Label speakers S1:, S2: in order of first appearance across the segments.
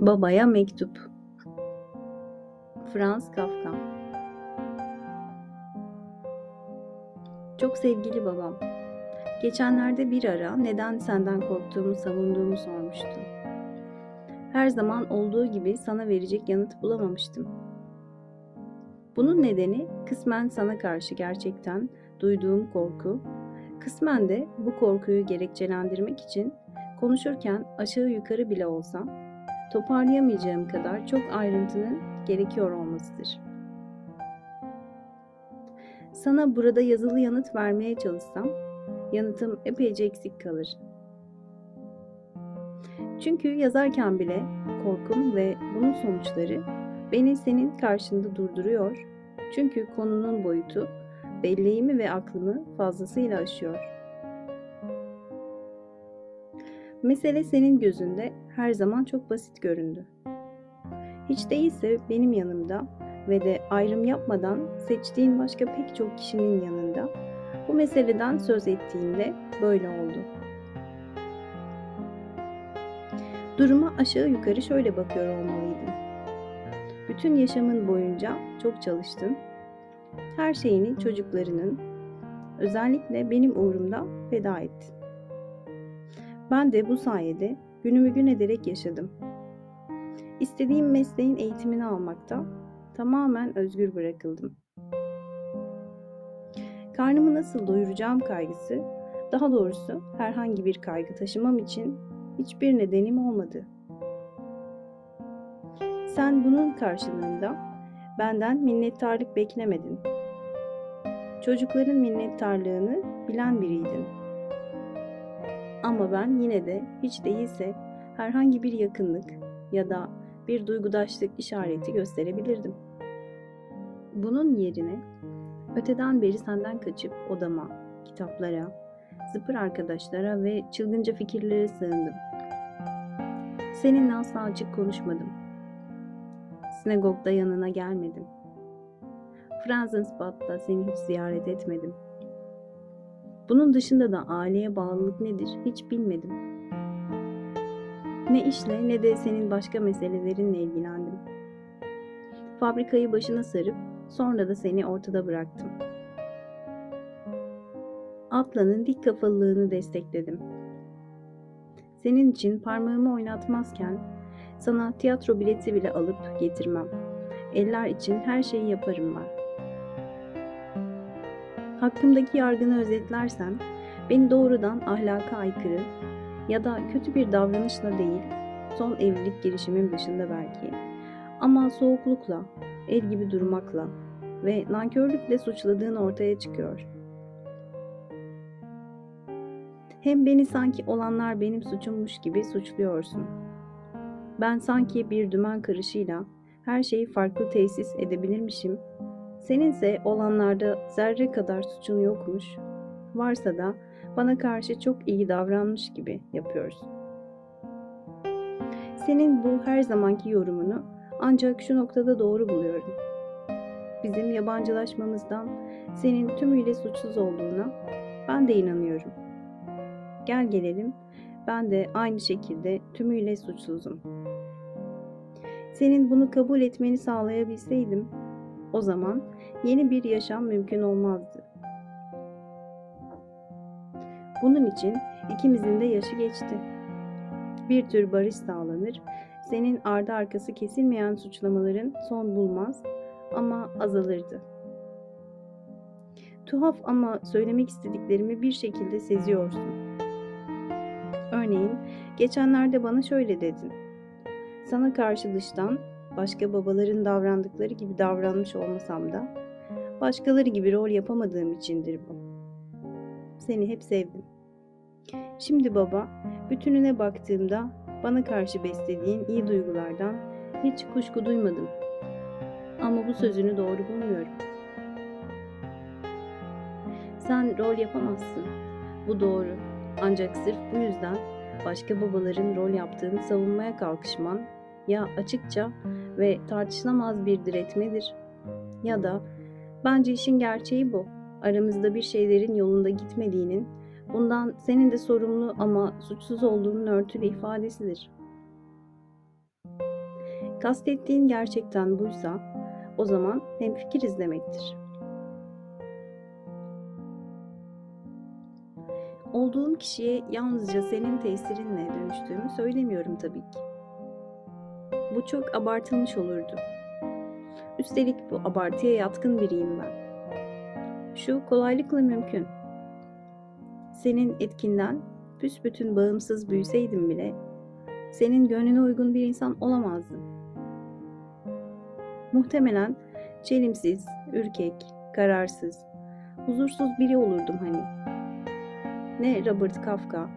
S1: Babaya Mektup Franz Kafka Çok sevgili babam, geçenlerde bir ara neden senden korktuğumu savunduğumu sormuştun. Her zaman olduğu gibi sana verecek yanıt bulamamıştım. Bunun nedeni kısmen sana karşı gerçekten duyduğum korku, kısmen de bu korkuyu gerekçelendirmek için konuşurken aşağı yukarı bile olsa toparlayamayacağım kadar çok ayrıntının gerekiyor olmasıdır. Sana burada yazılı yanıt vermeye çalışsam yanıtım epeyce eksik kalır. Çünkü yazarken bile korkum ve bunun sonuçları beni senin karşında durduruyor. Çünkü konunun boyutu belleğimi ve aklımı fazlasıyla aşıyor. Mesele senin gözünde her zaman çok basit göründü. Hiç değilse benim yanımda ve de ayrım yapmadan seçtiğin başka pek çok kişinin yanında bu meseleden söz ettiğinde böyle oldu. Duruma aşağı yukarı şöyle bakıyor olmalıydım. Bütün yaşamın boyunca çok çalıştın. Her şeyini çocuklarının, özellikle benim uğrumda feda ettin. Ben de bu sayede günümü gün ederek yaşadım. İstediğim mesleğin eğitimini almakta tamamen özgür bırakıldım. Karnımı nasıl doyuracağım kaygısı, daha doğrusu herhangi bir kaygı taşımam için hiçbir nedenim olmadı. Sen bunun karşılığında benden minnettarlık beklemedin. Çocukların minnettarlığını bilen biriydin. Ama ben yine de hiç değilse herhangi bir yakınlık ya da bir duygudaşlık işareti gösterebilirdim. Bunun yerine öteden beri senden kaçıp odama, kitaplara, zıpır arkadaşlara ve çılgınca fikirlere sığındım. Seninle asla açık konuşmadım. Sinagogda yanına gelmedim. Franzensbad'da seni hiç ziyaret etmedim. Bunun dışında da aileye bağlılık nedir hiç bilmedim. Ne işle ne de senin başka meselelerinle ilgilendim. Fabrikayı başına sarıp sonra da seni ortada bıraktım. Atlanın dik kafalılığını destekledim. Senin için parmağımı oynatmazken sana tiyatro bileti bile alıp getirmem. Eller için her şeyi yaparım ben. Hakkımdaki yargını özetlersen, beni doğrudan ahlaka aykırı ya da kötü bir davranışla değil, son evlilik girişimim dışında belki, ama soğuklukla, el gibi durmakla ve nankörlükle suçladığın ortaya çıkıyor. Hem beni sanki olanlar benim suçummuş gibi suçluyorsun. Ben sanki bir dümen karışıyla her şeyi farklı tesis edebilirmişim Seninse olanlarda zerre kadar suçun yokmuş, varsa da bana karşı çok iyi davranmış gibi yapıyorsun. Senin bu her zamanki yorumunu ancak şu noktada doğru buluyorum. Bizim yabancılaşmamızdan senin tümüyle suçsuz olduğuna ben de inanıyorum. Gel gelelim ben de aynı şekilde tümüyle suçsuzum. Senin bunu kabul etmeni sağlayabilseydim o zaman yeni bir yaşam mümkün olmazdı. Bunun için ikimizin de yaşı geçti. Bir tür barış sağlanır, senin ardı arkası kesilmeyen suçlamaların son bulmaz ama azalırdı. Tuhaf ama söylemek istediklerimi bir şekilde seziyorsun. Örneğin geçenlerde bana şöyle dedin. Sana karşı dıştan başka babaların davrandıkları gibi davranmış olmasam da başkaları gibi rol yapamadığım içindir bu. Seni hep sevdim. Şimdi baba, bütününe baktığımda bana karşı beslediğin iyi duygulardan hiç kuşku duymadım. Ama bu sözünü doğru bulmuyorum. Sen rol yapamazsın. Bu doğru. Ancak sırf bu yüzden başka babaların rol yaptığını savunmaya kalkışman ya açıkça ve tartışılamaz bir diretmedir ya da bence işin gerçeği bu. Aramızda bir şeylerin yolunda gitmediğinin, bundan senin de sorumlu ama suçsuz olduğunun örtülü ifadesidir. Kastettiğin gerçekten buysa o zaman hemfikiriz demektir. Olduğum kişiye yalnızca senin tesirinle dönüştüğümü söylemiyorum tabii ki. Bu çok abartılmış olurdu. Üstelik bu abartıya yatkın biriyim ben. Şu kolaylıkla mümkün. Senin etkinden büsbütün bağımsız büyüseydim bile senin gönlüne uygun bir insan olamazdım. Muhtemelen çelimsiz, ürkek, kararsız, huzursuz biri olurdum hani. Ne Robert Kafka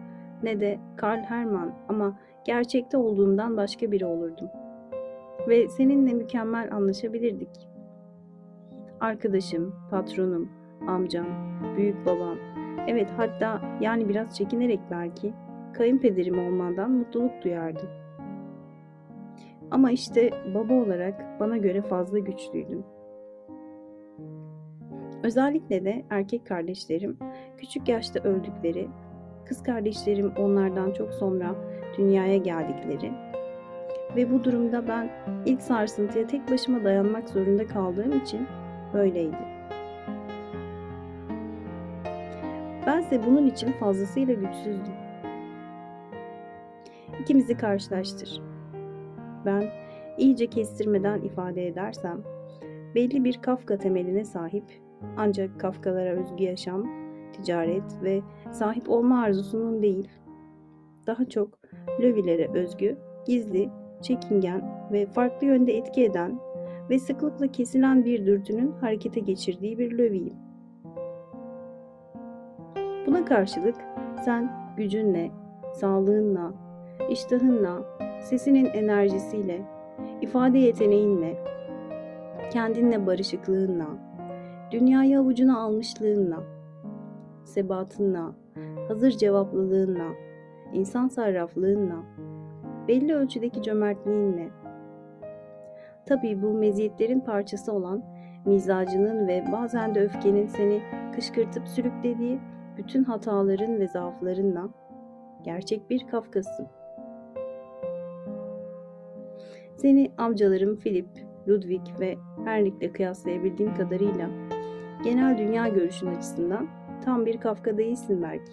S1: ne de Karl Hermann ama gerçekte olduğumdan başka biri olurdum. Ve seninle mükemmel anlaşabilirdik. Arkadaşım, patronum, amcam, büyük babam, evet hatta yani biraz çekinerek belki kayınpederim olmandan mutluluk duyardım. Ama işte baba olarak bana göre fazla güçlüydüm. Özellikle de erkek kardeşlerim küçük yaşta öldükleri, kız kardeşlerim onlardan çok sonra dünyaya geldikleri ve bu durumda ben ilk sarsıntıya tek başıma dayanmak zorunda kaldığım için böyleydi. Bense bunun için fazlasıyla güçsüzdüm. İkimizi karşılaştır. Ben iyice kestirmeden ifade edersem, belli bir Kafka temeline sahip ancak Kafkalara özgü yaşam, ticaret ve sahip olma arzusunun değil, daha çok Lövilere özgü, gizli, çekingen ve farklı yönde etki eden ve sıklıkla kesilen bir dürtünün harekete geçirdiği bir löviyim. Buna karşılık sen gücünle, sağlığınla, iştahınla, sesinin enerjisiyle, ifade yeteneğinle, kendinle barışıklığınla, dünyayı avucuna almışlığınla, sebatınla, hazır cevaplılığınla, insan sarraflığınla, belli ölçüdeki cömertliğinle, tabii bu meziyetlerin parçası olan mizacının ve bazen de öfkenin seni kışkırtıp sürüklediği bütün hataların ve zaaflarınla gerçek bir Kafkasın. Seni amcalarım Philip, Ludwig ve Heinrich'le kıyaslayabildiğim kadarıyla genel dünya görüşün açısından tam bir Kafka değilsin belki.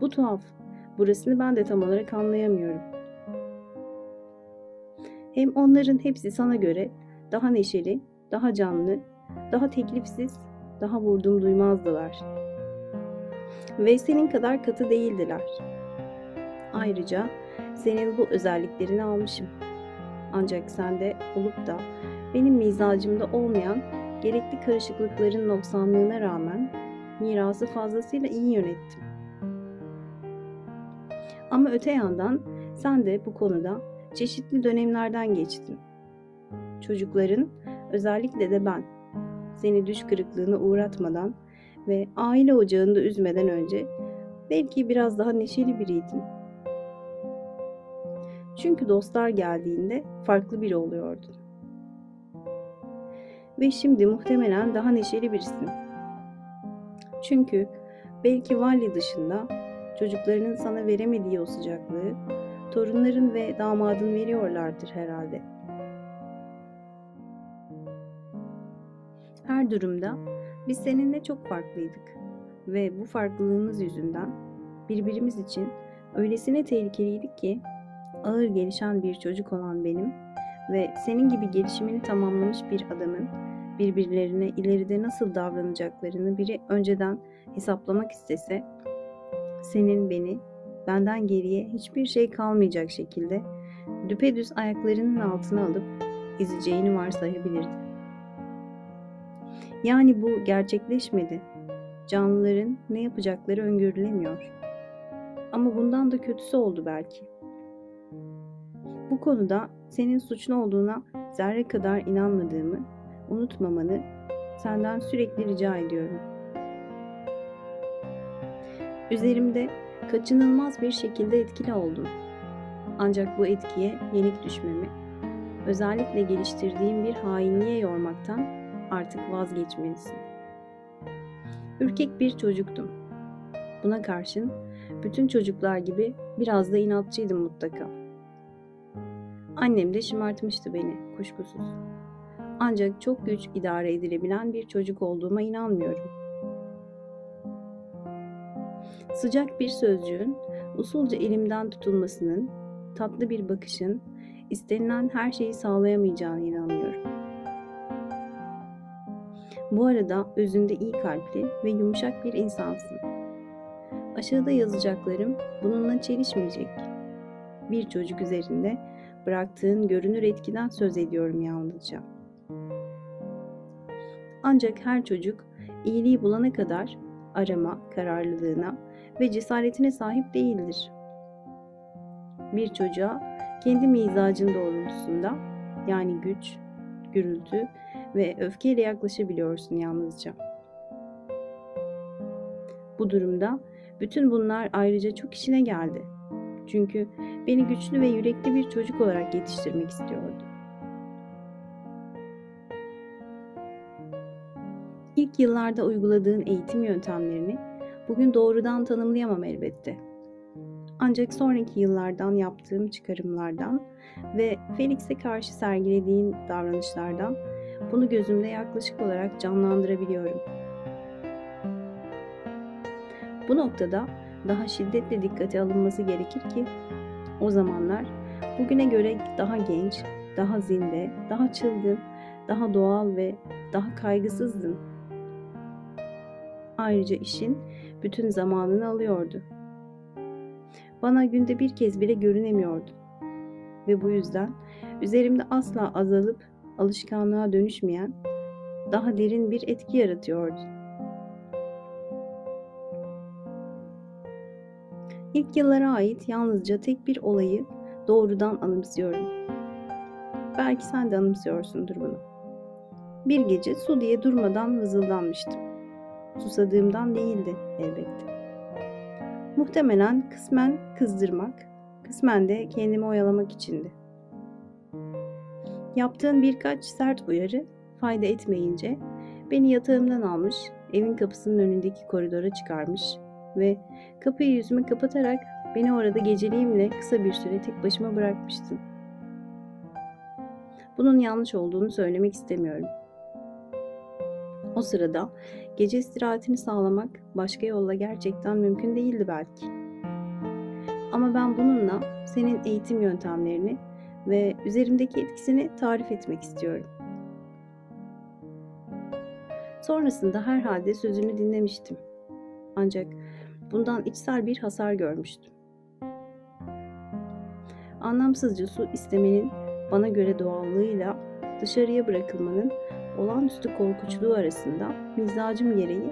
S1: Bu tuhaf. Burasını ben de tam olarak anlayamıyorum. Hem onların hepsi sana göre daha neşeli, daha canlı, daha teklifsiz, daha vurdum duymazdılar. Ve senin kadar katı değildiler. Ayrıca senin bu özelliklerini almışım. Ancak sende olup da benim mizacımda olmayan gerekli karışıklıkların noksanlığına rağmen mirası fazlasıyla iyi yönettim. Ama öte yandan sen de bu konuda çeşitli dönemlerden geçtin. Çocukların, özellikle de ben, seni düş kırıklığına uğratmadan ve aile ocağında üzmeden önce belki biraz daha neşeli biriydim. Çünkü dostlar geldiğinde farklı biri oluyordun. Ve şimdi muhtemelen daha neşeli birisin. Çünkü belki Vali dışında çocuklarının sana veremediği o sıcaklığı torunların ve damadın veriyorlardır herhalde. Her durumda biz seninle çok farklıydık ve bu farklılığımız yüzünden birbirimiz için öylesine tehlikeliydik ki ağır gelişen bir çocuk olan benim ve senin gibi gelişimini tamamlamış bir adamın birbirlerine ileride nasıl davranacaklarını biri önceden hesaplamak istese senin beni benden geriye hiçbir şey kalmayacak şekilde düpedüz ayaklarının altına alıp ezeceğini varsayabilirdi. Yani bu gerçekleşmedi. Canlıların ne yapacakları öngörülemiyor. Ama bundan da kötüsü oldu belki. Bu konuda senin suçlu olduğuna zerre kadar inanmadığımı unutmamanı senden sürekli rica ediyorum. Üzerimde kaçınılmaz bir şekilde etkili oldun. Ancak bu etkiye yenik düşmemi, özellikle geliştirdiğim bir hainliğe yormaktan artık vazgeçmelisin. Ürkek bir çocuktum. Buna karşın bütün çocuklar gibi biraz da inatçıydım mutlaka. Annem de şımartmıştı beni kuşkusuz. Ancak çok güç idare edilebilen bir çocuk olduğuma inanmıyorum. Sıcak bir sözcüğün usulca elimden tutulmasının, tatlı bir bakışın istenilen her şeyi sağlayamayacağına inanıyorum. Bu arada özünde iyi kalpli ve yumuşak bir insansın. Aşağıda yazacaklarım bununla çelişmeyecek. Bir çocuk üzerinde bıraktığın görünür etkiden söz ediyorum yalnızca. Ancak her çocuk iyiliği bulana kadar arama kararlılığına ve cesaretine sahip değildir. Bir çocuğa kendi mizacın doğrultusunda yani güç, gürültü ve öfkeyle yaklaşabiliyorsun yalnızca. Bu durumda bütün bunlar ayrıca çok işine geldi. Çünkü beni güçlü ve yürekli bir çocuk olarak yetiştirmek istiyordu. İlk yıllarda uyguladığın eğitim yöntemlerini bugün doğrudan tanımlayamam elbette. Ancak sonraki yıllardan yaptığım çıkarımlardan ve Felix'e karşı sergilediğin davranışlardan bunu gözümde yaklaşık olarak canlandırabiliyorum. Bu noktada daha şiddetle dikkate alınması gerekir ki o zamanlar bugüne göre daha genç, daha zinde, daha çılgın, daha doğal ve daha kaygısızdın. Ayrıca işin bütün zamanını alıyordu. Bana günde bir kez bile görünemiyordu. Ve bu yüzden üzerimde asla azalıp alışkanlığa dönüşmeyen daha derin bir etki yaratıyordu. İlk yıllara ait yalnızca tek bir olayı doğrudan anımsıyorum. Belki sen de anımsıyorsundur bunu. Bir gece su diye durmadan vızıldanmıştım. Susadığımdan değildi elbette. Muhtemelen kısmen kızdırmak, kısmen de kendimi oyalamak içindi. Yaptığın birkaç sert uyarı fayda etmeyince beni yatağımdan almış, evin kapısının önündeki koridora çıkarmış ve kapıyı yüzüme kapatarak beni orada geceliğimle kısa bir süre tek başıma bırakmıştın. Bunun yanlış olduğunu söylemek istemiyorum. O sırada gece istirahatini sağlamak başka yolla gerçekten mümkün değildi belki. Ama ben bununla senin eğitim yöntemlerini ve üzerimdeki etkisini tarif etmek istiyorum. Sonrasında herhalde sözünü dinlemiştim. Ancak bundan içsel bir hasar görmüştüm. Anlamsızca su istemenin bana göre doğallığıyla dışarıya bırakılmanın olağanüstü korkuçluğu arasında mizacım gereği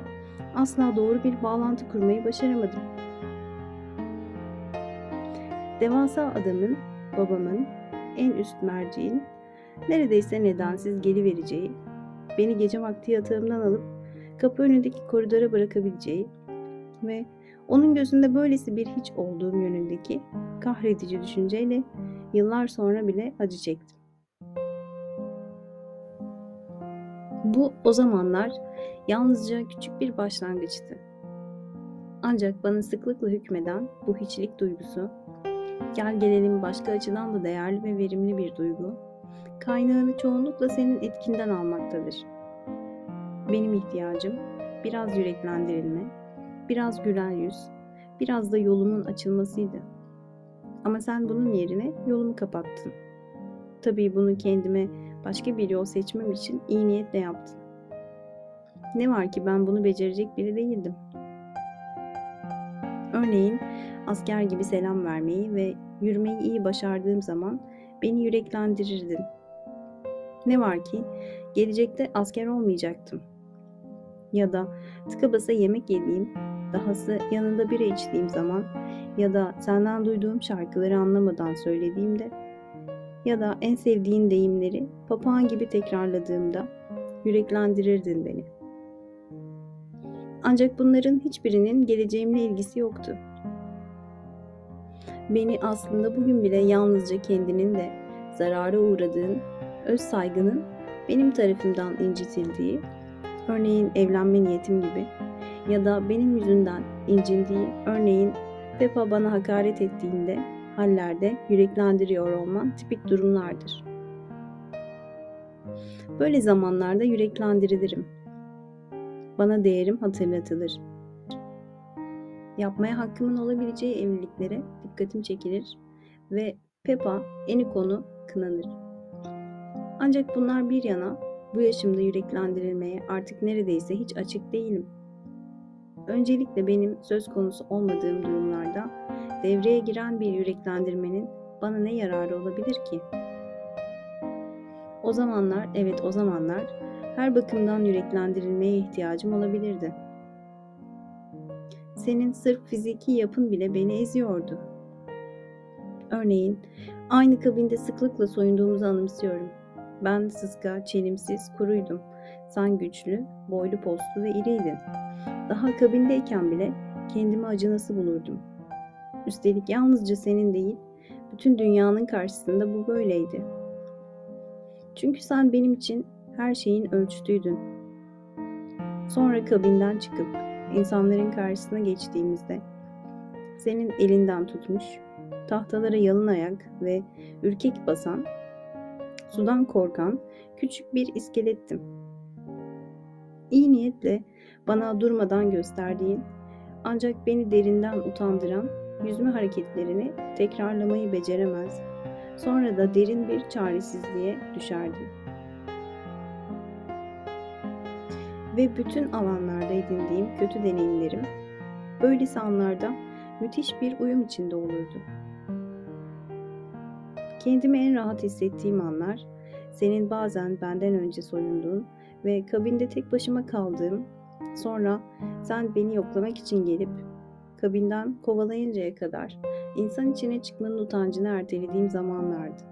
S1: asla doğru bir bağlantı kurmayı başaramadım. Devasa adamın, babamın, en üst merceğin neredeyse nedensiz gelivereceği, beni gece vakti yatağımdan alıp kapı önündeki koridora bırakabileceği ve onun gözünde böylesi bir hiç olduğum yönündeki kahredici düşünceyle yıllar sonra bile acı çektim. Bu o zamanlar yalnızca küçük bir başlangıçtı. Ancak bana sıklıkla hükmeden bu hiçlik duygusu, gel gelelim başka açıdan da değerli ve verimli bir duygu, kaynağını çoğunlukla senin etkinden almaktadır. Benim ihtiyacım biraz yüreklendirilme, biraz gülen yüz, biraz da yolumun açılmasıydı. Ama sen bunun yerine yolumu kapattın. Tabii bunu kendime başka bir yol seçmem için iyi niyetle yaptın. Ne var ki ben bunu becerecek biri değildim. Örneğin asker gibi selam vermeyi ve yürümeyi iyi başardığım zaman beni yüreklendirirdin. Ne var ki gelecekte asker olmayacaktım. Ya da tıka basa yemek yediğim, dahası yanında bira içtiğim zaman ya da senden duyduğum şarkıları anlamadan söylediğimde ya da en sevdiğin deyimleri papağan gibi tekrarladığımda yüreklendirirdin beni. Ancak bunların hiçbirinin geleceğimle ilgisi yoktu. Beni aslında bugün bile yalnızca kendinin de zarara uğradığın, öz saygının benim tarafımdan incitildiği, örneğin evlenme niyetim gibi ya da benim yüzümden incindiği, örneğin Peppa bana hakaret ettiğinde hallerde yüreklendiriyor olman tipik durumlardır. Böyle zamanlarda yüreklendirilirim. Bana değerim hatırlatılır. Yapmaya hakkımın olabileceği evliliklere dikkatim çekilir ve Peppa konu kınanır. Ancak bunlar bir yana bu yaşımda yüreklendirilmeye artık neredeyse hiç açık değilim. Öncelikle benim söz konusu olmadığım durumlarda devreye giren bir yüreklendirmenin bana ne yararı olabilir ki? O zamanlar, evet o zamanlar her bakımdan yüreklendirilmeye ihtiyacım olabilirdi. Senin sırf fiziki yapın bile beni eziyordu. Örneğin aynı kabinde sıklıkla soyunduğumuzu anımsıyorum. Ben sıska, çelimsiz, kuruydum. Sen güçlü, boylu postlu ve iriydin. Daha kabindeyken bile kendimi acınası bulurdum. Üstelik yalnızca senin değil, bütün dünyanın karşısında bu böyleydi. Çünkü sen benim için her şeyin ölçütüydün. Sonra kabinden çıkıp insanların karşısına geçtiğimizde senin elinden tutmuş, tahtalara yalın ayak ve ürkek basan, sudan korkan küçük bir iskelettim. İyi niyetle bana durmadan gösterdiğin ancak beni derinden utandıran yüzme hareketlerini tekrarlamayı beceremez. Sonra da derin bir çaresizliğe düşerdim. Ve bütün alanlarda edindiğim kötü deneyimlerim böylesi anlarda müthiş bir uyum içinde olurdu. Kendimi en rahat hissettiğim anlar, senin bazen benden önce soyunduğun ve kabinde tek başıma kaldığım, sonra sen beni yoklamak için gelip kabinden kovalayıncaya kadar insan içine çıkmanın utancını ertelediğim zamanlardı.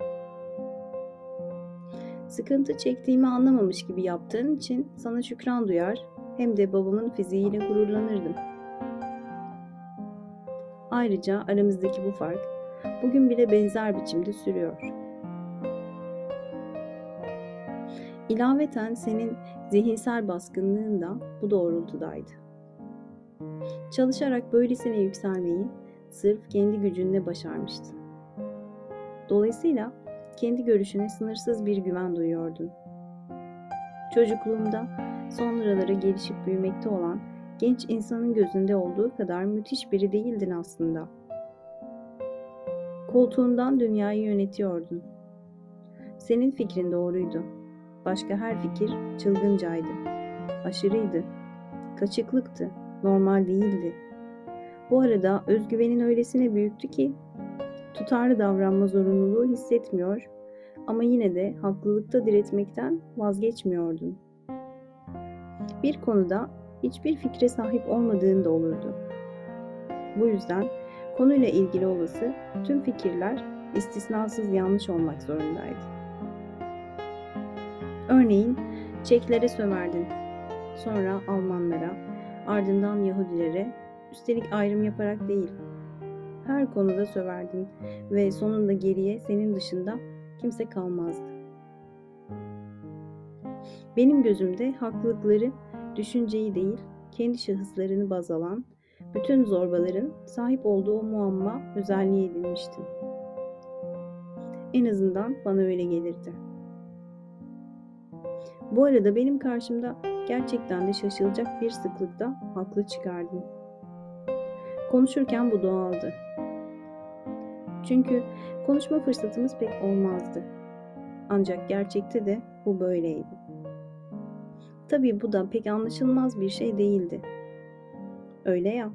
S1: Sıkıntı çektiğimi anlamamış gibi yaptığın için sana şükran duyar hem de babamın fiziğiyle gururlanırdım. Ayrıca aramızdaki bu fark bugün bile benzer biçimde sürüyor. İlaveten senin zihinsel baskınlığın da bu doğrultudaydı. Çalışarak böylesine yükselmeyi sırf kendi gücünle başarmıştın. Dolayısıyla kendi görüşüne sınırsız bir güven duyuyordun. Çocukluğumda sonralara gelişip büyümekte olan genç insanın gözünde olduğu kadar müthiş biri değildin aslında. Koltuğundan dünyayı yönetiyordun. Senin fikrin doğruydu. Başka her fikir çılgıncaydı. Aşırıydı. Kaçıklıktı. Normal değildi. Bu arada özgüvenin öylesine büyüktü ki tutarlı davranma zorunluluğu hissetmiyor ama yine de haklılıkta diretmekten vazgeçmiyordun. Bir konuda hiçbir fikre sahip olmadığın da olurdu. Bu yüzden konuyla ilgili olası tüm fikirler istisnasız yanlış olmak zorundaydı. Örneğin Çeklere söverdin, sonra Almanlara, ardından Yahudilere, üstelik ayrım yaparak değil, her konuda söverdin ve sonunda geriye senin dışında kimse kalmazdı. Benim gözümde haklılıkları düşünceyi değil, kendi şahıslarını baz alan, bütün zorbaların sahip olduğu muamma özelliği edinmiştim. En azından bana öyle gelirdi. Bu arada benim karşımda gerçekten de şaşılacak bir sıklıkta haklı çıkardın. Konuşurken bu doğaldı. Çünkü konuşma fırsatımız pek olmazdı. Ancak gerçekte de bu böyleydi. Tabii bu da pek anlaşılmaz bir şey değildi. Öyle ya,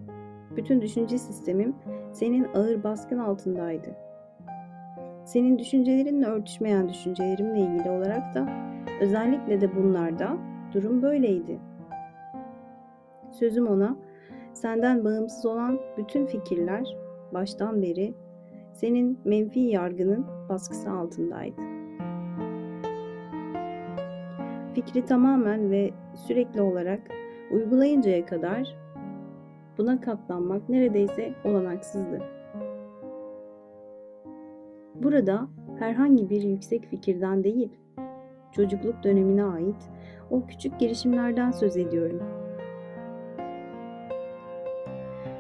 S1: bütün düşünce sistemim senin ağır baskın altındaydı. Senin düşüncelerinle örtüşmeyen düşüncelerimle ilgili olarak da özellikle de bunlarda durum böyleydi. Sözüm ona, senden bağımsız olan bütün fikirler baştan beri senin menfi yargının baskısı altındaydı. Fikri tamamen ve sürekli olarak uygulayıncaya kadar buna katlanmak neredeyse olanaksızdı. Burada herhangi bir yüksek fikirden değil, çocukluk dönemine ait o küçük girişimlerden söz ediyorum.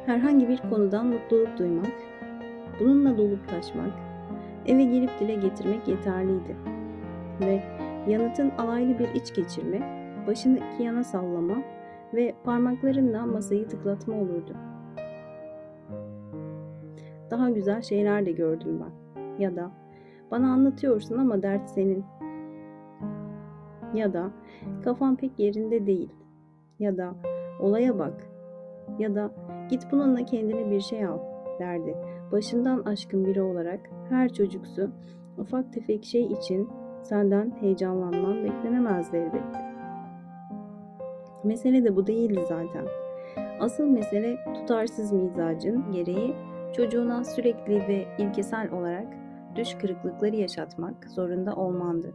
S1: Herhangi bir konudan mutluluk duymak, bununla dolup taşmak, eve gelip dile getirmek yeterliydi. Ve yanıtın alaylı bir iç geçirme, başını iki yana sallama ve parmaklarınla masayı tıklatma olurdu. Daha güzel şeyler de gördüm ben. Ya da bana anlatıyorsun ama dert senin. Ya da kafan pek yerinde değil. Ya da olaya bak. Ya da git bununla kendine bir şey al derdi. Başından aşkın biri olarak her çocuksu ufak tefek şey için senden heyecanlanman beklenemezdi elbette. Mesele de bu değildi zaten. Asıl mesele tutarsız mizacın gereği çocuğuna sürekli ve ilkesel olarak düş kırıklıkları yaşatmak zorunda olmandı.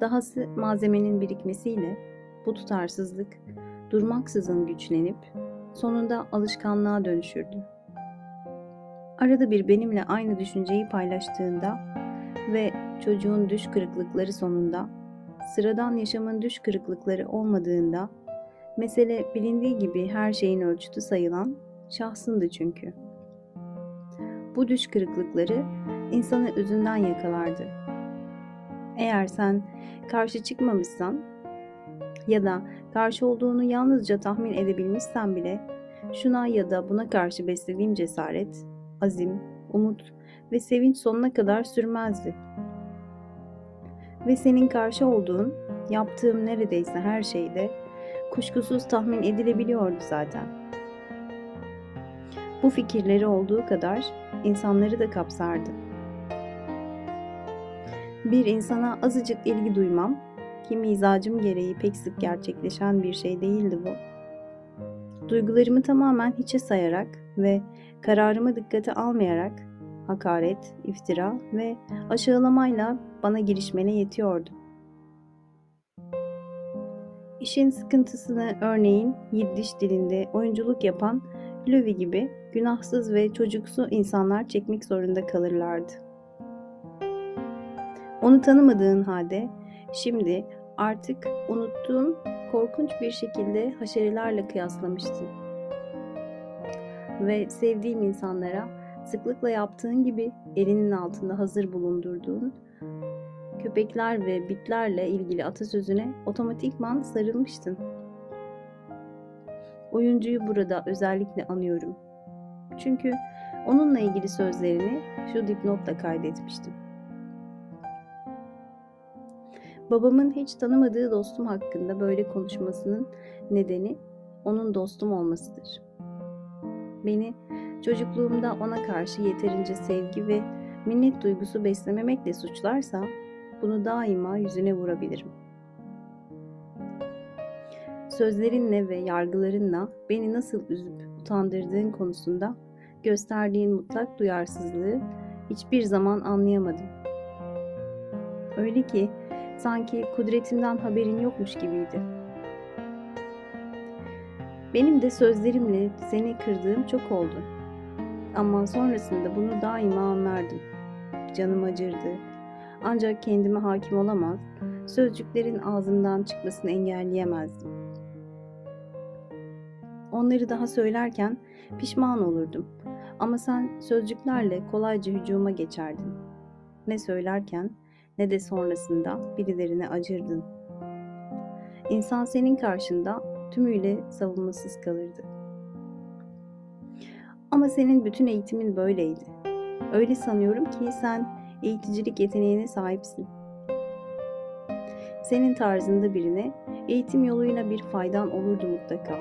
S1: Dahası malzemenin birikmesiyle bu tutarsızlık durmaksızın güçlenip sonunda alışkanlığa dönüşürdü. Arada bir benimle aynı düşünceyi paylaştığında ve çocuğun düş kırıklıkları sonunda sıradan yaşamın düş kırıklıkları olmadığında mesele bilindiği gibi her şeyin ölçütü sayılan şahsındı çünkü. Bu düş kırıklıkları insanı özünden yakalardı. Eğer sen karşı çıkmamışsan ya da karşı olduğunu yalnızca tahmin edebilmişsen bile şuna ya da buna karşı beslediğim cesaret, azim, umut ve sevinç sonuna kadar sürmezdi. Ve senin karşı olduğun, yaptığım neredeyse her şeyde kuşkusuz tahmin edilebiliyordu zaten. Bu fikirleri olduğu kadar insanları da kapsardı. Bir insana azıcık ilgi duymam ki mizacım gereği pek sık gerçekleşen bir şey değildi bu. Duygularımı tamamen hiçe sayarak ve kararımı dikkate almayarak hakaret, iftira ve aşağılamayla bana girişmene yetiyordu. İşin sıkıntısını örneğin Yiddiş dilinde oyunculuk yapan Lövi gibi günahsız ve çocuksu insanlar çekmek zorunda kalırlardı. Onu tanımadığın halde şimdi artık unuttuğun korkunç bir şekilde haşerelerle kıyaslamıştın. Ve sevdiğim insanlara sıklıkla yaptığın gibi elinin altında hazır bulundurduğun köpekler ve bitlerle ilgili atasözüne otomatikman sarılmıştın. Oyuncuyu burada özellikle anıyorum. Çünkü onunla ilgili sözlerini şu dipnotla kaydetmiştim. Babamın hiç tanımadığı dostum hakkında böyle konuşmasının nedeni onun dostum olmasıdır. Beni çocukluğumda ona karşı yeterince sevgi ve minnet duygusu beslememekle suçlarsa bunu daima yüzüne vurabilirim. Sözlerinle ve yargılarınla beni nasıl üzüp utandırdığın konusunda gösterdiğin mutlak duyarsızlığı hiçbir zaman anlayamadım. Öyle ki sanki kudretimden haberin yokmuş gibiydi. Benim de sözlerimle seni kırdığım çok oldu. Ama sonrasında bunu daima anlardım. Canım acırdı. Ancak kendime hakim olamaz, sözcüklerin ağzından çıkmasını engelleyemezdim. Onları daha söylerken pişman olurdum. Ama sen sözcüklerle kolayca hücuma geçerdin. Ne söylerken ne de sonrasında birilerine acırdın. İnsan senin karşında tümüyle savunmasız kalırdı. Ama senin bütün eğitimin böyleydi. Öyle sanıyorum ki sen eğiticilik yeteneğine sahipsin. Senin tarzında birine eğitim yoluyla bir faydan olurdu mutlaka.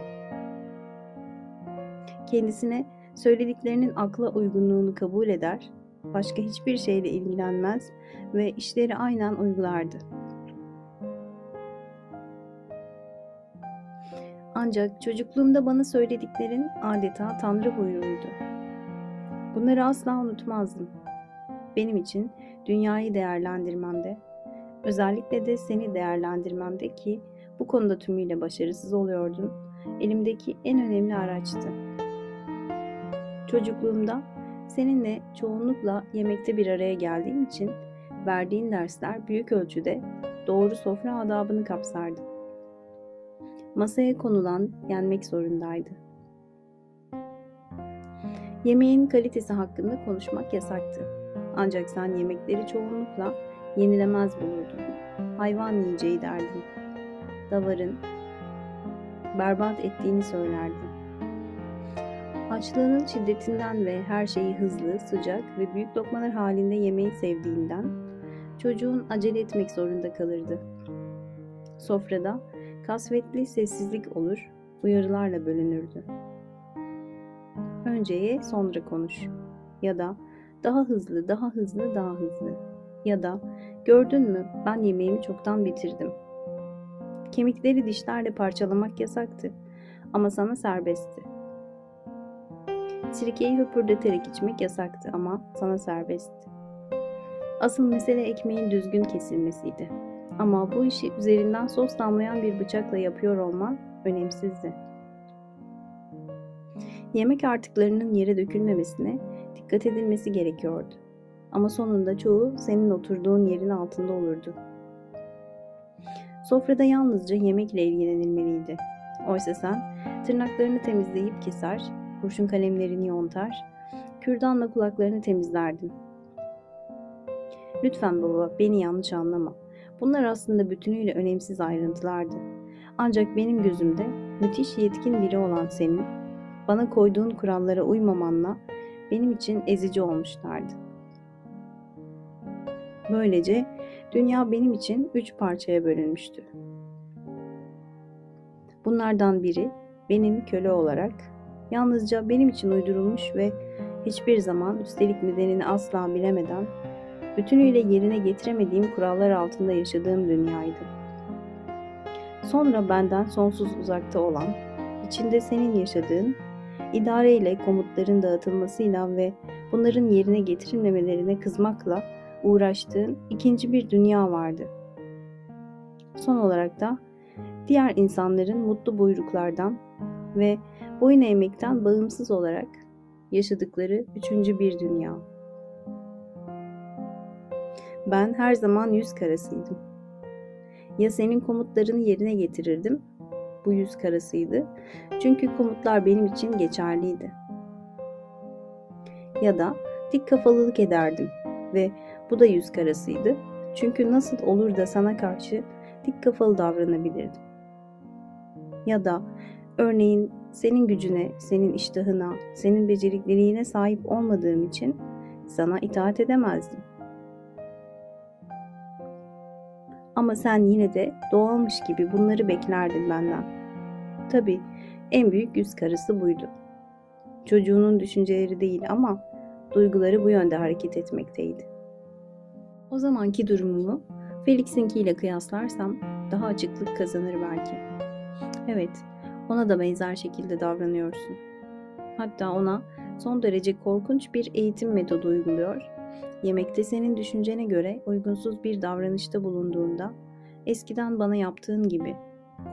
S1: Kendisine söylediklerinin akla uygunluğunu kabul eder, başka hiçbir şeyle ilgilenmez ve işleri aynen uygulardı. Ancak çocukluğumda bana söylediklerin adeta Tanrı buyruğuydu. Bunları asla unutmazdım. Benim için dünyayı değerlendirmemde, özellikle de seni değerlendirmemde ki bu konuda tümüyle başarısız oluyordum, elimdeki en önemli araçtı. Çocukluğumda seninle çoğunlukla yemekte bir araya geldiğim için verdiğin dersler büyük ölçüde doğru sofra adabını kapsardı. Masaya konulan yenmek zorundaydı. Yemeğin kalitesi hakkında konuşmak yasaktı. Ancak sen yemekleri çoğunlukla yenilemez bulurdun. Hayvan yiyeceği derdin. Davarın berbat ettiğini söylerdin. Açlığının şiddetinden ve her şeyi hızlı, sıcak ve büyük lokmalar halinde yemeyi sevdiğinden çocuğun acele etmek zorunda kalırdı. Sofrada kasvetli sessizlik olur, uyarılarla bölünürdü. Önce ye, sonra konuş. Ya da daha hızlı, daha hızlı, daha hızlı. Ya da gördün mü ben yemeğimi çoktan bitirdim. Kemikleri dişlerle parçalamak yasaktı ama sana serbestti. Sirkeyi höpürdeterek içmek yasaktı ama sana serbestti. Asıl mesele ekmeğin düzgün kesilmesiydi. Ama bu işi üzerinden sos damlayan bir bıçakla yapıyor olman önemsizdi. Yemek artıklarının yere dökülmemesine dikkat edilmesi gerekiyordu. Ama sonunda çoğu senin oturduğun yerin altında olurdu. Sofrada yalnızca yemekle ilgilenilmeliydi. Oysa sen tırnaklarını temizleyip keser, kurşun kalemlerini yontar, kürdanla kulaklarını temizlerdin. Lütfen baba beni yanlış anlama. Bunlar aslında bütünüyle önemsiz ayrıntılardı. Ancak benim gözümde müthiş yetkin biri olan senin, bana koyduğun kurallara uymamanla benim için ezici olmuşlardı. Böylece dünya benim için üç parçaya bölünmüştü. Bunlardan biri benim köle olarak yalnızca benim için uydurulmuş ve hiçbir zaman üstelik nedenini asla bilemeden bütünüyle yerine getiremediğim kurallar altında yaşadığım dünyaydı. Sonra benden sonsuz uzakta olan, içinde senin yaşadığın, idareyle komutların dağıtılmasıyla ve bunların yerine getirilmemelerine kızmakla uğraştığın ikinci bir dünya vardı. Son olarak da diğer insanların mutlu buyruklardan ve boyun eğmekten bağımsız olarak yaşadıkları üçüncü bir dünya. Ben her zaman yüz karasıydım. Ya senin komutlarını yerine getirirdim, bu yüz karasıydı. Çünkü komutlar benim için geçerliydi. Ya da dik kafalılık ederdim ve bu da yüz karasıydı. Çünkü nasıl olur da sana karşı dik kafalı davranabilirdim. Ya da örneğin senin gücüne, senin iştahına, senin becerikliliğine sahip olmadığım için sana itaat edemezdim. Ama sen yine de doğalmış gibi bunları beklerdin benden. Tabii en büyük yüz karısı buydu. Çocuğunun düşünceleri değil ama duyguları bu yönde hareket etmekteydi. O zamanki durumumu Felix'inkiyle kıyaslarsam daha açıklık kazanır belki. Evet, ona da benzer şekilde davranıyorsun. Hatta ona son derece korkunç bir eğitim metodu uyguluyor. Yemekte senin düşüncene göre uygunsuz bir davranışta bulunduğunda eskiden bana yaptığın gibi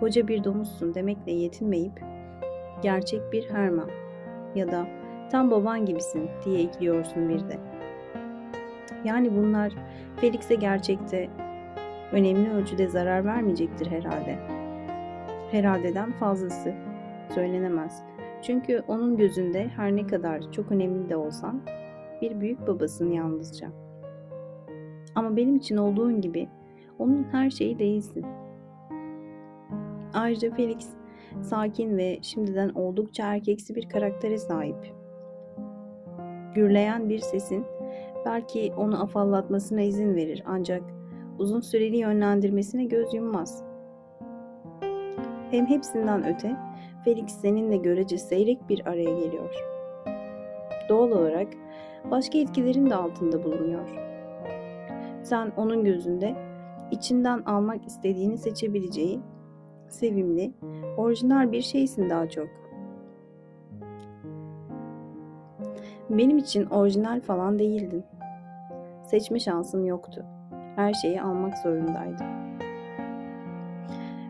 S1: koca bir domuzsun demekle yetinmeyip gerçek bir Herman ya da tam baban gibisin diye ekliyorsun bir de. Yani bunlar Felix'e gerçekte önemli ölçüde zarar vermeyecektir herhalde. Herhaldeden fazlası söylenemez. Çünkü onun gözünde her ne kadar çok önemli de olsan bir büyük babasın yalnızca. Ama benim için olduğun gibi onun her şeyi değilsin. Ayrıca Felix sakin ve şimdiden oldukça erkeksi bir karaktere sahip. Gürleyen bir sesin belki onu afallatmasına izin verir ancak uzun süreli yönlendirmesine göz yummaz. Hem hepsinden öte Felix seninle görece seyrek bir araya geliyor. Doğal olarak başka etkilerin de altında bulunuyor. Sen onun gözünde içinden almak istediğini seçebileceği sevimli, orijinal bir şeysin daha çok. Benim için orijinal falan değildin. Seçme şansım yoktu. Her şeyi almak zorundaydım.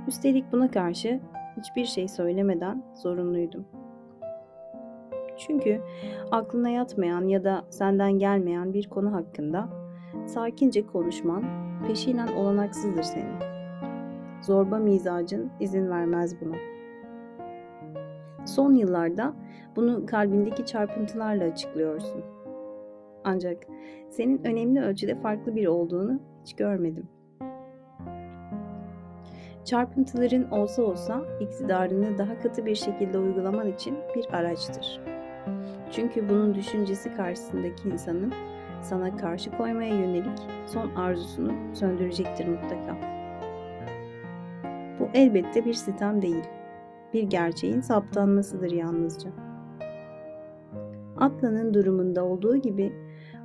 S1: Üstelik buna karşı hiçbir şey söylemeden zorunluydum. Çünkü aklına yatmayan ya da senden gelmeyen bir konu hakkında sakince konuşman peşinen olanaksızdır senin. Zorba mizacın izin vermez buna. Son yıllarda bunu kalbindeki çarpıntılarla açıklıyorsun. Ancak senin önemli ölçüde farklı biri olduğunu hiç görmedim. Çarpıntıların olsa olsa iktidarını daha katı bir şekilde uygulaman için bir araçtır. Çünkü bunun düşüncesi karşısındaki insanın sana karşı koymaya yönelik son arzusunu söndürecektir mutlaka. Bu elbette bir sitem değil. Bir gerçeğin saptanmasıdır yalnızca. Atlan'ın durumunda olduğu gibi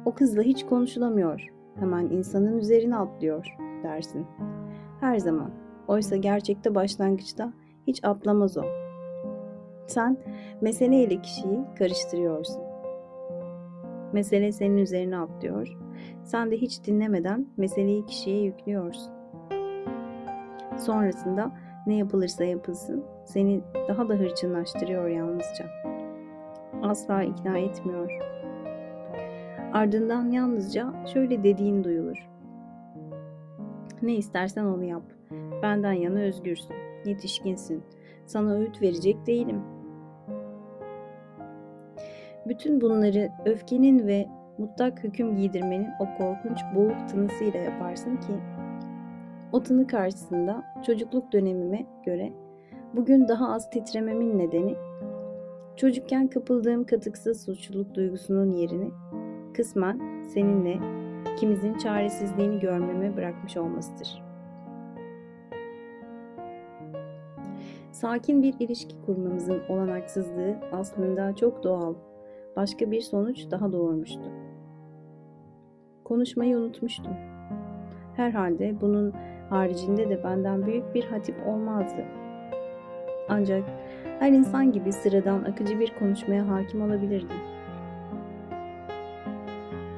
S1: o kızla hiç konuşulamıyor. Hemen insanın üzerine atlıyor dersin. Her zaman. Oysa gerçekte başlangıçta hiç atlamaz o. Sen mesele ile kişiyi karıştırıyorsun. Mesele senin üzerine atlıyor. Sen de hiç dinlemeden meseleyi kişiye yüklüyorsun. Sonrasında ne yapılırsa yapılsın seni daha da hırçınlaştırıyor yalnızca. Asla ikna etmiyor. Ardından yalnızca şöyle dediğin duyulur. Ne istersen onu yap. Benden yana özgürsün, yetişkinsin. Sana öğüt verecek değilim. Bütün bunları öfkenin ve mutlak hüküm giydirmenin o korkunç boğuk tınısıyla yaparsın ki o tını karşısında çocukluk dönemime göre bugün daha az titrememin nedeni çocukken kapıldığım katıksız suçluluk duygusunun yerini kısmen seninle ikimizin çaresizliğini görmeme bırakmış olmasıdır. Sakin bir ilişki kurmamızın olanaksızlığı aslında çok doğal. Başka bir sonuç daha doğurmuştu. Konuşmayı unutmuştum. Herhalde bunun haricinde de benden büyük bir hatip olmazdı. Ancak her insan gibi sıradan akıcı bir konuşmaya hakim olabilirdim.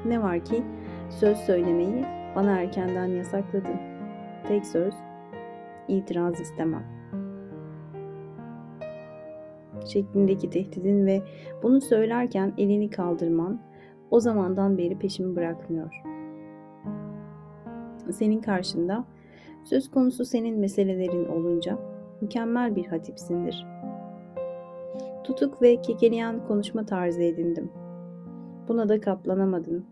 S1: Ne var ki söz söylemeyi bana erkenden yasakladın. Tek söz, itiraz istemem. Şeklindeki tehdidin ve bunu söylerken elini kaldırman o zamandan beri peşimi bırakmıyor. Senin karşında söz konusu senin meselelerin olunca mükemmel bir hatipsindir. Tutuk ve kekeleyen konuşma tarzı edindim. Buna da kaplanamadın.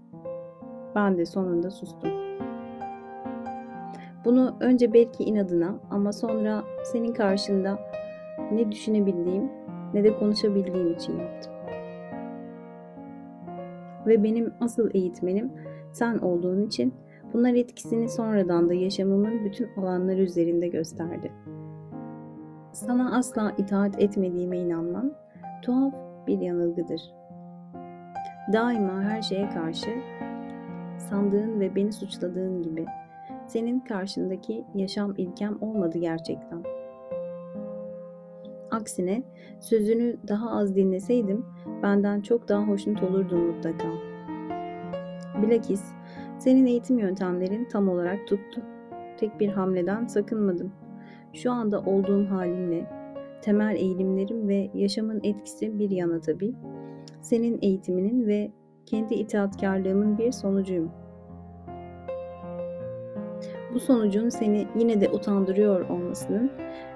S1: Ben de sonunda sustum. Bunu önce belki inadına ama sonra senin karşında ne düşünebildiğim ne de konuşabildiğim için yaptım. Ve benim asıl eğitmenim sen olduğun için bunlar etkisini sonradan da yaşamımın bütün alanları üzerinde gösterdi. Sana asla itaat etmediğime inanman tuhaf bir yanılgıdır. Daima her şeye karşı sandığın ve beni suçladığın gibi senin karşındaki yaşam ilkem olmadı gerçekten. Aksine sözünü daha az dinleseydim benden çok daha hoşnut olurdun mutlaka. Bilakis senin eğitim yöntemlerin tam olarak tuttu. Tek bir hamleden sakınmadım. Şu anda olduğum halimle, temel eğilimlerim ve yaşamın etkisi bir yana tabii, senin eğitiminin ve kendi itaatkarlığımın bir sonucuyum. Bu sonucun seni yine de utandırıyor olmasının,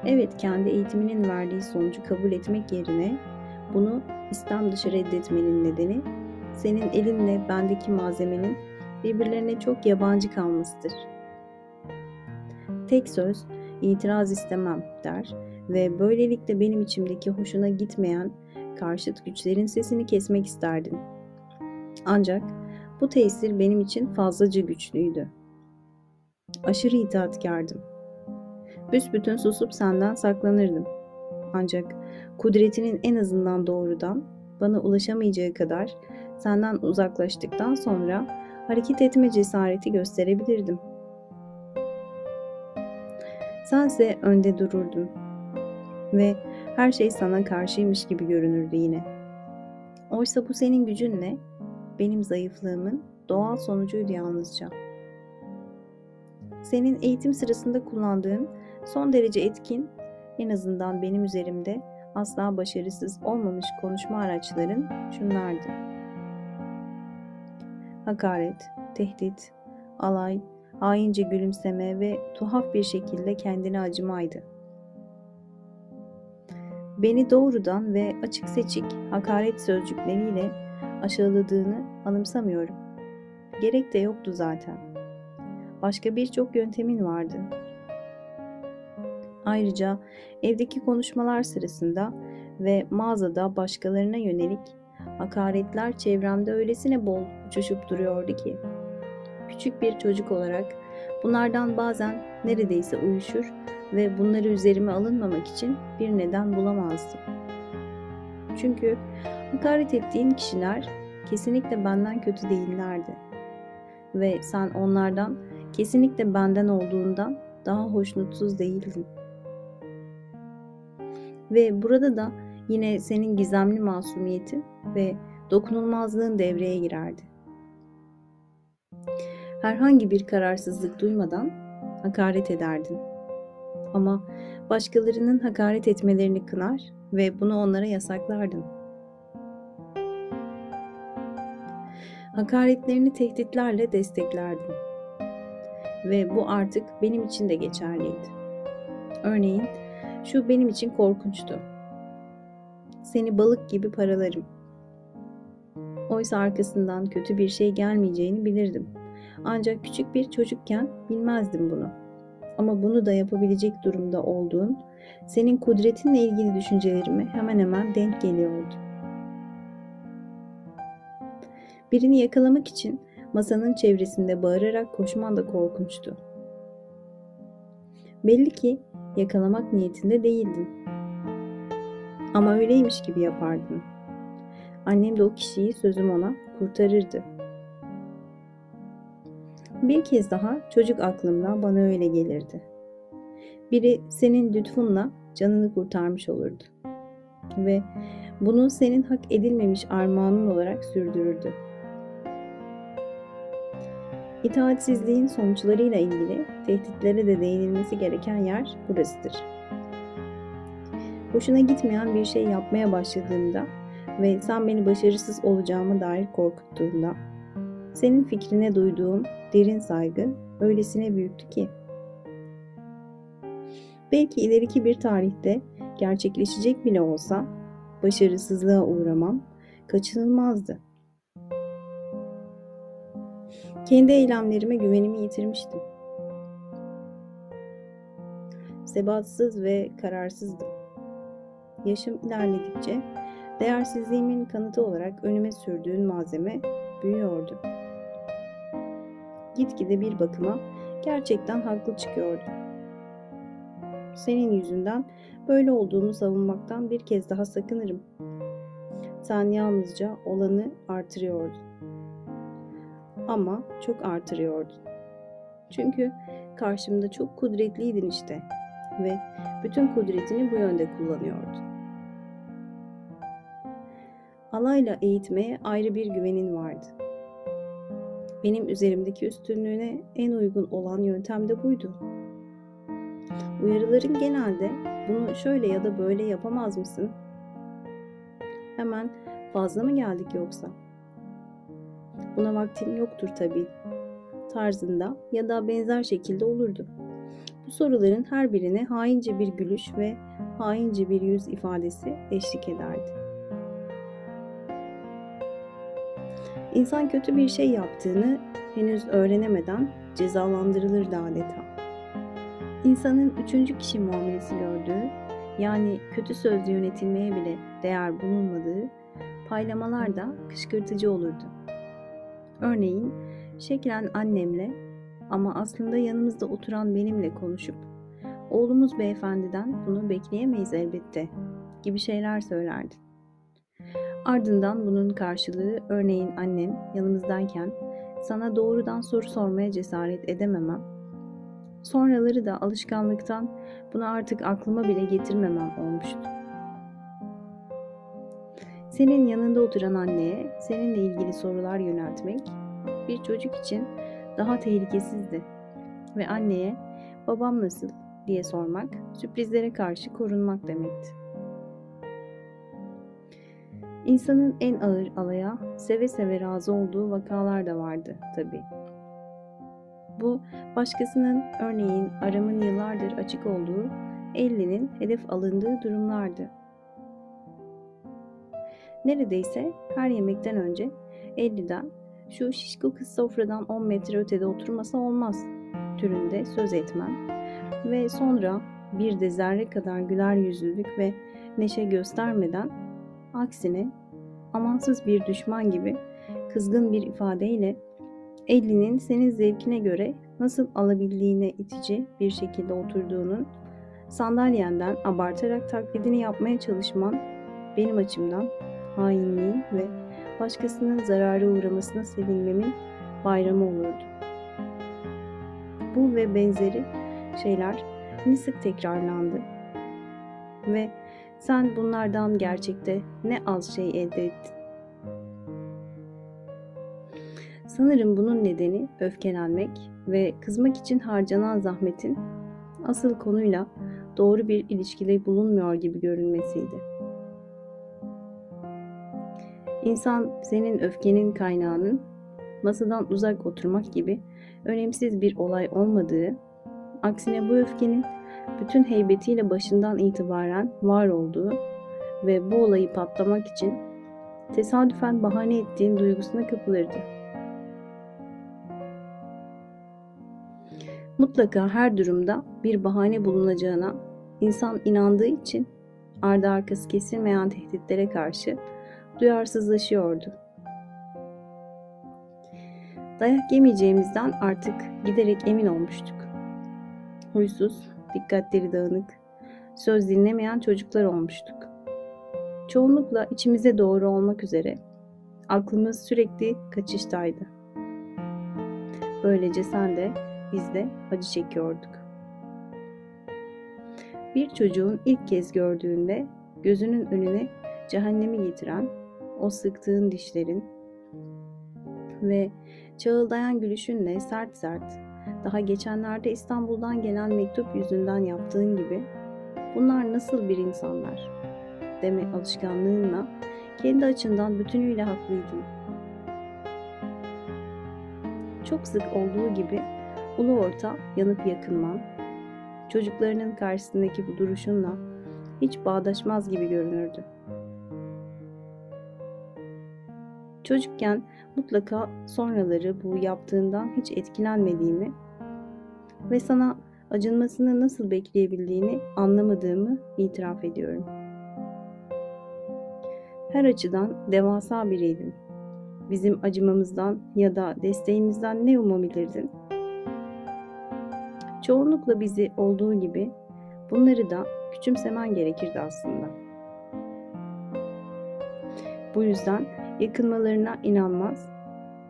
S1: evet kendi eğitiminin verdiği sonucu kabul etmek yerine bunu İslam dışı reddetmenin nedeni, senin elinle bendeki malzemenin birbirlerine çok yabancı kalmasıdır. Tek söz, itiraz istemem der ve böylelikle benim içimdeki hoşuna gitmeyen karşıt güçlerin sesini kesmek isterdin. Ancak bu tesir benim için fazlaca güçlüydü. Aşırı itaatkardım. Büsbütün susup senden saklanırdım. Ancak kudretinin en azından doğrudan bana ulaşamayacağı kadar senden uzaklaştıktan sonra hareket etme cesareti gösterebilirdim. Sense önde dururdun ve her şey sana karşıymış gibi görünürdü yine. Oysa bu senin gücünle benim zayıflığımın doğal sonucuydu yalnızca. Senin eğitim sırasında kullandığın son derece etkin, en azından benim üzerimde asla başarısız olmamış konuşma araçların şunlardı. Hakaret, tehdit, alay, haince gülümseme ve tuhaf bir şekilde kendine acımaydı. beni doğrudan ve açık seçik hakaret sözcükleriyle aşağıladığını anımsamıyorum. Gerek de yoktu zaten. Başka birçok yöntemin vardı. Ayrıca evdeki konuşmalar sırasında ve mağazada başkalarına yönelik hakaretler çevremde öylesine bol uçuşup duruyordu ki küçük bir çocuk olarak bunlardan bazen neredeyse uyuşur ve bunları üzerime alınmamak için bir neden bulamazdım. Çünkü hakaret ettiğin kişiler kesinlikle benden kötü değillerdi. Ve sen onlardan kesinlikle benden olduğundan daha hoşnutsuz değildin. Ve burada da yine senin gizemli masumiyetin ve dokunulmazlığın devreye girerdi. Herhangi bir kararsızlık duymadan hakaret ederdin. Ama başkalarının hakaret etmelerini kınar ve bunu onlara yasaklardın. Hakaretlerini tehditlerle desteklerdin. Ve bu artık benim için de geçerliydi. Örneğin şu benim için korkunçtu. Seni balık gibi paralarım. Oysa arkasından kötü bir şey gelmeyeceğini bilirdim. Ancak küçük bir çocukken bilmezdim bunu. Ama bunu da yapabilecek durumda olduğun, senin kudretinle ilgili düşüncelerime hemen hemen denk geliyordu. Birini yakalamak için masanın çevresinde bağırarak koşman da korkunçtu. Belli ki yakalamak niyetinde değildin. Ama öyleymiş gibi yapardın. Annem de o kişiyi sözüm ona kurtarırdı. Bir kez daha çocuk aklımda bana öyle gelirdi. Biri senin lütfunla canını kurtarmış olurdu. Ve bunu senin hak edilmemiş armağanın olarak sürdürürdü. İtaatsizliğin sonuçlarıyla ilgili tehditlere de değinilmesi gereken yer burasıdır. Hoşuna gitmeyen bir şey yapmaya başladığımda ve sen beni başarısız olacağıma dair korkuttuğunda, senin fikrine duyduğum derin saygı öylesine büyüktü ki. Belki ileriki bir tarihte gerçekleşecek bile olsa başarısızlığa uğramam kaçınılmazdı. Kendi eylemlerime güvenimi yitirmiştim. Sebatsız ve kararsızdım. Yaşım ilerledikçe değersizliğimin kanıtı olarak önüme sürdüğün malzeme büyüyordu. Gitgide bir bakıma gerçekten haklı çıkıyordu. Senin yüzünden böyle olduğumu savunmaktan bir kez daha sakınırım. Sen yalnızca olanı artırıyordun ama çok artırıyordun. Çünkü karşımda çok kudretliydin işte ve bütün kudretini bu yönde kullanıyordun. Alayla eğitmeye ayrı bir güvenin vardı. Benim üzerimdeki üstünlüğüne en uygun olan yöntem de buydu. Uyarıların genelde bunu şöyle ya da böyle yapamaz mısın? Hemen fazla mı geldik yoksa? Buna vaktin yoktur tabii tarzında ya da benzer şekilde olurdu. Bu soruların her birine haince bir gülüş ve haince bir yüz ifadesi eşlik ederdi. İnsan kötü bir şey yaptığını henüz öğrenemeden cezalandırılırdı adeta. İnsanın üçüncü kişi muamelesi gördüğü, yani kötü sözlü yönetilmeye bile değer bulunmadığı paylamalar da kışkırtıcı olurdu. Örneğin şeklen annemle ama aslında yanımızda oturan benimle konuşup oğlumuz beyefendiden bunu bekleyemeyiz elbette gibi şeyler söylerdi. Ardından bunun karşılığı örneğin annem yanımızdayken sana doğrudan soru sormaya cesaret edememem. Sonraları da alışkanlıktan bunu artık aklıma bile getirmemem olmuştu. Senin yanında oturan anneye seninle ilgili sorular yöneltmek bir çocuk için daha tehlikesizdi ve anneye babam nasıl diye sormak sürprizlere karşı korunmak demekti. İnsanın en ağır alaya seve seve razı olduğu vakalar da vardı tabi. Bu başkasının örneğin aramın yıllardır açık olduğu ellinin hedef alındığı durumlardı. Neredeyse her yemekten önce Elli'den şu şişko kız sofradan 10 metre ötede oturmasa olmaz türünde söz etmem ve sonra bir de zerre kadar güler yüzlülük ve neşe göstermeden aksine amansız bir düşman gibi kızgın bir ifadeyle Ellinin senin zevkine göre nasıl alabildiğine itici bir şekilde oturduğunun sandalyenden abartarak taklidini yapmaya çalışman benim açımdan hainliğin ve başkasının zarara uğramasına sevinmemin bayramı olurdu. Bu ve benzeri şeyler ne sık tekrarlandı ve sen bunlardan gerçekte ne az şey elde ettin. Sanırım bunun nedeni öfkelenmek ve kızmak için harcanan zahmetin asıl konuyla doğru bir ilişkide bulunmuyor gibi görünmesiydi. İnsan senin öfkenin kaynağının masadan uzak oturmak gibi önemsiz bir olay olmadığı, aksine bu öfkenin bütün heybetiyle başından itibaren var olduğu ve bu olayı patlamak için tesadüfen bahane ettiğin duygusuna kapılırdı. Mutlaka her durumda bir bahane bulunacağına insan inandığı için ardı arkası kesilmeyen tehditlere karşı duyarsızlaşıyordu. Dayak yemeyeceğimizden artık giderek emin olmuştuk. Huysuz, dikkatleri dağınık, söz dinlemeyen çocuklar olmuştuk. Çoğunlukla içimize doğru olmak üzere aklımız sürekli kaçıştaydı. Böylece sen de biz de acı çekiyorduk. Bir çocuğun ilk kez gördüğünde gözünün önüne cehennemi getiren o sıktığın dişlerin ve çağıldayan gülüşünle sert sert daha geçenlerde İstanbul'dan gelen mektup yüzünden yaptığın gibi bunlar nasıl bir insanlar deme alışkanlığınla kendi açından bütünüyle haklıydın. Çok sık olduğu gibi ulu orta yanıp yakınman, çocuklarının karşısındaki bu duruşunla hiç bağdaşmaz gibi görünürdü. Çocukken mutlaka sonraları bu yaptığından hiç etkilenmediğimi ve sana acınmasını nasıl bekleyebildiğini anlamadığımı itiraf ediyorum. Her açıdan devasa biriydin. Bizim acımamızdan ya da desteğimizden ne umabilirdin? Çoğunlukla bizi olduğu gibi bunları da küçümsemen gerekirdi aslında. Bu yüzden yakınmalarına inanmaz,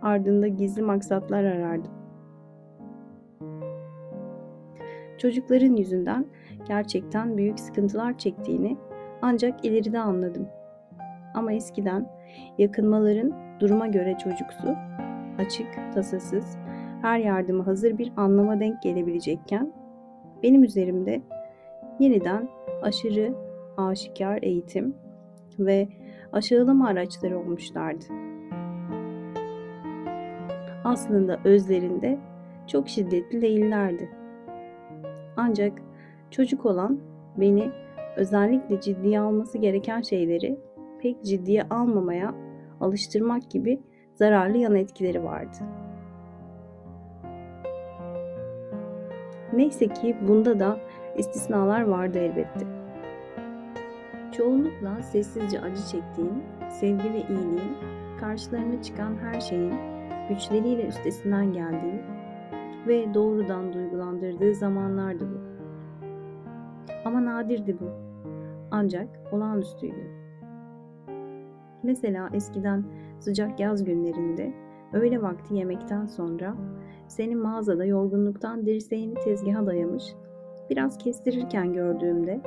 S1: ardında gizli maksatlar arardım. Çocukların yüzünden gerçekten büyük sıkıntılar çektiğini ancak ileride anladım. Ama eskiden yakınmaların duruma göre çocuksu, açık, tasasız, her yardıma hazır bir anlama denk gelebilecekken benim üzerimde yeniden aşırı aşikar eğitim ve aşağılama araçları olmuşlardı. Aslında özlerinde çok şiddetli değillerdi. Ancak çocuk olan beni özellikle ciddiye alması gereken şeyleri pek ciddiye almamaya alıştırmak gibi zararlı yan etkileri vardı. Neyse ki bunda da istisnalar vardı elbette. Çoğunlukla sessizce acı çektiğin, sevgi ve iyiliğin, karşılarına çıkan her şeyin güçleriyle üstesinden geldiği ve doğrudan duygulandırdığı zamanlardı bu. Ama nadirdi bu. Ancak olağanüstüydü. Mesela eskiden sıcak yaz günlerinde öğle vakti yemekten sonra seni mağazada yorgunluktan dirseğini tezgaha dayamış, biraz kestirirken gördüğümde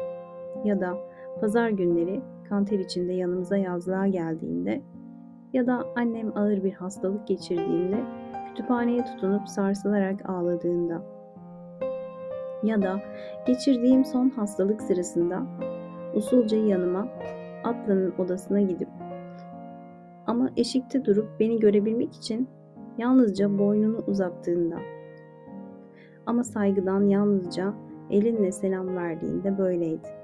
S1: ya da pazar günleri kanter içinde yanımıza yazlığa geldiğinde ya da annem ağır bir hastalık geçirdiğinde kütüphaneye tutunup sarsılarak ağladığında ya da geçirdiğim son hastalık sırasında usulca yanıma Atlan'ın odasına gidip ama eşikte durup beni görebilmek için yalnızca boynunu uzattığında ama saygıdan yalnızca elinle selam verdiğinde böyleydi.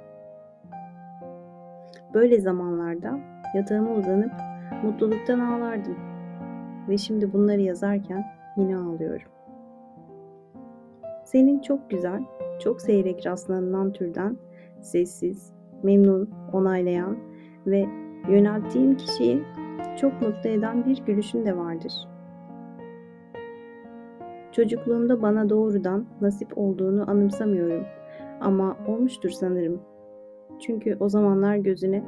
S1: Böyle zamanlarda yatağıma uzanıp mutluluktan ağlardım. Ve şimdi bunları yazarken yine ağlıyorum. Senin çok güzel, çok seyrek rastlanılan türden sessiz, memnun, onaylayan ve yönelttiğin kişiyi çok mutlu eden bir gülüşün de vardır. Çocukluğumda bana doğrudan nasip olduğunu anımsamıyorum ama olmuştur sanırım. Çünkü o zamanlar gözüne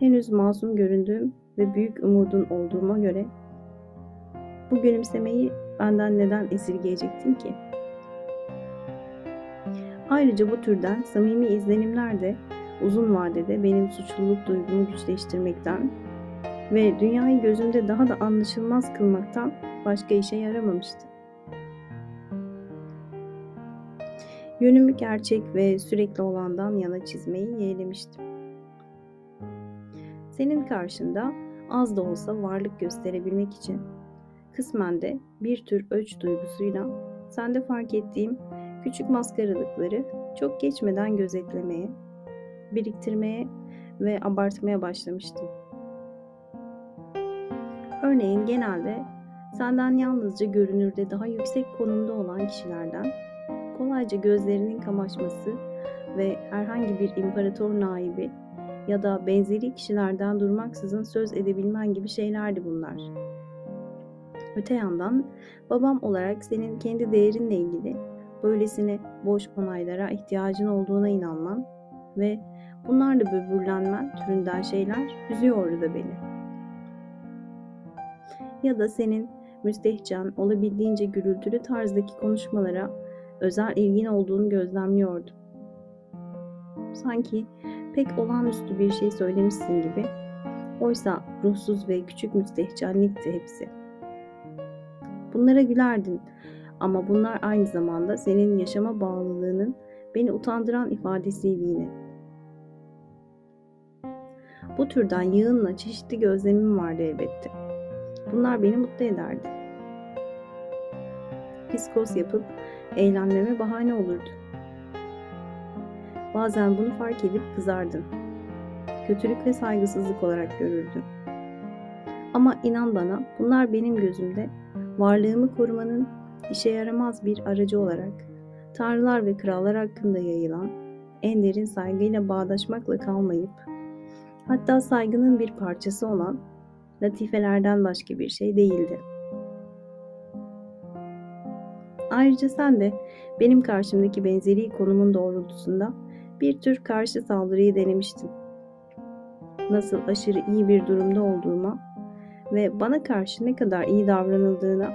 S1: henüz masum göründüğüm ve büyük umudun olduğuma göre bu gülümsemeyi benden neden esirgeyecektin ki? Ayrıca bu türden samimi izlenimler de uzun vadede benim suçluluk duygumu güçleştirmekten ve dünyayı gözümde daha da anlaşılmaz kılmaktan başka işe yaramamıştı. Yönümü gerçek ve sürekli olandan yana çizmeyi yeğlemiştim. Senin karşında az da olsa varlık gösterebilmek için kısmen de bir tür ölç duygusuyla sende fark ettiğim küçük maskaralıkları çok geçmeden gözetlemeye, biriktirmeye ve abartmaya başlamıştım. Örneğin genelde senden yalnızca görünürde daha yüksek konumda olan kişilerden kolayca gözlerinin kamaşması ve herhangi bir imparator naibi ya da benzeri kişilerden durmaksızın söz edebilmen gibi şeylerdi bunlar. Öte yandan babam olarak senin kendi değerinle ilgili böylesine boş onaylara ihtiyacın olduğuna inanman ve bunlarla böbürlenmen türünden şeyler üzüyordu da beni. Ya da senin müstehcen, olabildiğince gürültülü tarzdaki konuşmalara özel ilgin olduğunu gözlemliyordum. Sanki pek olağanüstü bir şey söylemişsin gibi. Oysa ruhsuz ve küçük müstehcenlikti hepsi. Bunlara gülerdin ama bunlar aynı zamanda senin yaşama bağlılığının beni utandıran ifadesiydi yine. Bu türden yığınla çeşitli gözlemim vardı elbette. Bunlar beni mutlu ederdi. Fiskos yapıp eğlenmeme bahane olurdu. Bazen bunu fark edip kızardın. Kötülük ve saygısızlık olarak görürdün. Ama inan bana bunlar benim gözümde varlığımı korumanın işe yaramaz bir aracı olarak tanrılar ve krallar hakkında yayılan en derin saygıyla bağdaşmakla kalmayıp hatta saygının bir parçası olan latifelerden başka bir şey değildi. Ayrıca sen de benim karşımdaki benzeri konumun doğrultusunda bir tür karşı saldırıyı denemiştin. Nasıl aşırı iyi bir durumda olduğuma ve bana karşı ne kadar iyi davranıldığına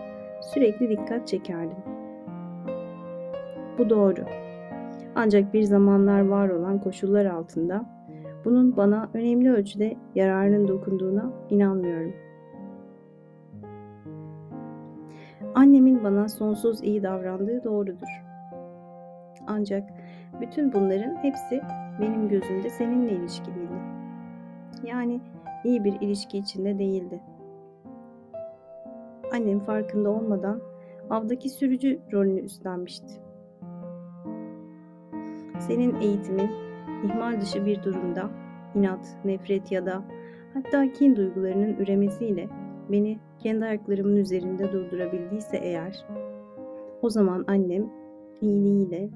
S1: sürekli dikkat çekerdim. Bu doğru. Ancak bir zamanlar var olan koşullar altında bunun bana önemli ölçüde yararının dokunduğuna inanmıyorum. Annemin bana sonsuz iyi davrandığı doğrudur. Ancak bütün bunların hepsi benim gözümde seninle ilişkiliydi. Yani iyi bir ilişki içinde değildi. Annem farkında olmadan avdaki sürücü rolünü üstlenmişti. Senin eğitimin ihmal dışı bir durumda inat, nefret ya da hatta kin duygularının üremesiyle beni kendi ayaklarımın üzerinde durdurabildiyse eğer, o zaman annem iyiliğiyle,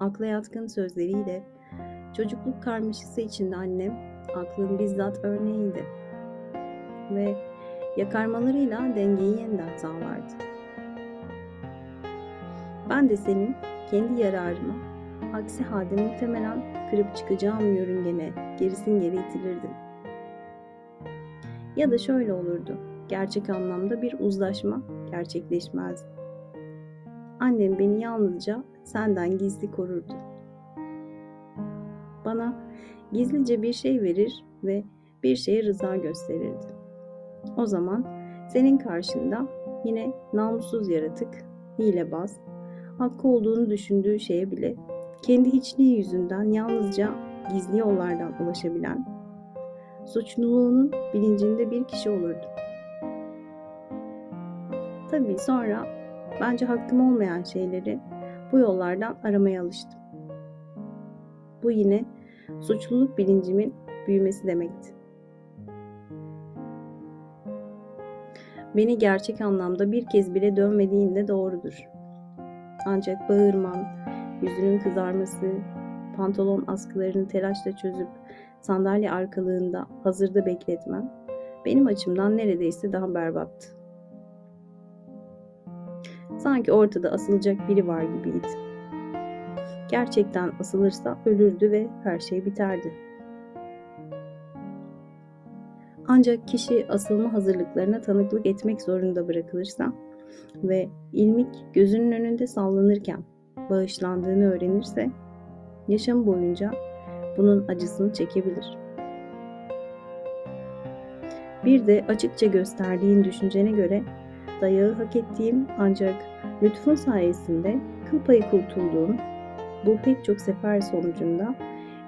S1: akla yatkın sözleriyle, çocukluk karmaşası içinde annem aklın bizzat örneğiydi. Ve yakarmalarıyla dengeyi yeniden sağlardı. Ben de senin kendi yararıma, aksi halde muhtemelen kırıp çıkacağım yörüngene gerisin geri itilirdim. Ya da şöyle olurdu. Gerçek anlamda bir uzlaşma gerçekleşmezdi. Annem beni yalnızca senden gizli korurdu. Bana gizlice bir şey verir ve bir şeye rıza gösterirdi. O zaman senin karşında yine namussuz yaratık, hilebaz, hakkı olduğunu düşündüğü şeye bile kendi hiçliği yüzünden yalnızca gizli yollardan ulaşabilen suçluluğunun bilincinde bir kişi olurdu. Tabii sonra bence hakkım olmayan şeyleri bu yollardan aramaya alıştım. Bu yine suçluluk bilincimin büyümesi demekti. Beni gerçek anlamda bir kez bile dönmediğinde doğrudur. Ancak bağırman, yüzünün kızarması, pantolon askılarını telaşla çözüp sandalye arkalığında hazırda bekletmem benim açımdan neredeyse daha berbattı. Sanki ortada asılacak biri var gibiydi. Gerçekten asılırsa ölürdü ve her şey biterdi. Ancak kişi asılma hazırlıklarına tanıklık etmek zorunda bırakılırsa ve ilmik gözünün önünde sallanırken bağışlandığını öğrenirse yaşam boyunca bunun acısını çekebilir. Bir de açıkça gösterdiğin düşüncene göre dayağı hak ettiğim ancak lütfun sayesinde kıl payı kurtulduğum bu pek çok sefer sonucunda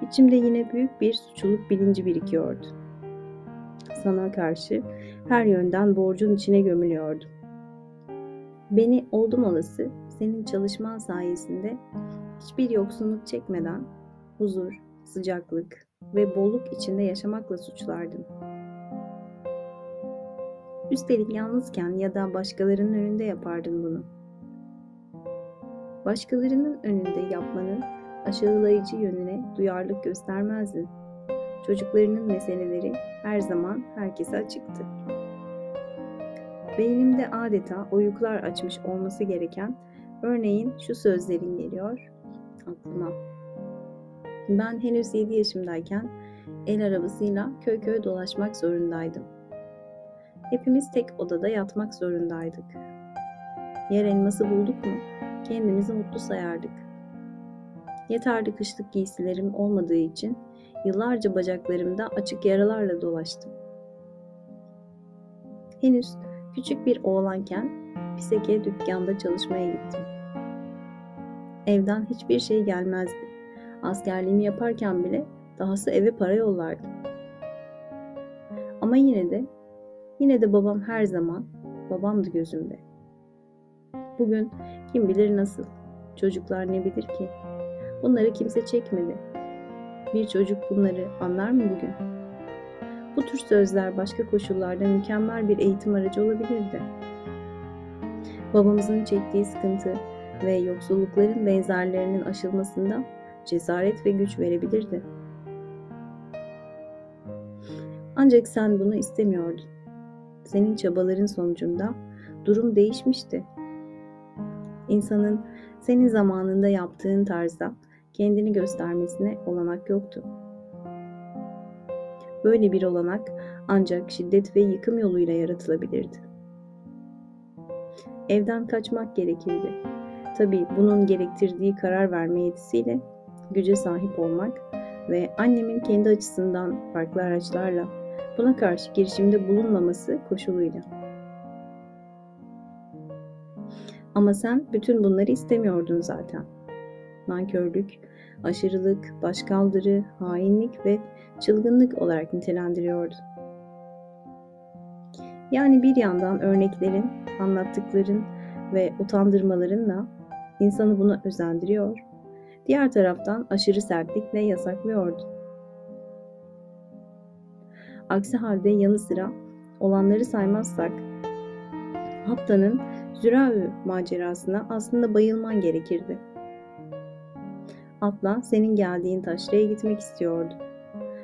S1: içimde yine büyük bir suçluluk bilinci birikiyordu. Sana karşı her yönden borcun içine gömülüyordum. Beni oldum olası senin çalışman sayesinde hiçbir yoksunluk çekmeden huzur, sıcaklık ve bolluk içinde yaşamakla suçlardın. Üstelik yalnızken ya da başkalarının önünde yapardın bunu. Başkalarının önünde yapmanın aşağılayıcı yönüne duyarlılık göstermezdin. Çocuklarının meseleleri her zaman herkese açıktı. Beynimde adeta oyuklar açmış olması gereken örneğin şu sözlerin geliyor aklıma. Ben henüz 7 yaşımdayken el arabasıyla köy köy dolaşmak zorundaydım. Hepimiz tek odada yatmak zorundaydık. Yer elması bulduk mu kendimizi mutlu sayardık. Yeterli kışlık giysilerim olmadığı için yıllarca bacaklarımda açık yaralarla dolaştım. Henüz küçük bir oğlanken Piseke dükkanda çalışmaya gittim. Evden hiçbir şey gelmezdi. Askerliğimi yaparken bile dahası eve para yollardım. Ama yine de Yine de babam her zaman babamdı gözümde. Bugün kim bilir nasıl. Çocuklar ne bilir ki? Bunları kimse çekmedi. Bir çocuk bunları anlar mı bugün? Bu tür sözler başka koşullarda mükemmel bir eğitim aracı olabilirdi. Babamızın çektiği sıkıntı ve yoksullukların benzerlerinin aşılmasında cesaret ve güç verebilirdi. Ancak sen bunu istemiyordun senin çabaların sonucunda durum değişmişti. İnsanın senin zamanında yaptığın tarzda kendini göstermesine olanak yoktu. Böyle bir olanak ancak şiddet ve yıkım yoluyla yaratılabilirdi. Evden kaçmak gerekirdi. Tabii bunun gerektirdiği karar verme yetisiyle güce sahip olmak ve annemin kendi açısından farklı araçlarla buna karşı girişimde bulunmaması koşuluyla. Ama sen bütün bunları istemiyordun zaten. Nankörlük, aşırılık, başkaldırı, hainlik ve çılgınlık olarak nitelendiriyordun. Yani bir yandan örneklerin, anlattıkların ve utandırmalarınla insanı buna özendiriyor, diğer taraftan aşırı sertlikle yasaklıyordun. Aksi halde yanı sıra olanları saymazsak Haptan'ın Züravi macerasına aslında bayılman gerekirdi. Atla senin geldiğin taşraya gitmek istiyordu.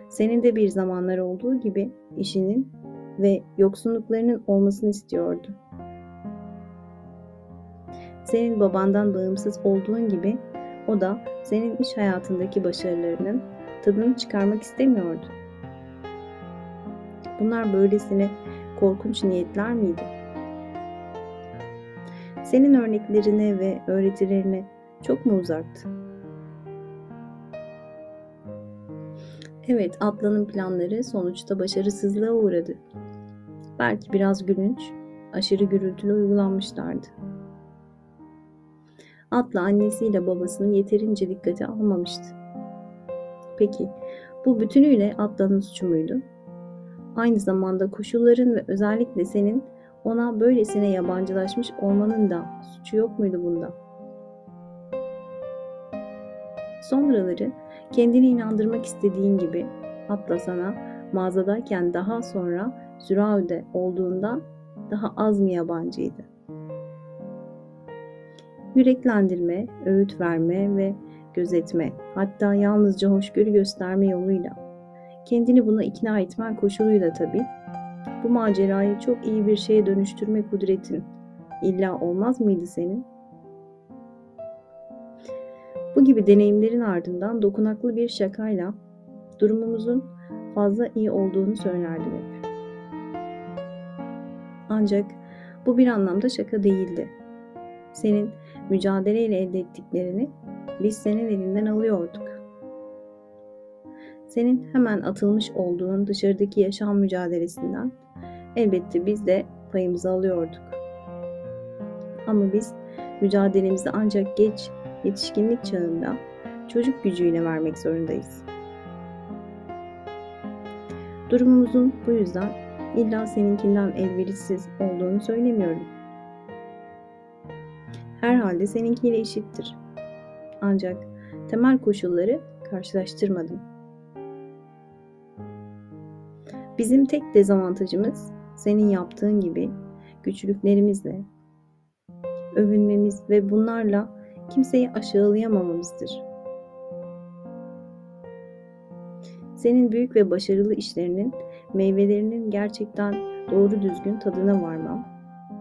S1: Senin de bir zamanlar olduğu gibi işinin ve yoksunluklarının olmasını istiyordu. Senin babandan bağımsız olduğun gibi o da senin iş hayatındaki başarılarının tadını çıkarmak istemiyordu. Bunlar böylesine korkunç niyetler miydi? Senin örneklerine ve öğretilerine çok mu uzaktı? Evet, Atlan'ın planları sonuçta başarısızlığa uğradı. Belki biraz gülünç, aşırı gürültülü uygulanmışlardı. Atla annesiyle babasını yeterince dikkate almamıştı. Peki, bu bütünüyle Atla'nın suçu muydu? Aynı zamanda koşulların ve özellikle senin ona böylesine yabancılaşmış olmanın da suçu yok muydu bunda? Sonraları kendini inandırmak istediğin gibi hatta sana mağazadayken daha sonra Züraü'de olduğundan daha az mı yabancıydı? Yüreklendirme, öğüt verme ve gözetme, hatta yalnızca hoşgörü gösterme yoluyla, kendini buna ikna etmen koşuluyla tabii, bu macerayı çok iyi bir şeye dönüştürme kudretin illa olmaz mıydı senin? Bu gibi deneyimlerin ardından dokunaklı bir şakayla durumumuzun fazla iyi olduğunu söylerdim hep. Ancak bu bir anlamda şaka değildi. Senin mücadeleyle elde ettiklerini biz senin elinden alıyorduk. Senin hemen atılmış olduğun dışarıdaki yaşam mücadelesinden elbette biz de payımızı alıyorduk. Ama biz mücadelemizi ancak geç yetişkinlik çağında çocuk gücüyle vermek zorundayız. Durumumuzun bu yüzden illa seninkinden elverişsiz olduğunu söylemiyorum. Herhalde seninkiyle eşittir. Ancak temel koşulları karşılaştırmadım. Bizim tek dezavantajımız senin yaptığın gibi güçlüklerimizle övünmemiz ve bunlarla kimseyi aşağılayamamamızdır. Senin büyük ve başarılı işlerinin meyvelerinin gerçekten doğru düzgün tadına varmam,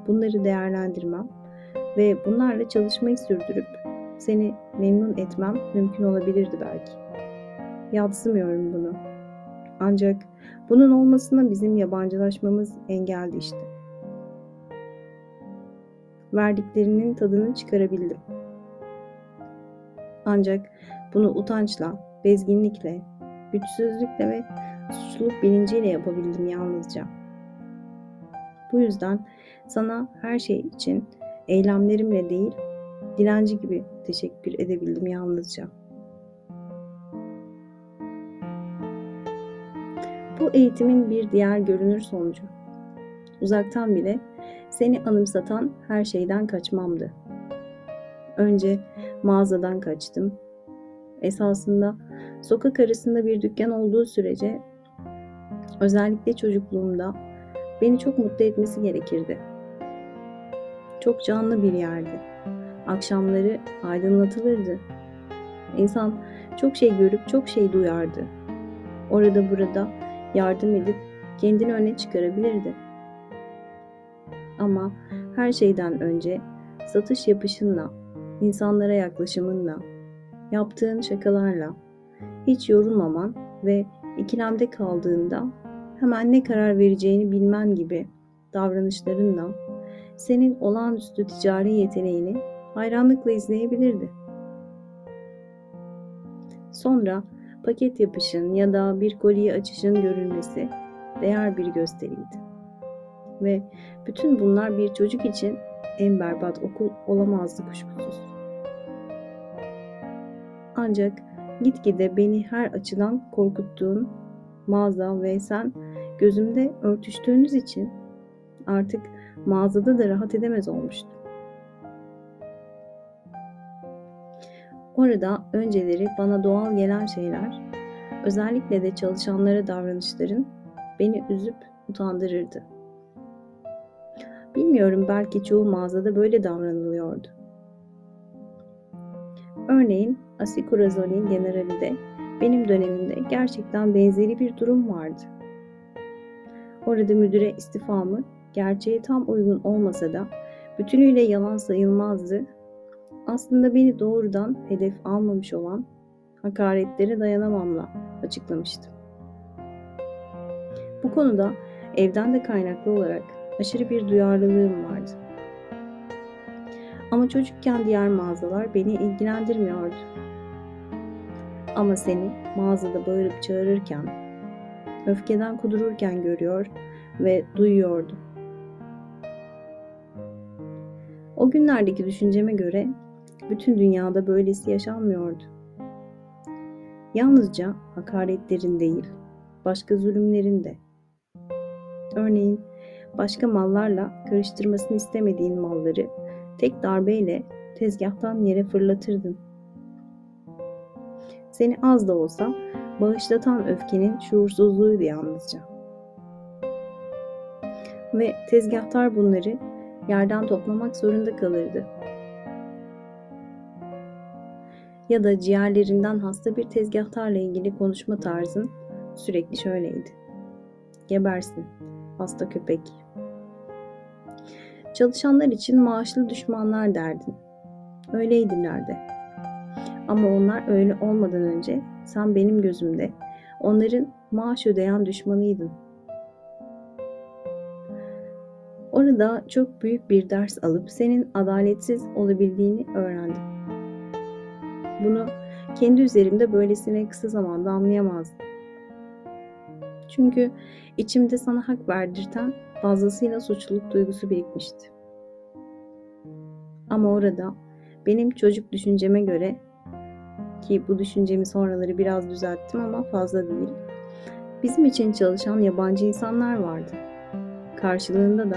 S1: bunları değerlendirmem ve bunlarla çalışmayı sürdürüp seni memnun etmem mümkün olabilirdi belki. Yadsımıyorum bunu. Ancak bunun olmasına bizim yabancılaşmamız engeldi işte. Verdiklerinin tadını çıkarabildim. Ancak bunu utançla, bezginlikle, güçsüzlükle ve suçluluk bilinciyle yapabildim yalnızca. Bu yüzden sana her şey için eylemlerimle değil, dilenci gibi teşekkür edebildim yalnızca. Eğitimin bir diğer görünür sonucu. Uzaktan bile seni anımsatan her şeyden kaçmamdı. Önce mağazadan kaçtım. Esasında sokak arasında bir dükkan olduğu sürece özellikle çocukluğumda beni çok mutlu etmesi gerekirdi. Çok canlı bir yerdi. Akşamları aydınlatılırdı. İnsan çok şey görüp çok şey duyardı. Orada burada yardım edip kendini öne çıkarabilirdi. Ama her şeyden önce satış yapışınla, insanlara yaklaşımınla, yaptığın şakalarla, hiç yorulmaman ve ikilemde kaldığında hemen ne karar vereceğini bilmen gibi davranışlarınla senin olağanüstü ticari yeteneğini hayranlıkla izleyebilirdi. Sonra paket yapışın ya da bir kolye açışın görülmesi değer bir gösteriydi. Ve bütün bunlar bir çocuk için en berbat okul olamazdı kuşkusuz. Ancak gitgide beni her açıdan korkuttuğun mağaza ve sen gözümde örtüştüğünüz için artık mağazada da rahat edemez olmuştum. Orada önceleri bana doğal gelen şeyler, özellikle de çalışanlara davranışların beni üzüp utandırırdı. Bilmiyorum belki çoğu mağazada böyle davranılıyordu. Örneğin generali de benim dönemimde gerçekten benzeri bir durum vardı. Orada müdüre istifamı gerçeğe tam uygun olmasa da bütünüyle yalan sayılmazdı. Aslında beni doğrudan hedef almamış olan hakaretlere dayanamamla açıklamıştım. Bu konuda evden de kaynaklı olarak aşırı bir duyarlılığım vardı. Ama çocukken diğer mağazalar beni ilgilendirmiyordu. Ama seni mağazada bağırıp çağırırken, öfkeden kudururken görüyor ve duyuyordum. O günlerdeki düşünceme göre bütün dünyada böylesi yaşanmıyordu. Yalnızca hakaretlerin değil, başka zulümlerin de. Örneğin başka mallarla karıştırmasını istemediğin malları tek darbeyle tezgahtan yere fırlatırdın. Seni az da olsa bağışlatan öfkenin şuursuzluğuydu yalnızca. Ve tezgahtar bunları yerden toplamak zorunda kalırdı. Ya da ciğerlerinden hasta bir tezgahtarla ilgili konuşma tarzın sürekli şöyleydi. Gebersin, hasta köpek. Çalışanlar için maaşlı düşmanlar derdin. Öyleydiler de. Ama onlar öyle olmadan önce sen benim gözümde onların maaş ödeyen düşmanıydın. Orada çok büyük bir ders alıp senin adaletsiz olabildiğini öğrendim. Bunu kendi üzerimde böylesine kısa zamanda anlayamazdım. Çünkü içimde sana hak verdirten fazlasıyla suçluluk duygusu birikmişti. Ama orada benim çocuk düşünceme göre ki bu düşüncemi sonraları biraz düzelttim ama fazla değil. Bizim için çalışan yabancı insanlar vardı. Karşılığında da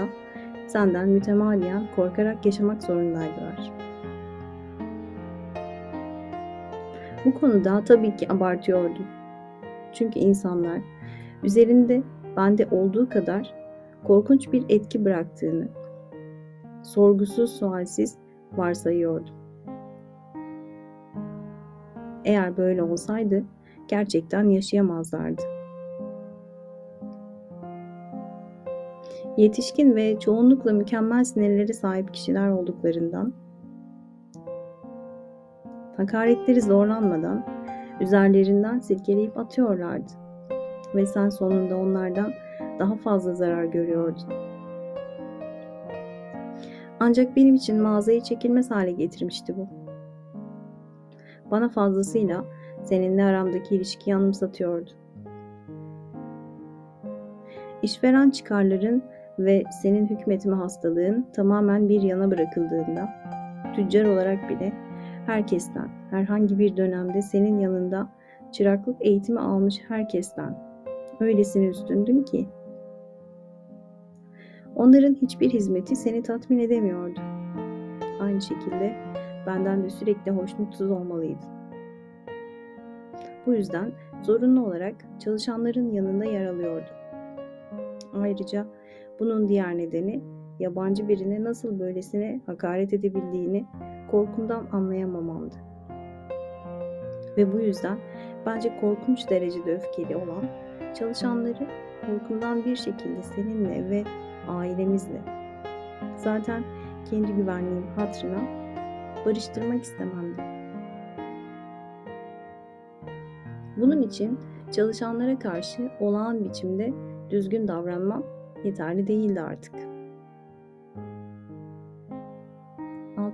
S1: senden mütemadiyen korkarak yaşamak zorundaydılar. Bu konuda tabii ki abartıyordum. Çünkü insanlar üzerinde bende olduğu kadar korkunç bir etki bıraktığını sorgusuz sualsiz varsayıyordum. Eğer böyle olsaydı gerçekten yaşayamazlardı. Yetişkin ve çoğunlukla mükemmel sinirlere sahip kişiler olduklarından hakaretleri zorlanmadan üzerlerinden silkeleyip atıyorlardı ve sen sonunda onlardan daha fazla zarar görüyordun. Ancak benim için mağazayı çekilmez hale getirmişti bu. Bana fazlasıyla seninle aramdaki ilişkiyi anımsatıyordu. İşveren çıkarların ve senin hükmetme hastalığın tamamen bir yana bırakıldığında, tüccar olarak bile herkesten, herhangi bir dönemde senin yanında çıraklık eğitimi almış herkesten öylesine üstündün ki onların hiçbir hizmeti seni tatmin edemiyordu. Aynı şekilde benden de sürekli hoşnutsuz olmalıydın. Bu yüzden zorunlu olarak çalışanların yanında yer alıyordum. Ayrıca bunun diğer nedeni yabancı birine nasıl böylesine hakaret edebildiğini korkumdan anlayamamamdı. Ve bu yüzden bence korkunç derecede öfkeli olan çalışanları korkumdan bir şekilde seninle ve ailemizle zaten kendi güvenliğim hatırına barıştırmak istememdi. Bunun için çalışanlara karşı olağan biçimde düzgün davranmam yeterli değildi artık.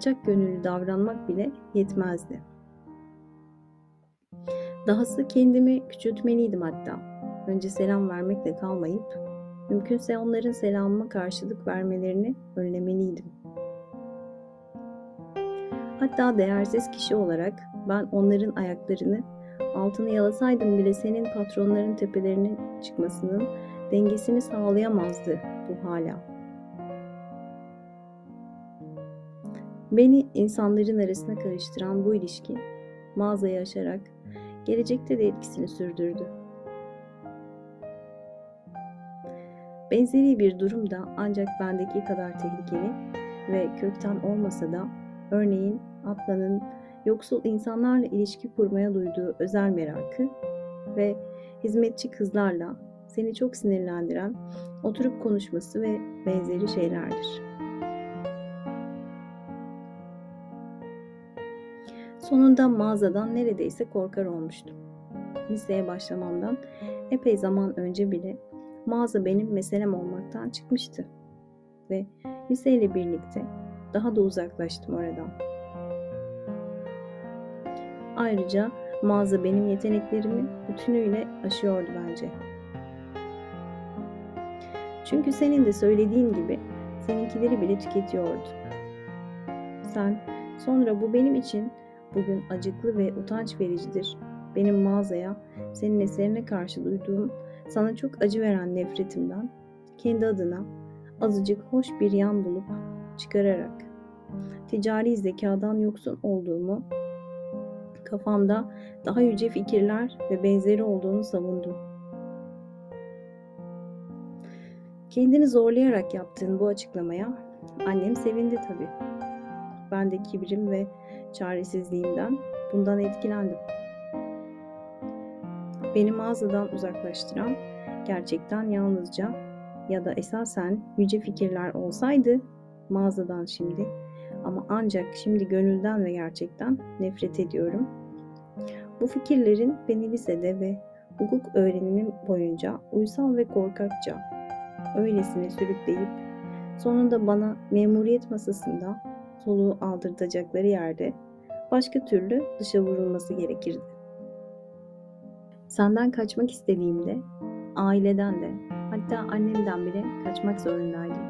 S1: Alçak gönüllü davranmak bile yetmezdi. Dahası kendimi küçültmeliydim hatta. Önce selam vermekle kalmayıp, mümkünse onların selamıma karşılık vermelerini önlemeliydim. Hatta değersiz kişi olarak ben onların ayaklarını altını yalasaydım bile senin patronların tepelerine çıkmasının dengesini sağlayamazdı bu hala. Beni insanların arasına karıştıran bu ilişki mağazayı aşarak gelecekte de etkisini sürdürdü. Benzeri bir durum da ancak bendeki kadar tehlikeli ve kökten olmasa da örneğin Atlan'ın yoksul insanlarla ilişki kurmaya duyduğu özel merakı ve hizmetçi kızlarla seni çok sinirlendiren oturup konuşması ve benzeri şeylerdir. Sonunda mağazadan neredeyse korkar olmuştum. Liseye başlamamdan epey zaman önce bile mağaza benim meselem olmaktan çıkmıştı. Ve liseyle birlikte daha da uzaklaştım oradan. Ayrıca mağaza benim yeteneklerimi bütünüyle aşıyordu bence. Çünkü senin de söylediğin gibi seninkileri bile tüketiyordu. Sen sonra bu benim için bugün acıklı ve utanç vericidir. Benim mağazaya senin eserine karşı duyduğum sana çok acı veren nefretimden kendi adına azıcık hoş bir yan bulup çıkararak ticari zekadan yoksun olduğumu kafamda daha yüce fikirler ve benzeri olduğunu savundum. Kendini zorlayarak yaptığın bu açıklamaya annem sevindi tabii. Ben de kibrim ve çaresizliğimden bundan etkilendim. Beni mağazadan uzaklaştıran gerçekten yalnızca ya da esasen yüce fikirler olsaydı mağazadan şimdi ama ancak şimdi gönülden ve gerçekten nefret ediyorum. Bu fikirlerin beni lisede ve hukuk öğrenimim boyunca uysal ve korkakça öylesine sürükleyip sonunda bana memuriyet masasında soluğu aldırtacakları yerde başka türlü dışa vurulması gerekirdi. Senden kaçmak istediğimde aileden de hatta annemden bile kaçmak zorundaydım.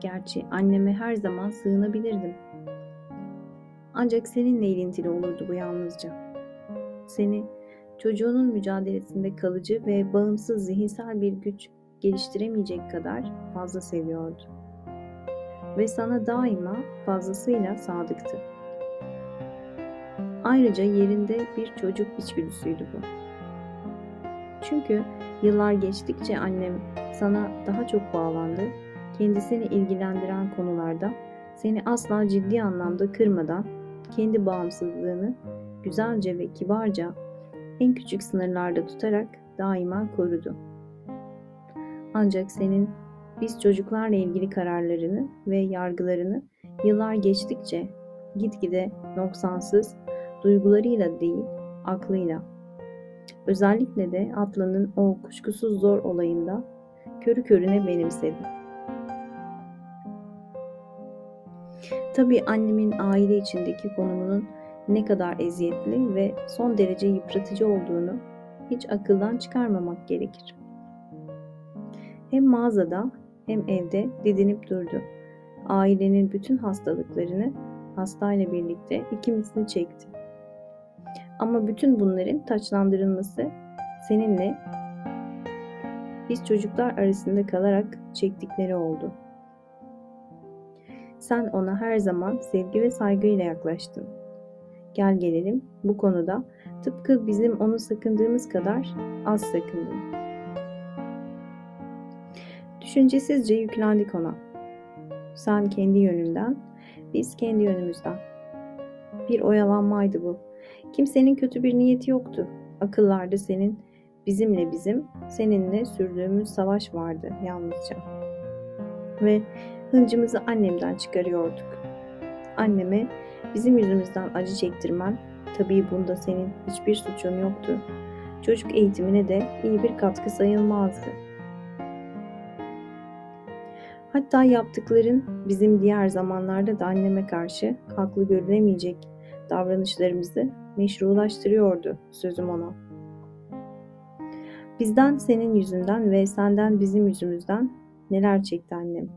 S1: Gerçi anneme her zaman sığınabilirdim. Ancak seninle ilintili olurdu bu yalnızca. Seni çocuğunun mücadelesinde kalıcı ve bağımsız zihinsel bir güç geliştiremeyecek kadar fazla seviyordu. Ve sana daima fazlasıyla sadıktı. Ayrıca yerinde bir çocuk içgüdüsüydü bu. Çünkü yıllar geçtikçe annem sana daha çok bağlandı. Kendisini ilgilendiren konularda seni asla ciddi anlamda kırmadan kendi bağımsızlığını güzelce ve kibarca en küçük sınırlarda tutarak daima korudu. Ancak senin biz çocuklarla ilgili kararlarını ve yargılarını yıllar geçtikçe gitgide noksansız, duygularıyla değil, aklıyla. Özellikle de Atlan'ın o kuşkusuz zor olayında körü körüne benimsedi. Tabii annemin aile içindeki konumunun ne kadar eziyetli ve son derece yıpratıcı olduğunu hiç akıldan çıkarmamak gerekir. Hem mağazada hem evde didinip durdu. Ailenin bütün hastalıklarını hastayla birlikte ikimizini çekti. Ama bütün bunların taçlandırılması seninle biz çocuklar arasında kalarak çektikleri oldu. Sen ona her zaman sevgi ve saygıyla yaklaştın. Gel gelelim bu konuda tıpkı bizim onu sakındığımız kadar az sakındın. Düşüncesizce yüklendik ona. Sen kendi yönünden, biz kendi yönümüzden. Bir oyalanmaydı bu. Kimsenin kötü bir niyeti yoktu. Akıllarda senin, bizimle bizim, seninle sürdüğümüz savaş vardı yalnızca. Ve hıncımızı annemden çıkarıyorduk. Anneme bizim yüzümüzden acı çektirmen, tabii bunda senin hiçbir suçun yoktu. Çocuk eğitimine de iyi bir katkı sayılmazdı. Hatta yaptıkların bizim diğer zamanlarda da anneme karşı haklı görülemeyecek davranışlarımızı meşrulaştırıyordu sözüm ona. Bizden senin yüzünden ve senden bizim yüzümüzden neler çekti annem.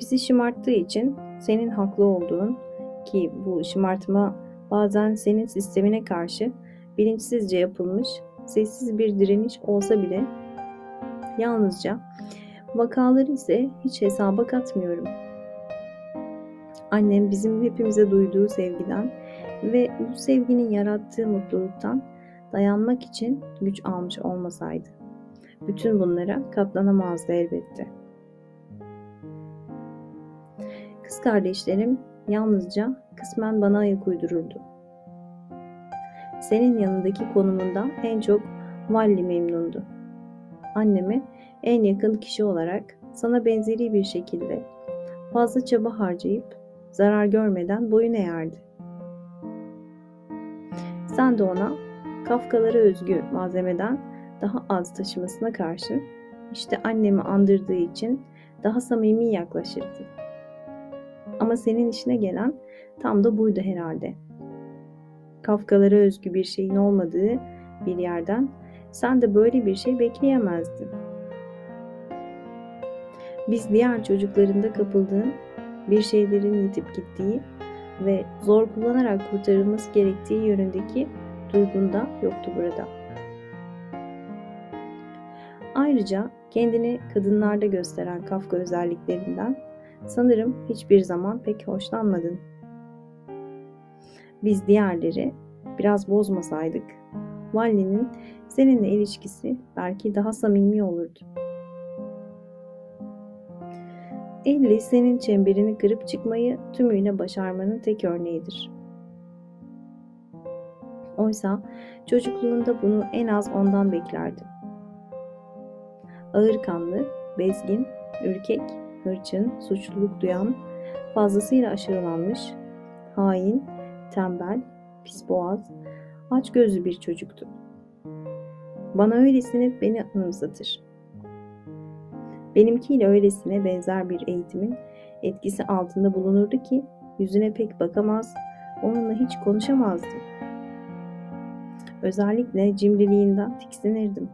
S1: Bizi şımarttığı için senin haklı olduğun ki bu şımartma bazen senin sistemine karşı bilinçsizce yapılmış sessiz bir direniş olsa bile yalnızca vakaları ise hiç hesaba katmıyorum. Annem bizim hepimize duyduğu sevgiden ve bu sevginin yarattığı mutluluktan dayanmak için güç almış olmasaydı. Bütün bunlara katlanamazdı elbette. Kız kardeşlerim yalnızca kısmen bana ayak uydururdu. Senin yanındaki konumundan en çok Valli memnundu. Anneme en yakın kişi olarak sana benzeri bir şekilde fazla çaba harcayıp zarar görmeden boyun eğerdi. Sen de ona Kafkalara özgü malzemeden daha az taşımasına karşı işte annemi andırdığı için daha samimi yaklaşırdı. Ama senin işine gelen tam da buydu herhalde. Kafkalara özgü bir şeyin olmadığı bir yerden sen de böyle bir şey bekleyemezdin. Biz diğer çocuklarında kapıldığın bir şeylerin yitip gittiği ve zor kullanarak kurtarılması gerektiği yönündeki duygunda yoktu burada. Ayrıca kendini kadınlarda gösteren Kafka özelliklerinden sanırım hiçbir zaman pek hoşlanmadın. Biz diğerleri biraz bozmasaydık, Valli'nin seninle ilişkisi belki daha samimi olurdu. Elli senin çemberini kırıp çıkmayı tümüyle başarmanın tek örneğidir. Oysa çocukluğunda bunu en az ondan beklerdim. Ağır kanlı, bezgin, ürkek, hırçın, suçluluk duyan, fazlasıyla aşağılanmış, hain, tembel, pis boğaz, aç gözlü bir çocuktu. Bana öylesine beni anımsatır. Benimkiyle öylesine benzer bir eğitimin etkisi altında bulunurdu ki yüzüne pek bakamaz, onunla hiç konuşamazdım. Özellikle cimriliğinden tiksinirdim.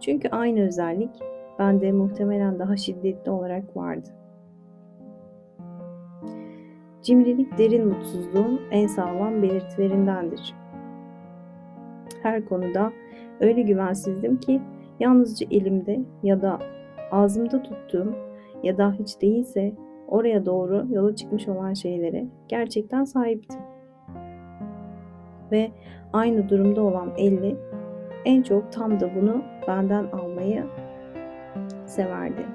S1: Çünkü aynı özellik bende muhtemelen daha şiddetli olarak vardı. Cimrilik derin mutsuzluğun en sağlam belirtilerindendir. Her konuda öyle güvensizdim ki yalnızca elimde ya da ağzımda tuttuğum ya da hiç değilse oraya doğru yola çıkmış olan şeylere gerçekten sahiptim. Ve aynı durumda olan Elli en çok tam da bunu benden almayı severdi.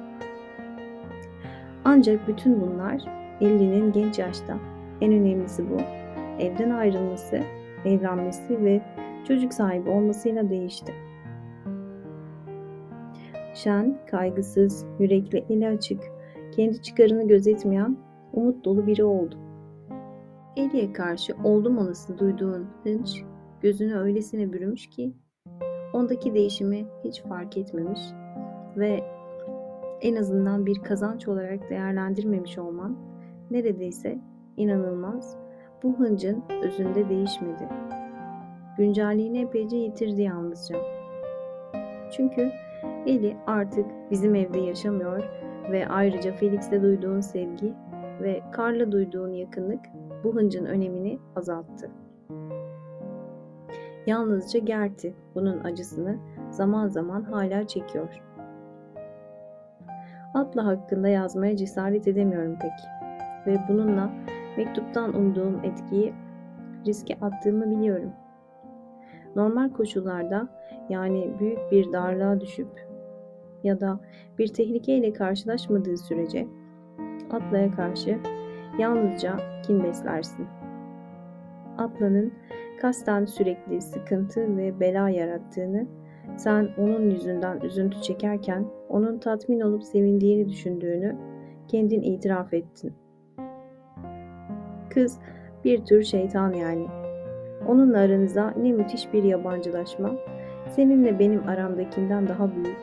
S1: Ancak bütün bunlar Elli'nin genç yaşta en önemlisi bu. Evden ayrılması, evlenmesi ve çocuk sahibi olmasıyla değişti. Şen, kaygısız, yürekli, eli açık, kendi çıkarını gözetmeyen, umut dolu biri oldu. Eli'ye karşı oldum olası duyduğun hınç gözünü öylesine bürümüş ki ondaki değişimi hiç fark etmemiş ve en azından bir kazanç olarak değerlendirmemiş olman neredeyse inanılmaz bu hıncın özünde değişmedi. Güncelliğini epeyce yitirdi yalnızca. Çünkü Eli artık bizim evde yaşamıyor ve ayrıca Felix'le duyduğun sevgi ve Karl'la duyduğun yakınlık bu hıncın önemini azalttı. Yalnızca Gerti bunun acısını zaman zaman hala çekiyor. Atla hakkında yazmaya cesaret edemiyorum pek ve bununla mektuptan umduğum etkiyi riske attığımı biliyorum. Normal koşullarda yani büyük bir darlığa düşüp ya da bir tehlikeyle karşılaşmadığı sürece Atla'ya karşı yalnızca kin beslersin. Atlanın kasten sürekli sıkıntı ve bela yarattığını, sen onun yüzünden üzüntü çekerken onun tatmin olup sevindiğini düşündüğünü kendin itiraf ettin. Kız bir tür şeytan yani. Onunla aranıza ne müthiş bir yabancılaşma, seninle benim aramdakinden daha büyük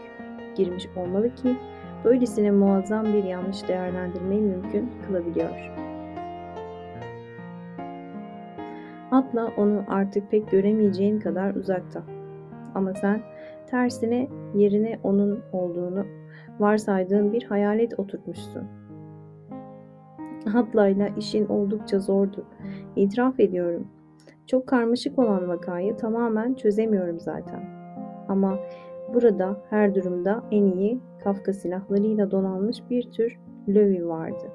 S1: girmiş olmalı ki böylesine muazzam bir yanlış değerlendirmeyi mümkün kılabiliyor. Atla onu artık pek göremeyeceğin kadar uzakta. Ama sen tersine yerine onun olduğunu varsaydığın bir hayalet oturtmuşsun. Atlayla işin oldukça zordu. İtiraf ediyorum. Çok karmaşık olan vakayı tamamen çözemiyorum zaten. Ama burada her durumda en iyi Kafka silahlarıyla donanmış bir tür lövi vardı.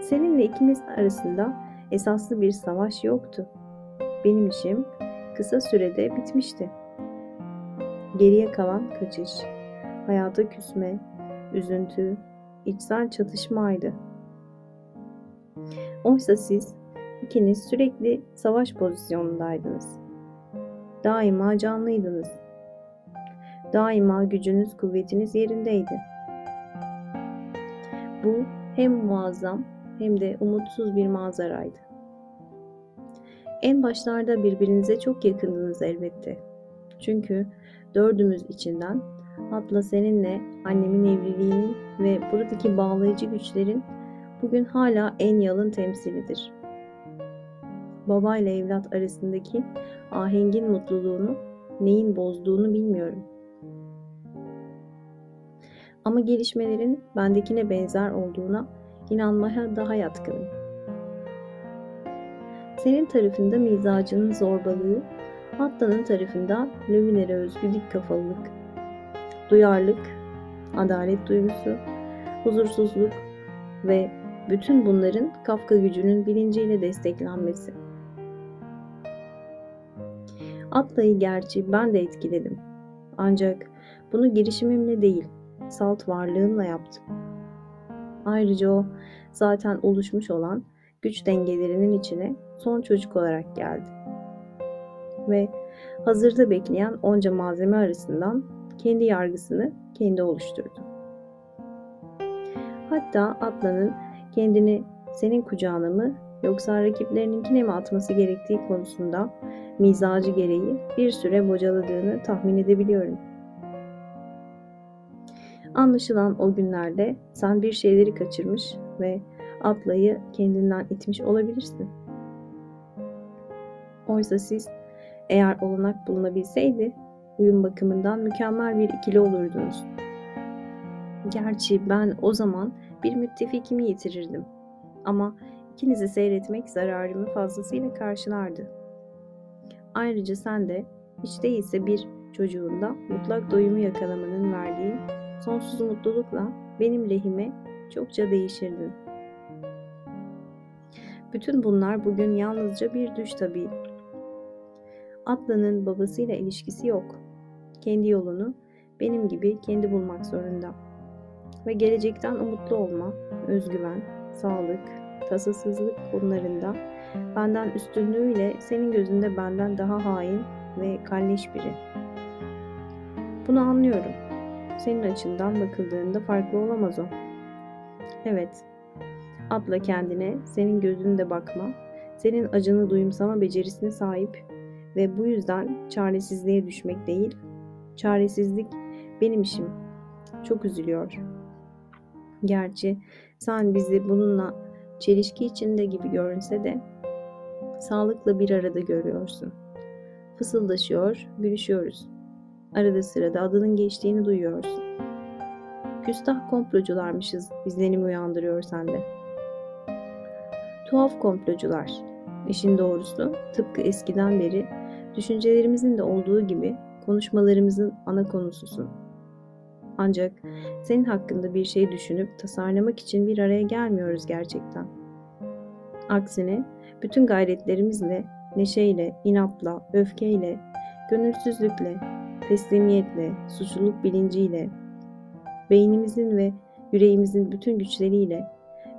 S1: Seninle ikimiz arasında esaslı bir savaş yoktu. Benim işim kısa sürede bitmişti. Geriye kalan kaçış, hayata küsme, üzüntü, içsel çatışmaydı. Oysa siz ikiniz sürekli savaş pozisyonundaydınız. Daima canlıydınız. Daima gücünüz, kuvvetiniz yerindeydi. Bu hem muazzam hem de umutsuz bir manzaraydı. En başlarda birbirinize çok yakındınız elbette. Çünkü dördümüz içinden Atla seninle annemin evliliğinin ve buradaki bağlayıcı güçlerin bugün hala en yalın temsilidir. Baba ile evlat arasındaki ahengin mutluluğunu neyin bozduğunu bilmiyorum. Ama gelişmelerin bendekine benzer olduğuna inanmaya daha yatkınım. Senin tarafında mizacının zorbalığı, Atlan'ın tarafında lövinere özgü dik kafalılık, duyarlılık, adalet duygusu, huzursuzluk ve bütün bunların Kafka gücünün bilinciyle desteklenmesi. Atla'yı gerçi ben de etkiledim. Ancak bunu girişimimle değil, salt varlığımla yaptım. Ayrıca o zaten oluşmuş olan güç dengelerinin içine son çocuk olarak geldi. Ve hazırda bekleyen onca malzeme arasından kendi yargısını kendi oluşturdu. Hatta Atlan'ın kendini senin kucağına mı yoksa rakiplerinkine mi atması gerektiği konusunda mizacı gereği bir süre bocaladığını tahmin edebiliyorum. Anlaşılan o günlerde sen bir şeyleri kaçırmış ve Atlay'ı kendinden itmiş olabilirsin. Oysa siz eğer olanak bulunabilseydi uyum bakımından mükemmel bir ikili olurdunuz. Gerçi ben o zaman bir müttefikimi yitirirdim. Ama ikinizi seyretmek zararımı fazlasıyla karşılardı. Ayrıca sen de hiç değilse bir çocuğunda mutlak doyumu yakalamanın verdiği sonsuz mutlulukla benim lehime çokça değişirdin. Bütün bunlar bugün yalnızca bir düş tabii. Atlan'ın babasıyla ilişkisi yok. Kendi yolunu benim gibi kendi bulmak zorunda. Ve gelecekten umutlu olma, özgüven, sağlık, tasasızlık konularında benden üstünlüğüyle senin gözünde benden daha hain ve kalleş biri. Bunu anlıyorum. Senin açından bakıldığında farklı olamaz o. Evet, atla kendine, senin gözünde bakma, senin acını duyumsama becerisine sahip ve bu yüzden çaresizliğe düşmek değil, çaresizlik benim işim. Çok üzülüyor. Gerçi sen bizi bununla çelişki içinde gibi görünse de sağlıkla bir arada görüyorsun. Fısıldaşıyor, gülüşüyoruz. Arada sırada adının geçtiğini duyuyorsun. Küstah komplocularmışız izlenimi uyandırıyor sende. Tuhaf komplocular. İşin doğrusu tıpkı eskiden beri düşüncelerimizin de olduğu gibi konuşmalarımızın ana konususun. Ancak senin hakkında bir şey düşünüp tasarlamak için bir araya gelmiyoruz gerçekten. Aksine bütün gayretlerimizle, neşeyle, inatla, öfkeyle, gönülsüzlükle, teslimiyetle, suçluluk bilinciyle, beynimizin ve yüreğimizin bütün güçleriyle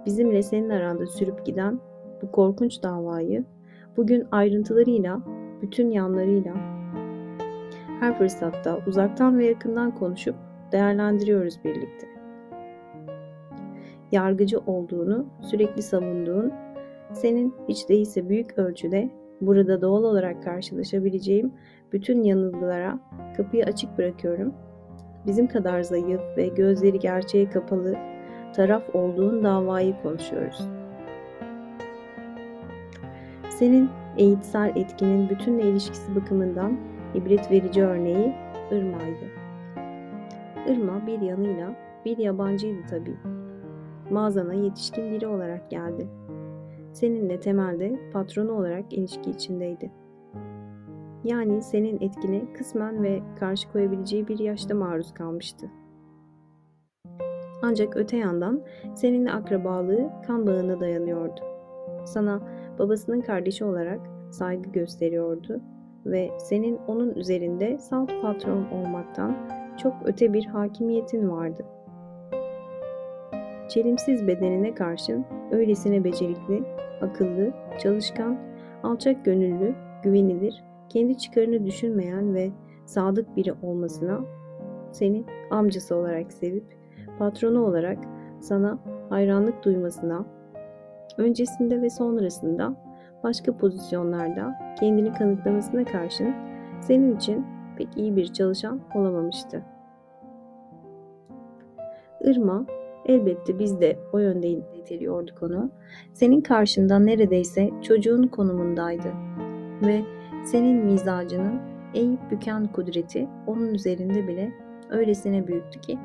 S1: bizimle senin aranda sürüp giden bu korkunç davayı bugün ayrıntılarıyla, bütün yanlarıyla her fırsatta uzaktan ve yakından konuşup değerlendiriyoruz birlikte. Yargıcı olduğunu sürekli savunduğun, senin hiç değilse büyük ölçüde burada doğal olarak karşılaşabileceğim bütün yanılgılara kapıyı açık bırakıyorum. Bizim kadar zayıf ve gözleri gerçeğe kapalı taraf olduğun davayı konuşuyoruz. Senin eğitsel etkinin bütünle ilişkisi bakımından ibret verici örneği Irma'ydı. Irma bir yanıyla bir yabancıydı tabii. Mağazana yetişkin biri olarak geldi. Seninle temelde patronu olarak ilişki içindeydi. Yani senin etkine kısmen ve karşı koyabileceği bir yaşta maruz kalmıştı. Ancak öte yandan seninle akrabalığı kan bağına dayanıyordu. Sana babasının kardeşi olarak saygı gösteriyordu ve senin onun üzerinde salt patron olmaktan çok öte bir hakimiyetin vardı. Çelimsiz bedenine karşın öylesine becerikli, akıllı, çalışkan, alçak gönüllü, güvenilir, kendi çıkarını düşünmeyen ve sadık biri olmasına seni amcası olarak sevip patronu olarak sana hayranlık duymasına, öncesinde ve sonrasında başka pozisyonlarda kendini kanıtlamasına karşın senin için pek iyi bir çalışan olamamıştı. Irma, elbette biz de o yönde niteliyorduk onu. Senin karşında neredeyse çocuğun konumundaydı. Ve senin mizacının eğip büken kudreti onun üzerinde bile öylesine büyüktü ki.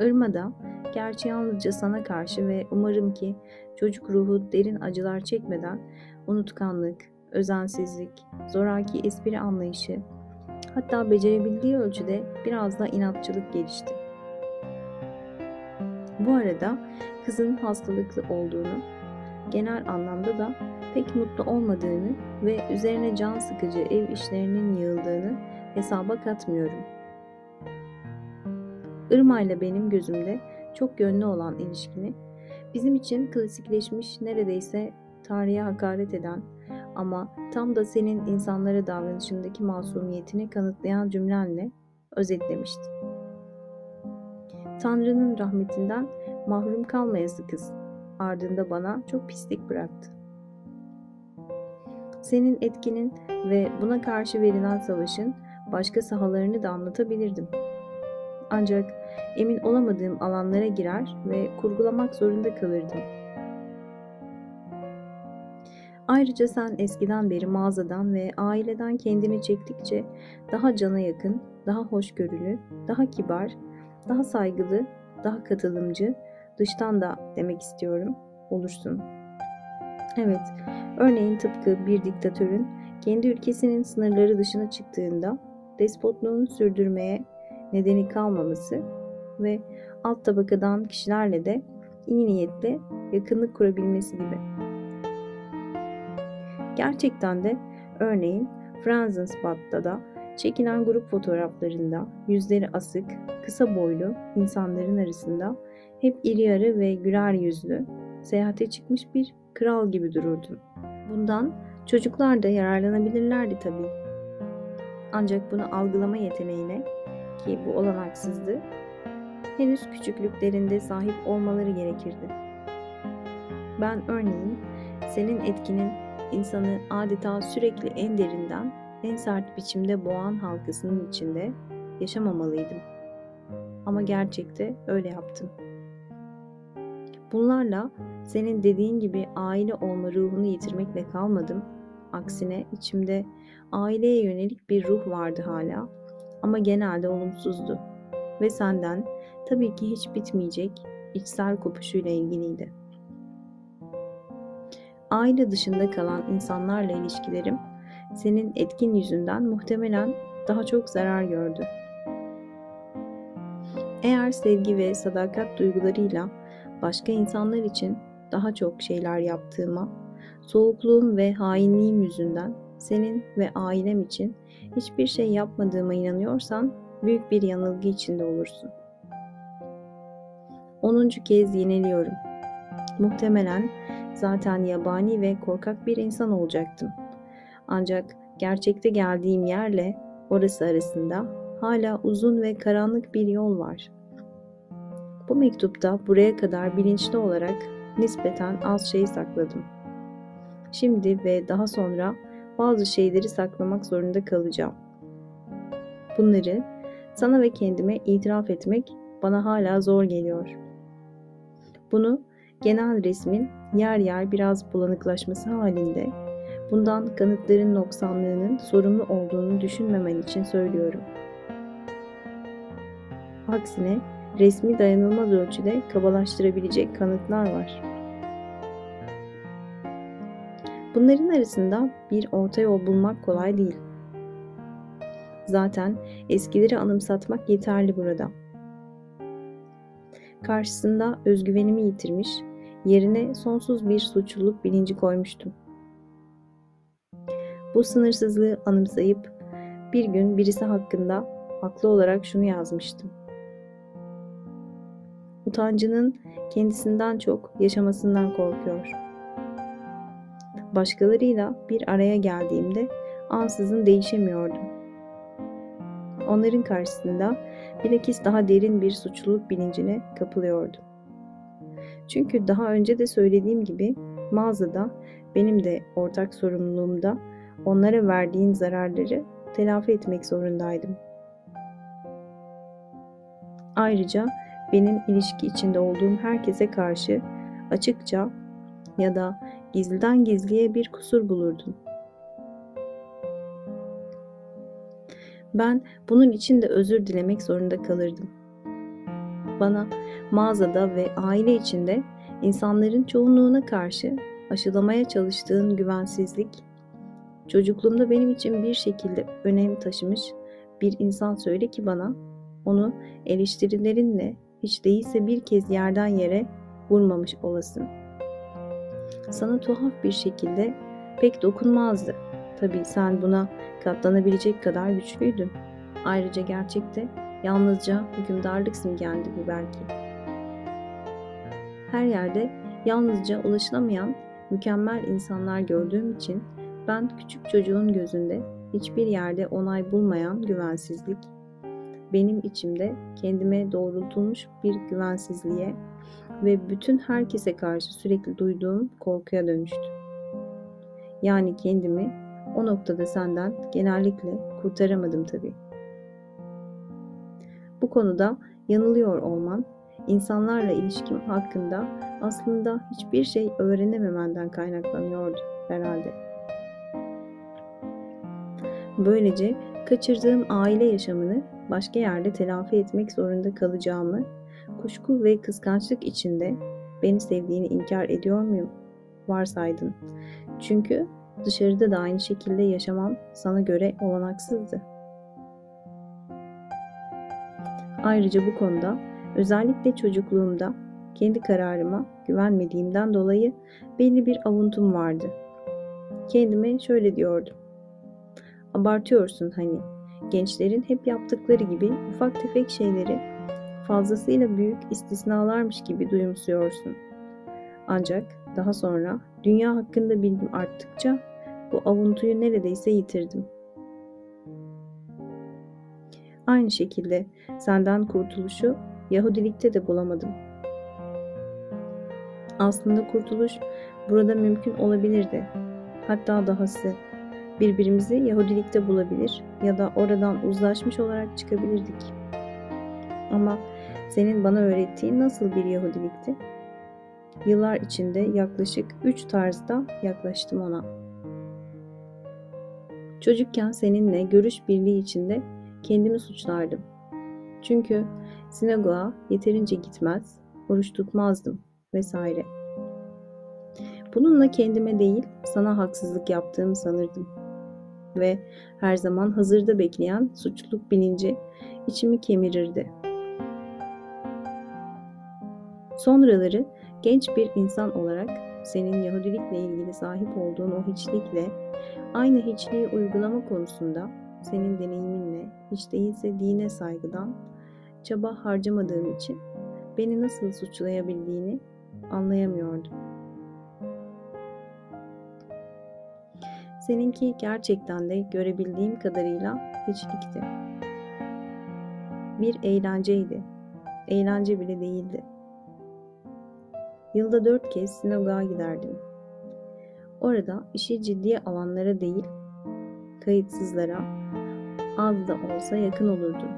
S1: Irma da gerçi yalnızca sana karşı ve umarım ki çocuk ruhu derin acılar çekmeden unutkanlık, özensizlik, zoraki espri anlayışı, hatta becerebildiği ölçüde biraz da inatçılık gelişti. Bu arada kızın hastalıklı olduğunu, genel anlamda da pek mutlu olmadığını ve üzerine can sıkıcı ev işlerinin yığıldığını hesaba katmıyorum. Irma ile benim gözümde çok yönlü olan ilişkini, bizim için klasikleşmiş neredeyse tarihe hakaret eden ama tam da senin insanlara davranışındaki masumiyetini kanıtlayan cümlenle özetlemiştin. Tanrı'nın rahmetinden mahrum kalmayası kız. Ardında bana çok pislik bıraktı. Senin etkinin ve buna karşı verilen savaşın başka sahalarını da anlatabilirdim. Ancak emin olamadığım alanlara girer ve kurgulamak zorunda kalırdım. Ayrıca sen eskiden beri mağazadan ve aileden kendini çektikçe daha cana yakın, daha hoşgörülü, daha kibar, daha saygılı, daha katılımcı, dıştan da demek istiyorum, olursun. Evet, örneğin tıpkı bir diktatörün kendi ülkesinin sınırları dışına çıktığında despotluğunu sürdürmeye nedeni kalmaması ve alt tabakadan kişilerle de iyi niyetle yakınlık kurabilmesi gibi. Gerçekten de örneğin Franzenspat'ta da çekilen grup fotoğraflarında yüzleri asık, kısa boylu insanların arasında hep iri yarı ve güler yüzlü, seyahate çıkmış bir kral gibi dururdun. Bundan çocuklar da yararlanabilirlerdi tabii. Ancak bunu algılama yeteneğine ki bu olanaksızdı, henüz küçüklüklerinde sahip olmaları gerekirdi. Ben örneğin senin etkinin insanı adeta sürekli en derinden, en sert biçimde boğan halkasının içinde yaşamamalıydım. Ama gerçekte öyle yaptım. Bunlarla senin dediğin gibi aile olma ruhunu yitirmekle kalmadım. Aksine içimde aileye yönelik bir ruh vardı hala ama genelde olumsuzdu ve senden tabii ki hiç bitmeyecek içsel kopuşuyla ilgiliydi. Aile dışında kalan insanlarla ilişkilerim senin etkin yüzünden muhtemelen daha çok zarar gördü. Eğer sevgi ve sadakat duygularıyla başka insanlar için daha çok şeyler yaptığıma, soğukluğum ve hainliğim yüzünden senin ve ailem için hiçbir şey yapmadığıma inanıyorsan büyük bir yanılgı içinde olursun. Onuncu kez yeniliyorum. Muhtemelen zaten yabani ve korkak bir insan olacaktım. Ancak gerçekte geldiğim yerle orası arasında hala uzun ve karanlık bir yol var. Bu mektupta buraya kadar bilinçli olarak nispeten az şey sakladım. Şimdi ve daha sonra bazı şeyleri saklamak zorunda kalacağım. Bunları sana ve kendime itiraf etmek bana hala zor geliyor. Bunu genel resmin yer yer biraz bulanıklaşması halinde bundan kanıtların noksanlığının sorumlu olduğunu düşünmemen için söylüyorum. Aksine resmi dayanılmaz ölçüde kabalaştırabilecek kanıtlar var. Bunların arasında bir orta yol bulmak kolay değil. Zaten eskileri anımsatmak yeterli burada. Karşısında özgüvenimi yitirmiş, yerine sonsuz bir suçluluk bilinci koymuştum. Bu sınırsızlığı anımsayıp bir gün birisi hakkında haklı olarak şunu yazmıştım. Utancının kendisinden çok yaşamasından korkuyor. Başkalarıyla bir araya geldiğimde ansızın değişemiyordum. Onların karşısında bilakis daha derin bir suçluluk bilincine kapılıyordum. Çünkü daha önce de söylediğim gibi mağazada benim de ortak sorumluluğumda onlara verdiğin zararları telafi etmek zorundaydım. Ayrıca benim ilişki içinde olduğum herkese karşı açıkça ya da gizliden gizliye bir kusur bulurdum. Ben bunun için de özür dilemek zorunda kalırdım. Bana mağazada ve aile içinde insanların çoğunluğuna karşı aşılamaya çalıştığın güvensizlik, çocukluğumda benim için bir şekilde önem taşımış bir insan söyle ki bana onu eleştirilerinle hiç değilse bir kez yerden yere vurmamış olasın. Sana tuhaf bir şekilde pek dokunmazdı. Tabii sen buna katlanabilecek kadar güçlüydün. Ayrıca gerçekte yalnızca hükümdarlık simgendi bu belki. Her yerde yalnızca ulaşılamayan mükemmel insanlar gördüğüm için ben küçük çocuğun gözünde hiçbir yerde onay bulmayan güvensizlik, benim içimde kendime doğrultulmuş bir güvensizliğe ve bütün herkese karşı sürekli duyduğum korkuya dönüştü. Yani kendimi o noktada senden genellikle kurtaramadım tabii. Bu konuda yanılıyor olman, insanlarla ilişkim hakkında aslında hiçbir şey öğrenememenden kaynaklanıyordu herhalde. Böylece kaçırdığım aile yaşamını başka yerde telafi etmek zorunda kalacağımı, kuşku ve kıskançlık içinde beni sevdiğini inkar ediyor muyum? Varsaydın. Çünkü dışarıda da aynı şekilde yaşamam sana göre olanaksızdı. Ayrıca bu konuda özellikle çocukluğumda kendi kararıma güvenmediğimden dolayı belli bir avuntum vardı. Kendime şöyle diyordum. Abartıyorsun hani. Gençlerin hep yaptıkları gibi ufak tefek şeyleri fazlasıyla büyük istisnalarmış gibi duyumsuyorsun. Ancak daha sonra dünya hakkında bilgim arttıkça bu avuntuyu neredeyse yitirdim. Aynı şekilde senden kurtuluşu Yahudilikte de bulamadım. Aslında kurtuluş burada mümkün olabilirdi. Hatta dahası birbirimizi Yahudilikte bulabilir ya da oradan uzlaşmış olarak çıkabilirdik. Ama senin bana öğrettiğin nasıl bir Yahudilikti? Yıllar içinde yaklaşık üç tarzda yaklaştım ona. Çocukken seninle görüş birliği içinde kendimi suçlardım. Çünkü sinagoga yeterince gitmez, oruç tutmazdım vesaire. Bununla kendime değil, sana haksızlık yaptığımı sanırdım. Ve her zaman hazırda bekleyen suçluluk bilinci içimi kemirirdi. Sonraları genç bir insan olarak senin Yahudilikle ilgili sahip olduğun o hiçlikle aynı hiçliği uygulama konusunda senin deneyiminle hiç değilse dine saygıdan çaba harcamadığım için beni nasıl suçlayabildiğini anlayamıyordum. Seninki gerçekten de görebildiğim kadarıyla hiçlikti. Bir eğlenceydi. Eğlence bile değildi. Yılda dört kez sinagoga giderdim. Orada işi ciddiye alanlara değil, kayıtsızlara az da olsa yakın olurdum.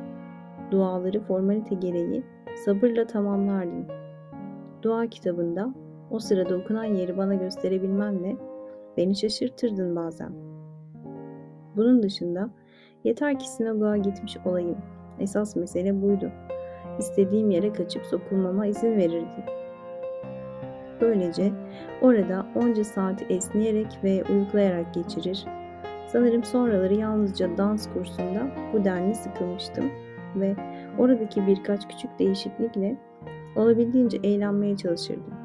S1: Duaları formalite gereği sabırla tamamlardım. Dua kitabında o sırada okunan yeri bana gösterebilmenle beni şaşırtırdın bazen. Bunun dışında yeter ki sinagoga gitmiş olayım. Esas mesele buydu. İstediğim yere kaçıp sokulmama izin verirdi. Böylece orada onca saati esneyerek ve uyuklayarak geçirir. Sanırım sonraları yalnızca dans kursunda bu denli sıkılmıştım ve oradaki birkaç küçük değişiklikle olabildiğince eğlenmeye çalışırdım.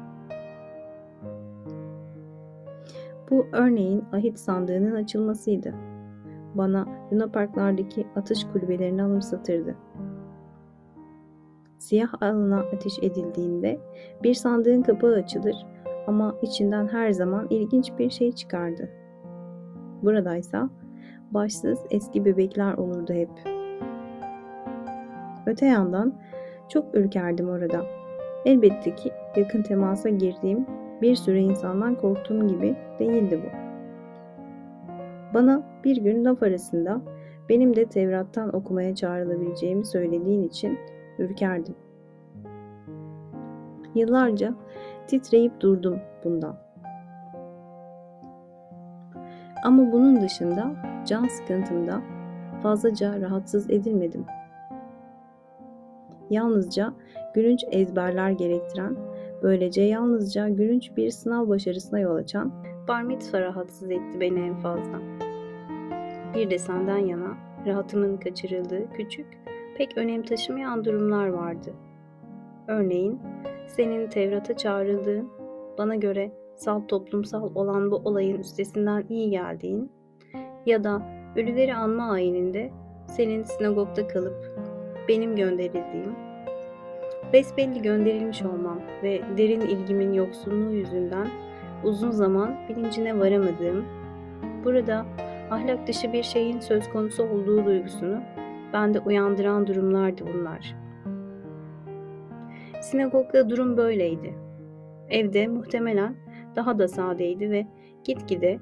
S1: Bu örneğin ahit sandığının açılmasıydı. Bana Luna Parklardaki atış kulübelerini anımsatırdı. Siyah alana ateş edildiğinde bir sandığın kapağı açılır ama içinden her zaman ilginç bir şey çıkardı. Buradaysa başsız eski bebekler olurdu hep. Öte yandan çok ürkerdim orada. Elbette ki yakın temasa girdiğim bir sürü insandan korktuğum gibi değildi bu. Bana bir gün laf arasında benim de Tevrat'tan okumaya çağrılabileceğimi söylediğin için ürkerdim. Yıllarca titreyip durdum bundan. Ama bunun dışında can sıkıntımda fazlaca rahatsız edilmedim. Yalnızca gülünç ezberler gerektiren, böylece yalnızca gülünç bir sınav başarısına yol açan bar mitzvah rahatsız etti beni en fazla. Bir de senden yana rahatımın kaçırıldığı küçük, pek önem taşımayan durumlar vardı. Örneğin senin Tevrat'a çağrıldığın, bana göre salt toplumsal olan bu olayın üstesinden iyi geldiğin ya da ölüleri anma ayininde senin sinagogda kalıp benim gönderildiğim, besbelli gönderilmiş olmam ve derin ilgimin yoksunluğu yüzünden uzun zaman bilincine varamadığım, burada ahlak dışı bir şeyin söz konusu olduğu duygusunu bende uyandıran durumlardı bunlar. Sinagogda durum böyleydi. Evde muhtemelen daha da sadeydi ve gitgide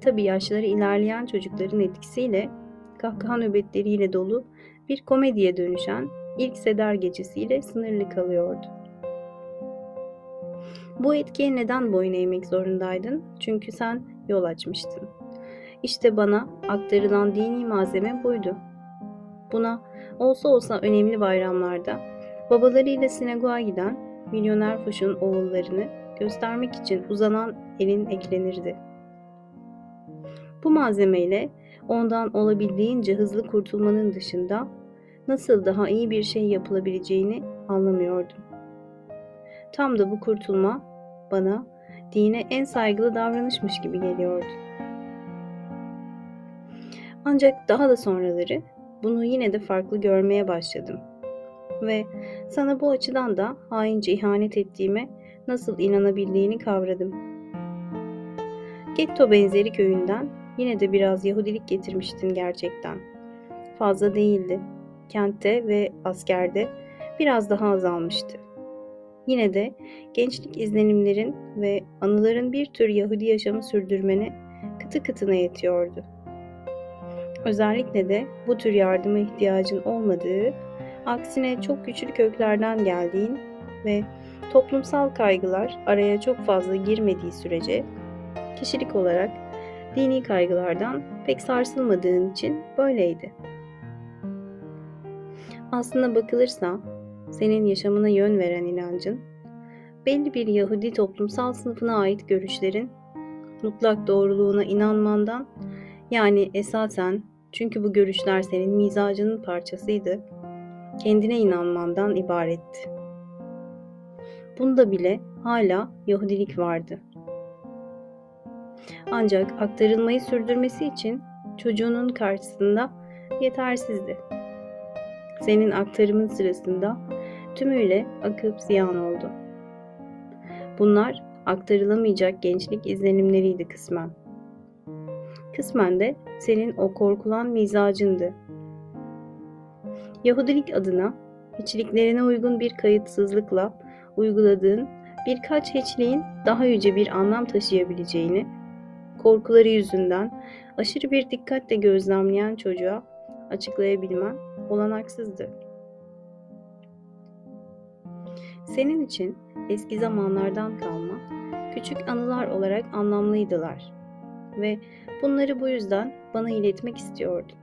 S1: tabi yaşları ilerleyen çocukların etkisiyle kahkaha nöbetleriyle dolu bir komediye dönüşen ilk seder gecesiyle sınırlı kalıyordu. Bu etkiye neden boyun eğmek zorundaydın? Çünkü sen yol açmıştın. İşte bana aktarılan dini malzeme buydu. Buna olsa olsa önemli bayramlarda babalarıyla sinagoga giden milyoner fuşun oğullarını göstermek için uzanan elin eklenirdi. Bu malzemeyle ondan olabildiğince hızlı kurtulmanın dışında nasıl daha iyi bir şey yapılabileceğini anlamıyordum. Tam da bu kurtulma bana dine en saygılı davranışmış gibi geliyordu. Ancak daha da sonraları bunu yine de farklı görmeye başladım. Ve sana bu açıdan da haince ihanet ettiğime nasıl inanabildiğini kavradım. Getto benzeri köyünden yine de biraz Yahudilik getirmiştin gerçekten. Fazla değildi. Kentte ve askerde biraz daha azalmıştı. Yine de gençlik izlenimlerin ve anıların bir tür Yahudi yaşamı sürdürmene kıtı kıtına yetiyordu. Özellikle de bu tür yardıma ihtiyacın olmadığı, aksine çok güçlü köklerden geldiğin ve toplumsal kaygılar araya çok fazla girmediği sürece kişilik olarak dini kaygılardan pek sarsılmadığın için böyleydi. Aslına bakılırsa senin yaşamına yön veren inancın, belli bir Yahudi toplumsal sınıfına ait görüşlerin mutlak doğruluğuna inanmandan yani esasen çünkü bu görüşler senin mizacının parçasıydı, kendine inanmandan ibaretti. Bunda bile hala Yahudilik vardı. Ancak aktarılmayı sürdürmesi için çocuğunun karşısında yetersizdi. Senin aktarımın sırasında tümüyle akıp ziyan oldu. Bunlar aktarılamayacak gençlik izlenimleriydi kısmen. Kısmen de senin o korkulan mizacındı. Yahudilik adına hiçliklerine uygun bir kayıtsızlıkla uyguladığın birkaç hiçliğin daha yüce bir anlam taşıyabileceğini, korkuları yüzünden aşırı bir dikkatle gözlemleyen çocuğa açıklayabilmen olanaksızdı. Senin için eski zamanlardan kalma küçük anılar olarak anlamlıydılar ve bunları bu yüzden bana iletmek istiyordun.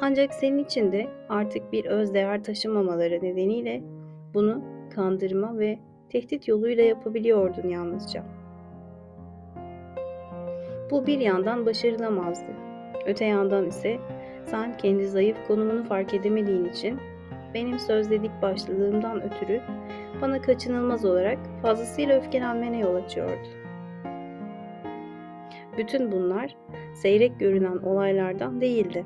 S1: Ancak senin için de artık bir öz değer taşımamaları nedeniyle bunu kandırma ve tehdit yoluyla yapabiliyordun yalnızca. Bu bir yandan başarılamazdı. Öte yandan ise sen kendi zayıf konumunu fark edemediğin için benim sözledik başladığımdan ötürü bana kaçınılmaz olarak fazlasıyla öfkelenmene yol açıyordu. Bütün bunlar seyrek görünen olaylardan değildi.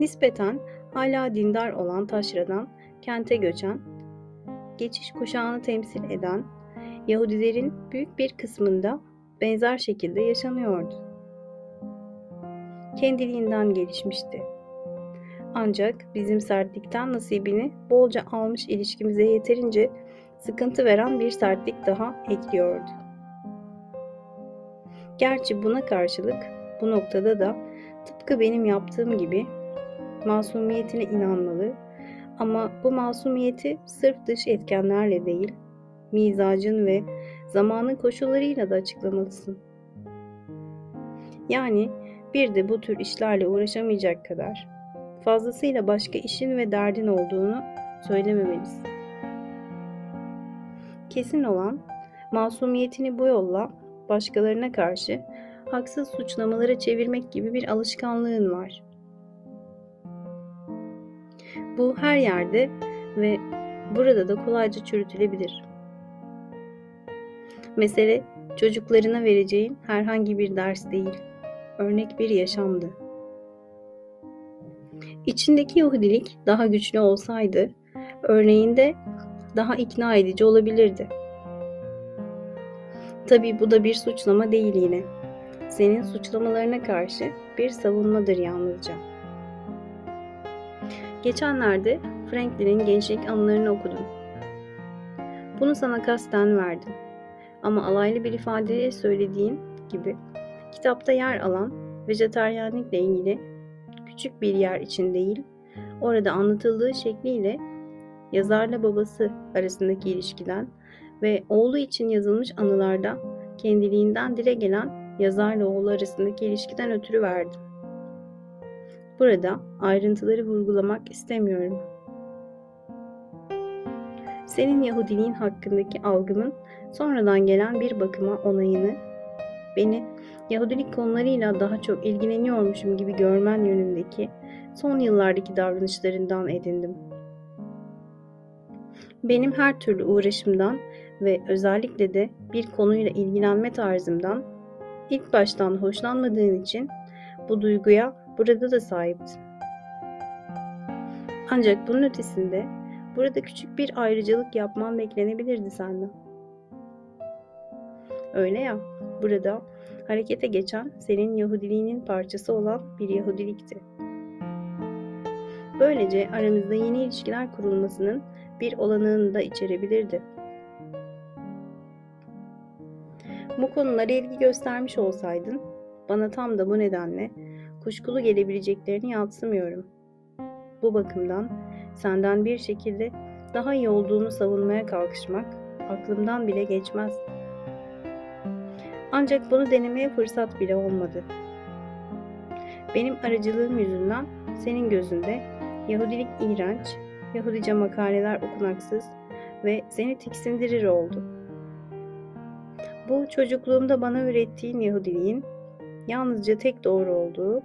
S1: Nispeten hala dindar olan taşradan kente göçen, geçiş kuşağını temsil eden Yahudilerin büyük bir kısmında benzer şekilde yaşanıyordu. Kendiliğinden gelişmişti. Ancak bizim sertlikten nasibini bolca almış ilişkimize yeterince sıkıntı veren bir sertlik daha ekliyordu. Gerçi buna karşılık bu noktada da tıpkı benim yaptığım gibi masumiyetine inanmalı ama bu masumiyeti sırf dış etkenlerle değil, mizacın ve zamanın koşullarıyla da açıklamalısın. Yani bir de bu tür işlerle uğraşamayacak kadar fazlasıyla başka işin ve derdin olduğunu söylememelisin. Kesin olan masumiyetini bu yolla başkalarına karşı haksız suçlamalara çevirmek gibi bir alışkanlığın var. Bu her yerde ve burada da kolayca çürütülebilir. Mesele çocuklarına vereceğin herhangi bir ders değil, örnek bir yaşamdı. İçindeki Yahudilik daha güçlü olsaydı, örneğinde daha ikna edici olabilirdi. Tabii bu da bir suçlama değil yine. Senin suçlamalarına karşı bir savunmadır yalnızca. Geçenlerde Franklin'in gençlik anılarını okudum. Bunu sana kasten verdim. Ama alaylı bir ifadeyle söylediğin gibi kitapta yer alan vejetaryenlikle ilgili küçük bir yer için değil, orada anlatıldığı şekliyle yazarla babası arasındaki ilişkiden ve oğlu için yazılmış anılarda kendiliğinden dile gelen yazarla oğlu arasındaki ilişkiden ötürü verdim. Burada ayrıntıları vurgulamak istemiyorum. Senin Yahudiliğin hakkındaki algımın sonradan gelen bir bakıma onayını, beni Yahudilik konularıyla daha çok ilgileniyormuşum gibi görmen yönündeki son yıllardaki davranışlarından edindim. Benim her türlü uğraşımdan ve özellikle de bir konuyla ilgilenme tarzımdan ilk baştan hoşlanmadığın için bu duyguya burada da sahiptin. Ancak bunun ötesinde burada küçük bir ayrıcalık yapman beklenebilirdi senden. Öyle ya, burada harekete geçen senin Yahudiliğinin parçası olan bir Yahudilikti. Böylece aramızda yeni ilişkiler kurulmasının bir olanağını da içerebilirdi. Bu konulara ilgi göstermiş olsaydın, bana tam da bu nedenle kuşkulu gelebileceklerini yatsımıyorum. Bu bakımdan senden bir şekilde daha iyi olduğunu savunmaya kalkışmak aklımdan bile geçmez. Ancak bunu denemeye fırsat bile olmadı. Benim aracılığım yüzünden senin gözünde Yahudilik iğrenç, Yahudice makaleler okunaksız ve seni tiksindirir oldu. Bu çocukluğumda bana ürettiğin Yahudiliğin yalnızca tek doğru olduğu,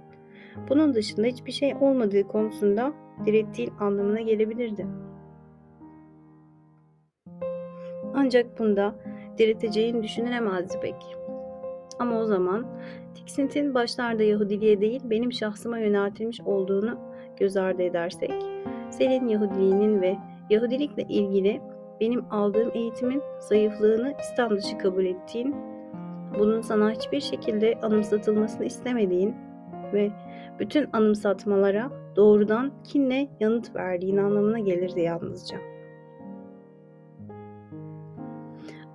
S1: bunun dışında hiçbir şey olmadığı konusunda direttiğin anlamına gelebilirdi. Ancak bunda direteceğin düşünülemezdi pek. Ama o zaman tiksintin başlarda Yahudiliğe değil benim şahsıma yöneltilmiş olduğunu göz ardı edersek, senin Yahudiliğinin ve Yahudilikle ilgili benim aldığım eğitimin zayıflığını İslam dışı kabul ettiğin, bunun sana hiçbir şekilde anımsatılmasını istemediğin ve bütün anımsatmalara doğrudan kinle yanıt verdiğin anlamına gelirdi yalnızca.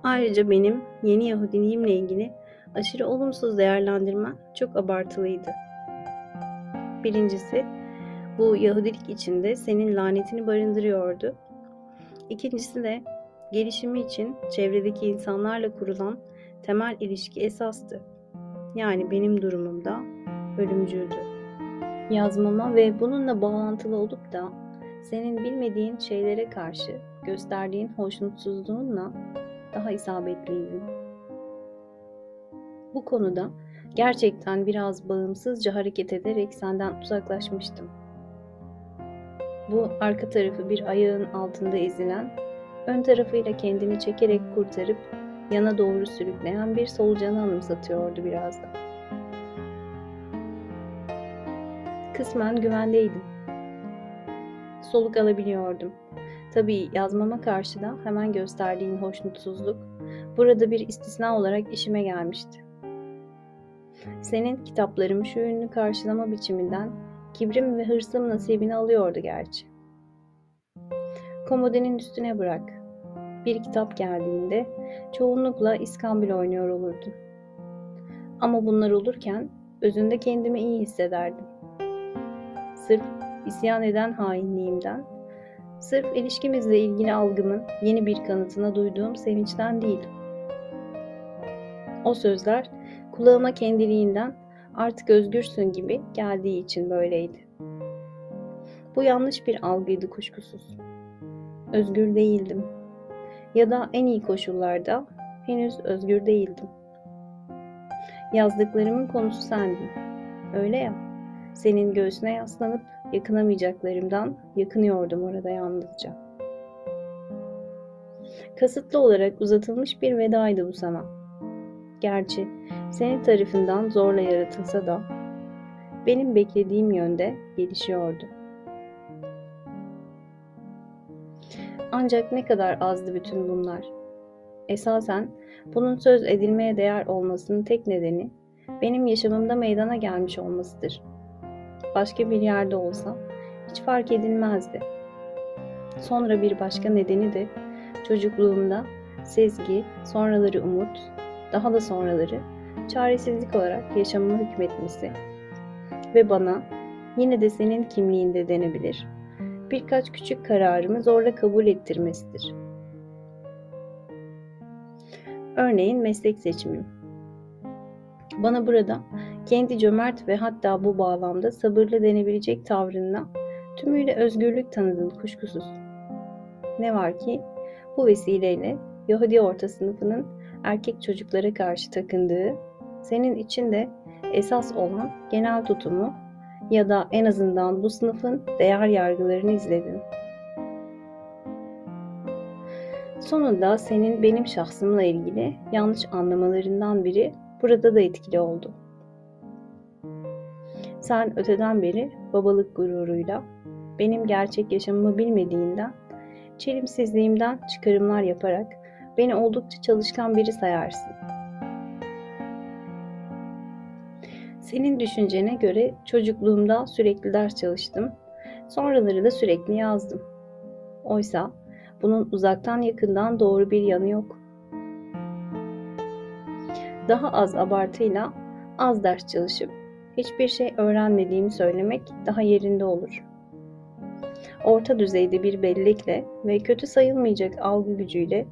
S1: Ayrıca benim yeni Yahudiliğimle ilgili aşırı olumsuz değerlendirme çok abartılıydı. Birincisi, bu Yahudilik içinde senin lanetini barındırıyordu. İkincisi de gelişimi için çevredeki insanlarla kurulan temel ilişki esastı. Yani benim durumumda ölümcüldü. Yazmama ve bununla bağlantılı olup da senin bilmediğin şeylere karşı gösterdiğin hoşnutsuzluğunla daha isabetliydin. Bu konuda gerçekten biraz bağımsızca hareket ederek senden uzaklaşmıştım. Bu arka tarafı bir ayağın altında ezilen, ön tarafıyla kendini çekerek kurtarıp yana doğru sürükleyen bir solucanı anımsatıyordu biraz da. Kısmen güvendeydim. Soluk alabiliyordum. Tabii yazmama karşı da hemen gösterdiğin hoşnutsuzluk burada bir istisna olarak işime gelmişti. Senin kitaplarım şu ünlü karşılama biçiminden kibrim ve hırsım nasibini alıyordu gerçi. Komodinin üstüne bırak. Bir kitap geldiğinde çoğunlukla İskambil oynuyor olurdum. Ama bunlar olurken özünde kendimi iyi hissederdim. Sırf isyan eden hainliğimden, sırf ilişkimizle ilgili algımın yeni bir kanıtına duyduğum sevinçten değil. O sözler kulağıma kendiliğinden artık özgürsün gibi geldiği için böyleydi. Bu yanlış bir algıydı kuşkusuz. Özgür değildim. Ya da en iyi koşullarda henüz özgür değildim. Yazdıklarımın konusu sendin. Öyle ya. Senin göğsüne yaslanıp yakınamayacaklarımdan yakınıyordum orada yalnızca. Kasıtlı olarak uzatılmış bir vedaydı bu sana. Gerçi senin tarafından zorla yaratılsa da benim beklediğim yönde gelişiyordu. Ancak ne kadar azdı bütün bunlar. Esasen bunun söz edilmeye değer olmasının tek nedeni benim yaşamımda meydana gelmiş olmasıdır. Başka bir yerde olsa hiç fark edilmezdi. Sonra bir başka nedeni de çocukluğumda sezgi, sonraları umut, daha da sonraları çaresizlik olarak yaşamıma hükmetmesi ve bana yine de senin kimliğinde denebilir. Birkaç küçük kararımı zorla kabul ettirmesidir. Örneğin meslek seçimim. Bana burada kendi cömert ve hatta bu bağlamda sabırlı denebilecek tavrınla tümüyle özgürlük tanıdın kuşkusuz. Ne var ki bu vesileyle Yahudi orta sınıfının erkek çocuklara karşı takındığı, senin için de esas olan genel tutumu ya da en azından bu sınıfın değer yargılarını izledin. Sonunda senin benim şahsımla ilgili yanlış anlamalarından biri burada da etkili oldu. Sen öteden beri babalık gururuyla benim gerçek yaşamımı bilmediğinden, çelimsizliğimden çıkarımlar yaparak beni oldukça çalışkan biri sayarsın. Senin düşüncene göre çocukluğumda sürekli ders çalıştım, sonraları da sürekli yazdım. Oysa bunun uzaktan yakından doğru bir yanı yok. Daha az abartıyla az ders çalışıp hiçbir şey öğrenmediğimi söylemek daha yerinde olur. Orta düzeyde bir bellekle ve kötü sayılmayacak algı gücüyle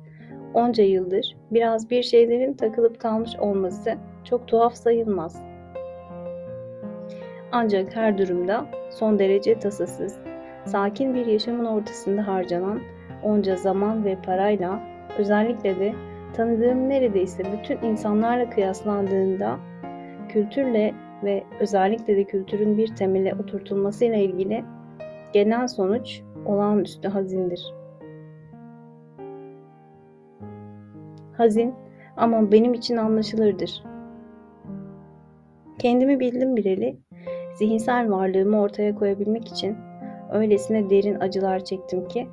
S1: onca yıldır biraz bir şeylerin takılıp kalmış olması çok tuhaf sayılmaz. Ancak her durumda son derece tasasız, sakin bir yaşamın ortasında harcanan onca zaman ve parayla özellikle de tanıdığım neredeyse bütün insanlarla kıyaslandığında kültürle ve özellikle de kültürün bir temele oturtulmasıyla ilgili genel sonuç olağanüstü hazindir. Hazin ama benim için anlaşılırdır. Kendimi bildim bileli, zihinsel varlığımı ortaya koyabilmek için öylesine derin acılar çektim ki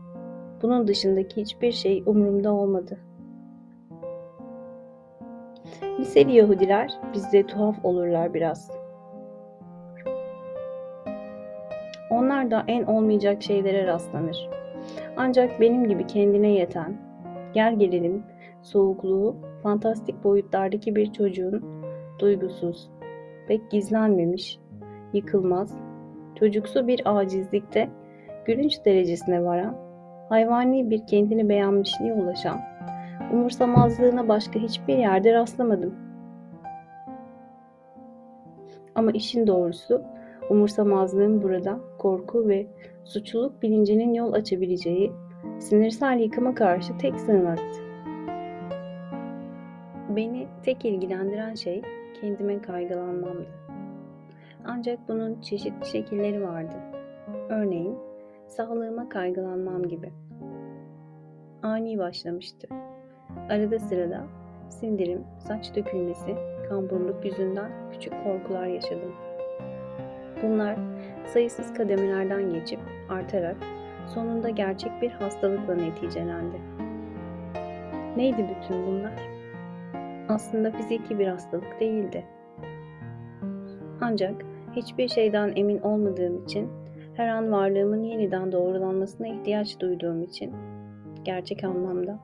S1: bunun dışındaki hiçbir şey umurumda olmadı. Liseli Yahudiler bizde tuhaf olurlar biraz. Onlar da en olmayacak şeylere rastlanır. Ancak benim gibi kendine yeten, gel gelelim soğukluğu fantastik boyutlardaki bir çocuğun duygusuz, pek gizlenmemiş, yıkılmaz, çocuksu bir acizlikte gülünç derecesine varan, hayvani bir kendini beğenmişliğe ulaşan, umursamazlığına başka hiçbir yerde rastlamadım. Ama işin doğrusu umursamazlığın burada korku ve suçluluk bilincinin yol açabileceği sinirsel yıkıma karşı tek sığınaktı. Beni tek ilgilendiren şey kendime kaygılanmamdı. Ancak bunun çeşitli şekilleri vardı. Örneğin sağlığıma kaygılanmam gibi. Ani başlamıştı. Arada sırada sindirim, saç dökülmesi, kamburluk yüzünden küçük korkular yaşadım. Bunlar sayısız kademelerden geçip artarak sonunda gerçek bir hastalıkla neticelendi. Neydi bütün bunlar? Aslında fiziki bir hastalık değildi. Ancak hiçbir şeyden emin olmadığım için, her an varlığımın yeniden doğrulanmasına ihtiyaç duyduğum için, gerçek anlamda,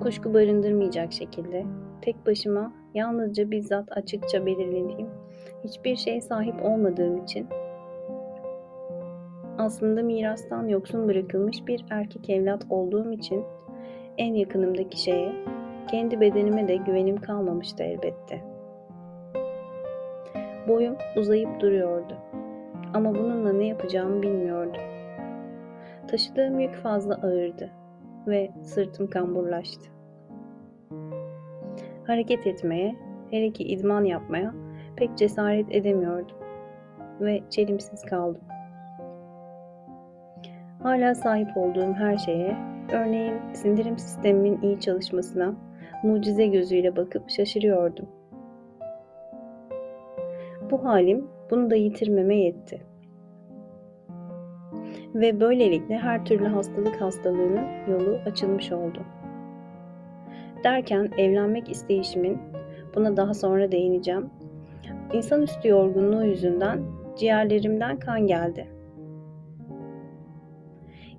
S1: kuşku barındırmayacak şekilde, tek başıma yalnızca bizzat açıkça belirlediğim hiçbir şeye sahip olmadığım için, aslında mirastan yoksun bırakılmış bir erkek evlat olduğum için en yakınımdaki şeye, kendi bedenime de güvenim kalmamıştı elbette. Boyum uzayıp duruyordu. Ama bununla ne yapacağımı bilmiyordum. Taşıdığım yük fazla ağırdı ve sırtım kamburlaştı. Hareket etmeye, hele ki idman yapmaya pek cesaret edemiyordum ve çelimsiz kaldım. Hala sahip olduğum her şeye, örneğin sindirim sistemimin iyi çalışmasına mucize gözüyle bakıp şaşırıyordum. Bu halim bunu da yitirmeme yetti. Ve böylelikle her türlü hastalık hastalığının yolu açılmış oldu. Derken evlenmek isteyişimin, buna daha sonra değineceğim, insanüstü yorgunluğu yüzünden ciğerlerimden kan geldi.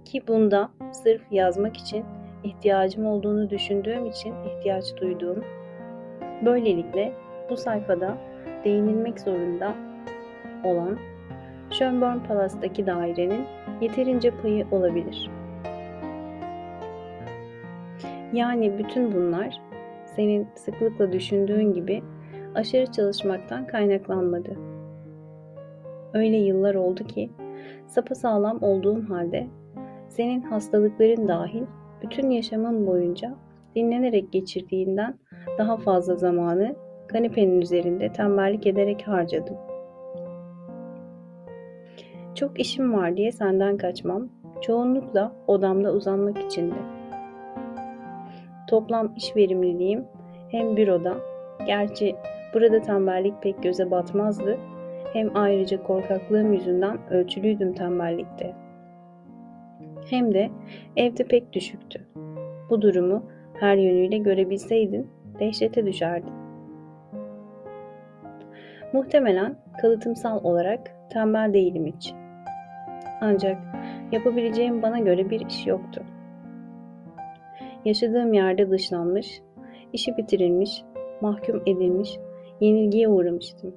S1: Ki bunda sırf yazmak için ihtiyacım olduğunu düşündüğüm için ihtiyaç duyduğum, böylelikle bu sayfada değinilmek zorunda olan Schönborn Palace'daki dairenin yeterince payı olabilir. Yani bütün bunlar senin sıklıkla düşündüğün gibi aşırı çalışmaktan kaynaklanmadı. Öyle yıllar oldu ki sapasağlam olduğum halde senin hastalıkların dahil bütün yaşamın boyunca dinlenerek geçirdiğinden daha fazla zamanı kanepenin üzerinde tembellik ederek harcadım. Çok işim var diye senden kaçmam, çoğunlukla odamda uzanmak içindi. Toplam iş verimliliğim hem büroda, gerçi burada tembellik pek göze batmazdı, hem ayrıca korkaklığım yüzünden ölçülüydüm tembellikte. Hem de evde pek düşüktü. Bu durumu her yönüyle görebilseydin dehşete düşerdin. Muhtemelen kalıtımsal olarak tembel değilim hiç. Ancak yapabileceğim bana göre bir iş yoktu. Yaşadığım yerde dışlanmış, işi bitirilmiş, mahkum edilmiş, yenilgiye uğramıştım.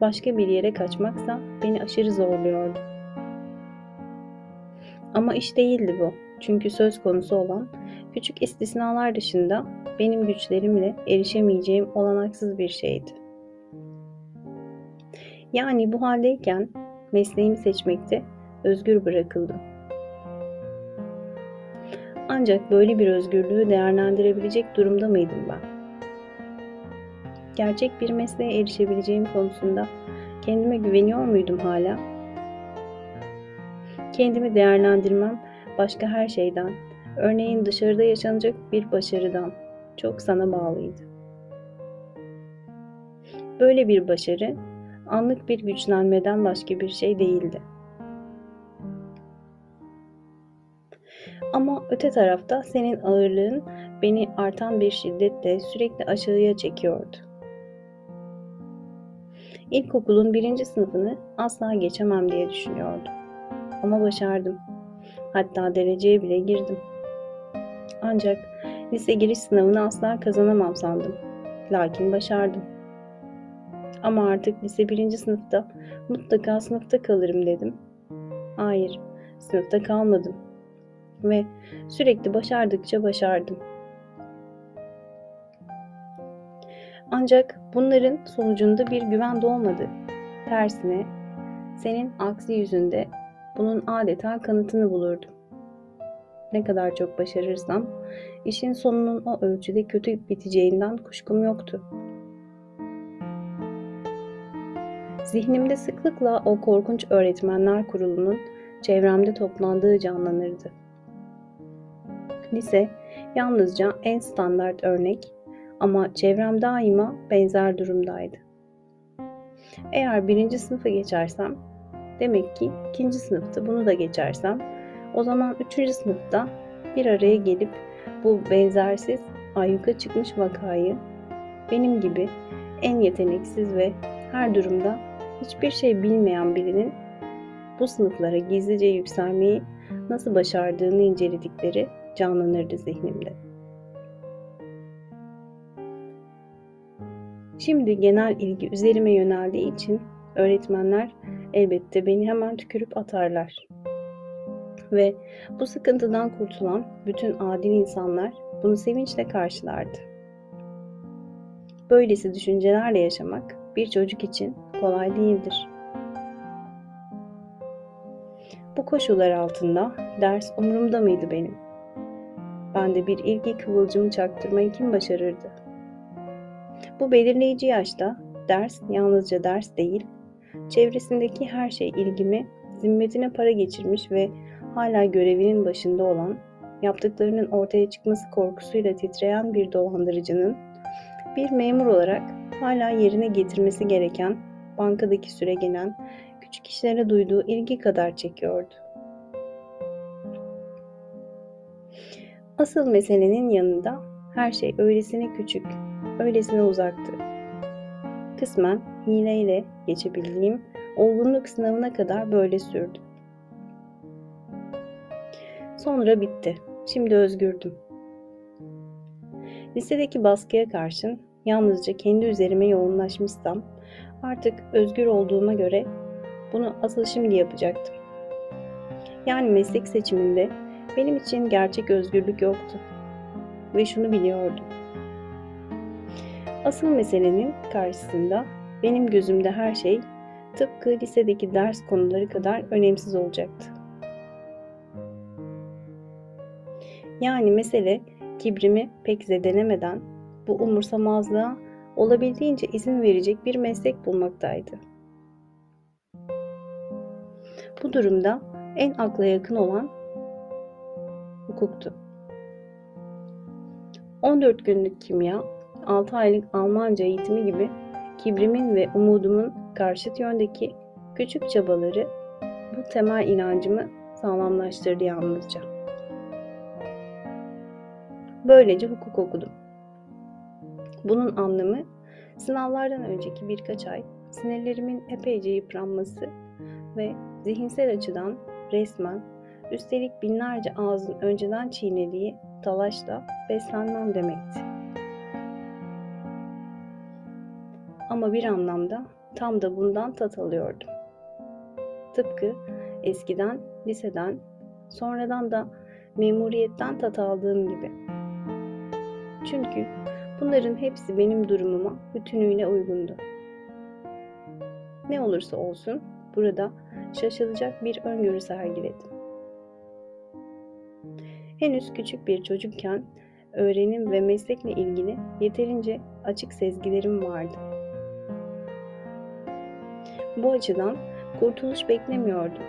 S1: Başka bir yere kaçmaksa beni aşırı zorluyordu. Ama iş değildi bu. Çünkü söz konusu olan küçük istisnalar dışında benim güçlerimle erişemeyeceğim olanaksız bir şeydi. Yani bu haldeyken mesleğimi seçmekte özgür bırakıldım. Ancak böyle bir özgürlüğü değerlendirebilecek durumda mıydım ben? Gerçek bir mesleğe erişebileceğim konusunda kendime güveniyor muydum hala? Kendimi değerlendirmem başka her şeyden, örneğin dışarıda yaşanacak bir başarıdan çok sana bağlıydı. Böyle bir başarı anlık bir güçlenmeden başka bir şey değildi. Ama öte tarafta senin ağırlığın beni artan bir şiddetle sürekli aşağıya çekiyordu. İlkokulun birinci sınıfını asla geçemem diye düşünüyordum. Ama başardım. Hatta dereceye bile girdim. Ancak lise giriş sınavını asla kazanamam sandım. Lakin başardım. Ama artık lise birinci sınıfta mutlaka sınıfta kalırım dedim. Hayır, sınıfta kalmadım. Ve sürekli başardıkça başardım. Ancak bunların sonucunda bir güven doğmadı. Tersine senin aksi yüzünde bunun adeta kanıtını bulurdum. Ne kadar çok başarırsam işin sonunun o ölçüde kötü biteceğinden kuşkum yoktu. Zihnimde sıklıkla o korkunç öğretmenler kurulunun çevremde toplandığı canlanırdı. Lise yalnızca en standart örnek ama çevrem daima benzer durumdaydı. Eğer birinci sınıfa geçersem, demek ki ikinci sınıfta bunu da geçersem, o zaman üçüncü sınıfta bir araya gelip bu benzersiz ayyuka çıkmış vakayı benim gibi en yeteneksiz ve her durumda hiçbir şey bilmeyen birinin bu sınıflara gizlice yükselmeyi nasıl başardığını inceledikleri canlanırdı zihnimde. Şimdi genel ilgi üzerime yöneldiği için öğretmenler elbette beni hemen tükürüp atarlar. Ve bu sıkıntıdan kurtulan bütün adil insanlar bunu sevinçle karşılardı. Böylesi düşüncelerle yaşamak bir çocuk için kolay değildir. Bu koşullar altında ders umurumda mıydı benim? Ben de bir ilgi kıvılcımı çaktırmayı kim başarırdı? Bu belirleyici yaşta ders yalnızca ders değil, çevresindeki her şey ilgimi zimmetine para geçirmiş ve hala görevinin başında olan, yaptıklarının ortaya çıkması korkusuyla titreyen bir dolandırıcının bir memur olarak hala yerine getirmesi gereken bankadaki süre gelen küçük işlere duyduğu ilgi kadar çekiyordu. Asıl meselenin yanında her şey öylesine küçük, öylesine uzaktı. Kısmen hileyle geçebildiğim olgunluk sınavına kadar böyle sürdü. Sonra bitti. Şimdi özgürdüm. Lisedeki baskıya karşın yalnızca kendi üzerime yoğunlaşmışsam artık özgür olduğuma göre bunu asıl şimdi yapacaktım. Yani meslek seçiminde benim için gerçek özgürlük yoktu. Ve şunu biliyordum. Asıl meselenin karşısında benim gözümde her şey tıpkı lisedeki ders konuları kadar önemsiz olacaktı. Yani mesele kibrimi pek zedelemeden bu umursamazlığa olabildiğince izin verecek bir meslek bulmaktaydı. Bu durumda en akla yakın olan hukuktu. 14 günlük kimya, 6 aylık Almanca eğitimi gibi kibrimin ve umudumun karşıt yöndeki küçük çabaları bu temel inancımı sağlamlaştırdı yalnızca. Böylece hukuk okudum. Bunun anlamı sınavlardan önceki birkaç ay sinirlerimin epeyce yıpranması ve zihinsel açıdan resmen üstelik binlerce ağzın önceden çiğnediği talaşla beslenmem demekti. Ama bir anlamda tam da bundan tat alıyordum. Tıpkı eskiden liseden, sonradan da memuriyetten tat aldığım gibi. Çünkü bunların hepsi benim durumuma bütünüyle uygundu. Ne olursa olsun burada şaşılacak bir öngörü sergiledim. Henüz küçük bir çocukken öğrenim ve meslekle ilgili yeterince açık sezgilerim vardı. Bu açıdan kurtuluş beklemiyordum.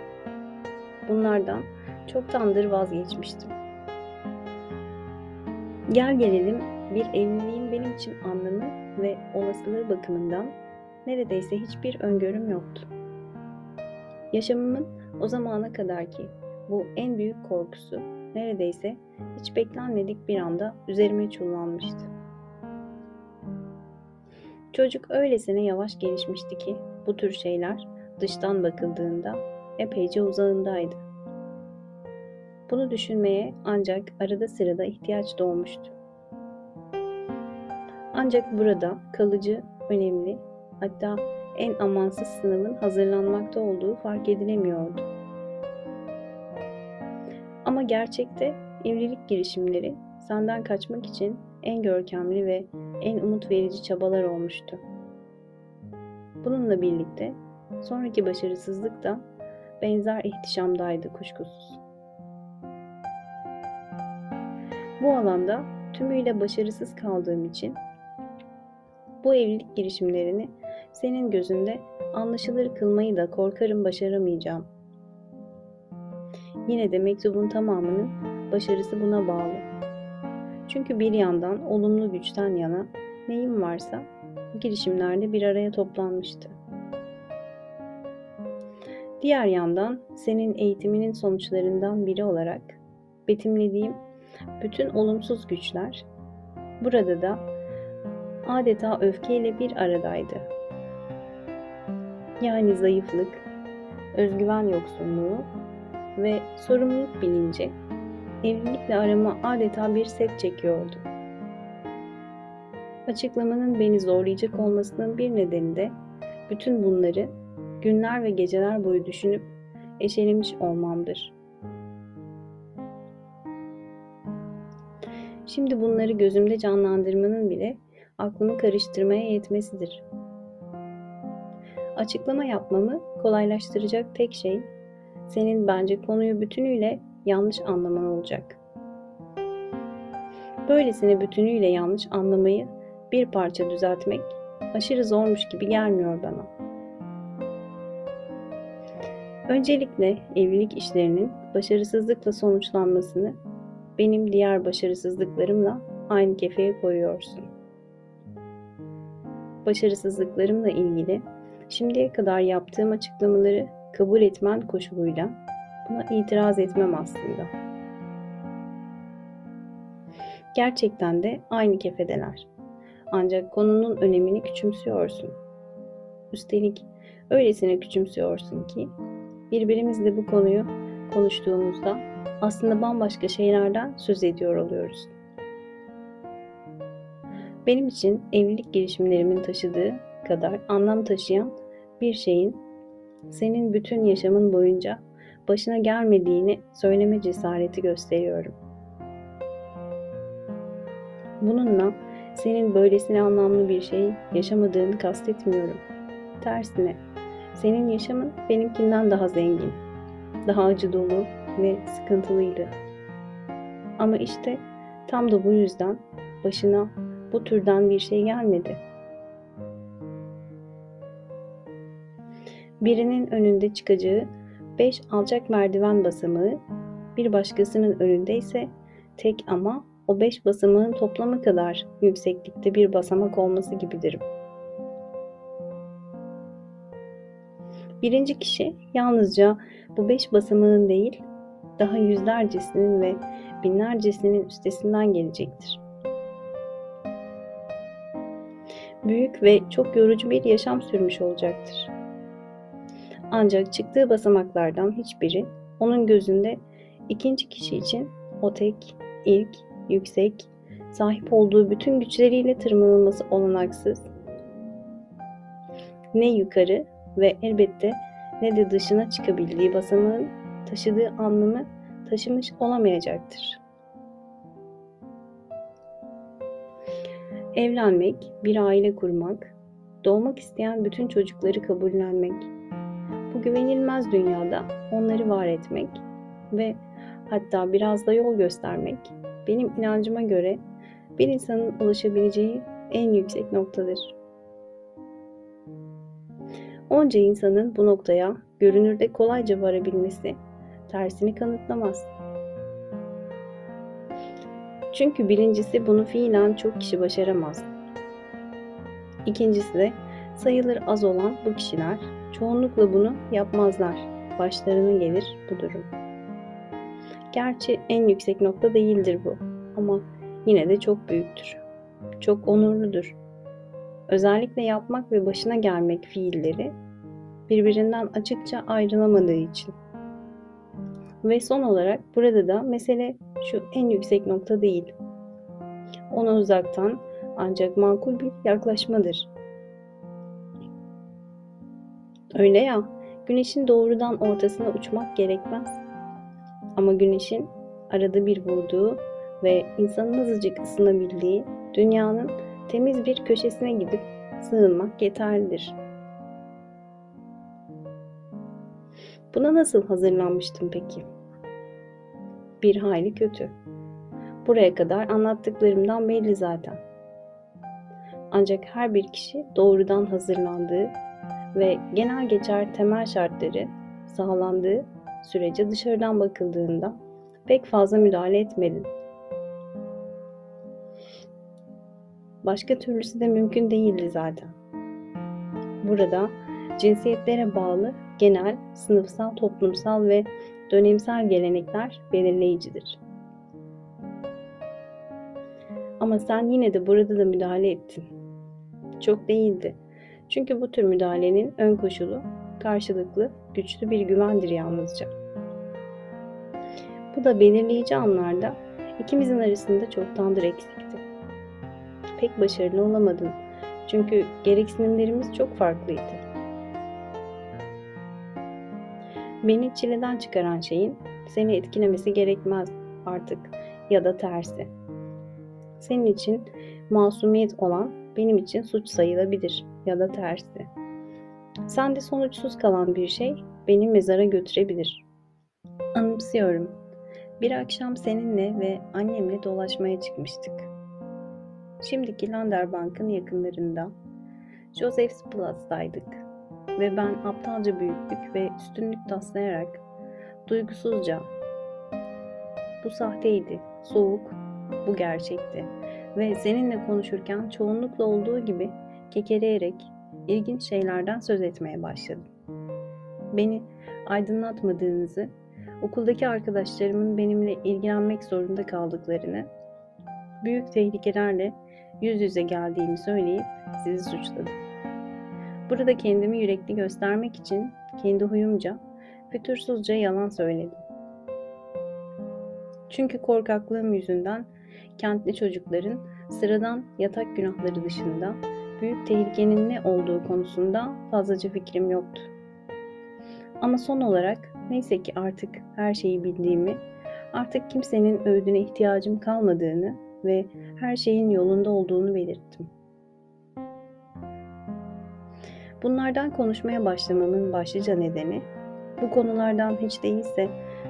S1: Bunlardan çoktandır vazgeçmiştim. Gel gelelim bir evliliğin benim için anlamı ve olasılığı bakımından neredeyse hiçbir öngörüm yoktu. Yaşamımın o zamana kadarki bu en büyük korkusu neredeyse hiç beklenmedik bir anda üzerime çullanmıştı. Çocuk öylesine yavaş gelişmişti ki bu tür şeyler dıştan bakıldığında epeyce uzağındaydı. Bunu düşünmeye ancak arada sırada ihtiyaç doğmuştu. Ancak burada kalıcı, önemli, hatta en amansız sınavın hazırlanmakta olduğu fark edilemiyordu. Ama gerçekte evlilik girişimleri senden kaçmak için en görkemli ve en umut verici çabalar olmuştu. Bununla birlikte sonraki başarısızlık da benzer ihtişamdaydı kuşkusuz. Bu alanda tümüyle başarısız kaldığım için bu evlilik girişimlerini senin gözünde anlaşılır kılmayı da korkarım başaramayacağım. Yine de mektubun tamamının başarısı buna bağlı. Çünkü bir yandan olumlu güçten yana neyim varsa bu girişimlerde bir araya toplanmıştı. Diğer yandan senin eğitiminin sonuçlarından biri olarak betimlediğim bütün olumsuz güçler burada da adeta öfkeyle bir aradaydı. Yani zayıflık, özgüven yoksunluğu ve sorumluluk bilinci evlilikle arama adeta bir set çekiyordu. Açıklamanın beni zorlayacak olmasının bir nedeni de bütün bunları günler ve geceler boyu düşünüp eşelemiş olmamdır. Şimdi bunları gözümde canlandırmanın bile aklımı karıştırmaya yetmesidir. Açıklama yapmamı kolaylaştıracak tek şey senin bence konuyu bütünüyle yanlış anlaman olacak. Böylesine bütünüyle yanlış anlamayı bir parça düzeltmek aşırı zormuş gibi gelmiyor bana. Öncelikle evlilik işlerinin başarısızlıkla sonuçlanmasını benim diğer başarısızlıklarımla aynı kefeye koyuyorsun. Başarısızlıklarımla ilgili Şimdiye kadar yaptığım açıklamaları kabul etmen koşuluyla buna itiraz etmem aslında. Gerçekten de aynı kefedeler. Ancak konunun önemini küçümsüyorsun. Üstelik öylesine küçümsüyorsun ki birbirimizle bu konuyu konuştuğumuzda aslında bambaşka şeylerden söz ediyor oluyoruz. Benim için evlilik girişimlerimin taşıdığı kadar anlam taşıyan bir şeyin senin bütün yaşamın boyunca başına gelmediğini söyleme cesareti gösteriyorum. Bununla senin böylesine anlamlı bir şey yaşamadığını kastetmiyorum. Tersine, senin yaşamın benimkinden daha zengin, daha acı dolu ve sıkıntılıydı. Ama işte tam da bu yüzden başına bu türden bir şey gelmedi. Birinin önünde çıkacağı beş alçak merdiven basamağı, bir başkasının önünde ise tek ama o beş basamağın toplamı kadar yükseklikte bir basamak olması gibidir. Birinci kişi yalnızca bu beş basamağın değil, daha yüzlercesinin ve binlercesinin üstesinden gelecektir. Büyük ve çok yorucu bir yaşam sürmüş olacaktır. Ancak çıktığı basamaklardan hiçbiri onun gözünde ikinci kişi için o tek, ilk, yüksek, sahip olduğu bütün güçleriyle tırmanılması olanaksız, ne yukarı ve elbette ne de dışına çıkabildiği basamağın taşıdığı anlamı taşımış olamayacaktır. Evlenmek, bir aile kurmak, doğmak isteyen bütün çocukları kabullenmek, bu güvenilmez dünyada onları var etmek ve hatta biraz da yol göstermek benim inancıma göre bir insanın ulaşabileceği en yüksek noktadır. Onca insanın bu noktaya görünürde kolayca varabilmesi tersini kanıtlamaz. Çünkü birincisi bunu fiilen çok kişi başaramaz. İkincisi de sayıları az olan bu kişiler çoğunlukla bunu yapmazlar. Başlarına gelir bu durum. Gerçi en yüksek nokta değildir bu ama yine de çok büyüktür. Çok onurludur. Özellikle yapmak ve başına gelmek fiilleri birbirinden açıkça ayrılamadığı için. Ve son olarak burada da mesele şu en yüksek nokta değil. Ona uzaktan ancak makul bir yaklaşmadır. Öyle ya, güneşin doğrudan ortasına uçmak gerekmez. Ama güneşin arada bir vurduğu ve insanın azıcık ısınabildiği dünyanın temiz bir köşesine gidip sığınmak yeterlidir. Buna nasıl hazırlanmıştım peki? Bir hayli kötü. Buraya kadar anlattıklarımdan belli zaten. Ancak her bir kişi doğrudan hazırlandığı ve genel geçer temel şartları sağlandığı sürece dışarıdan bakıldığında pek fazla müdahale etmedin. Başka türlüsü de mümkün değildi zaten. Burada cinsiyetlere bağlı genel, sınıfsal, toplumsal ve dönemsel gelenekler belirleyicidir. Ama sen yine de burada da müdahale ettin. Çok değildi. Çünkü bu tür müdahalenin ön koşulu karşılıklı güçlü bir güvendir yalnızca. Bu da belirleyici anlarda ikimizin arasında çoktandır eksikti. Pek başarılı olamadın. Çünkü gereksinimlerimiz çok farklıydı. Beni çileden çıkaran şeyin seni etkilemesi gerekmez artık ya da tersi. Senin için masumiyet olan benim için suç sayılabilir ya da tersi. Sende sonuçsuz kalan bir şey beni mezara götürebilir. Anımsıyorum. Bir akşam seninle ve annemle dolaşmaya çıkmıştık. Şimdiki Landerbank'ın yakınlarında Joseph's Platz'daydık ve ben aptalca büyüklük ve üstünlük taslayarak duygusuzca bu sahteydi, soğuk, bu gerçekti ve seninle konuşurken çoğunlukla olduğu gibi kekeleyerek ilginç şeylerden söz etmeye başladım. Beni aydınlatmadığınızı, okuldaki arkadaşlarımın benimle ilgilenmek zorunda kaldıklarını, büyük tehlikelerle yüz yüze geldiğimi söyleyip sizi suçladım. Burada kendimi yürekli göstermek için kendi huyumca, fütursuzca yalan söyledim. Çünkü korkaklığım yüzünden kentli çocukların sıradan yatak günahları dışında büyük tehlikenin ne olduğu konusunda fazlaca fikrim yoktu. Ama son olarak neyse ki artık her şeyi bildiğimi, artık kimsenin öğüdüne ihtiyacım kalmadığını ve her şeyin yolunda olduğunu belirttim. Bunlardan konuşmaya başlamamın başlıca nedeni bu konulardan hiç değilse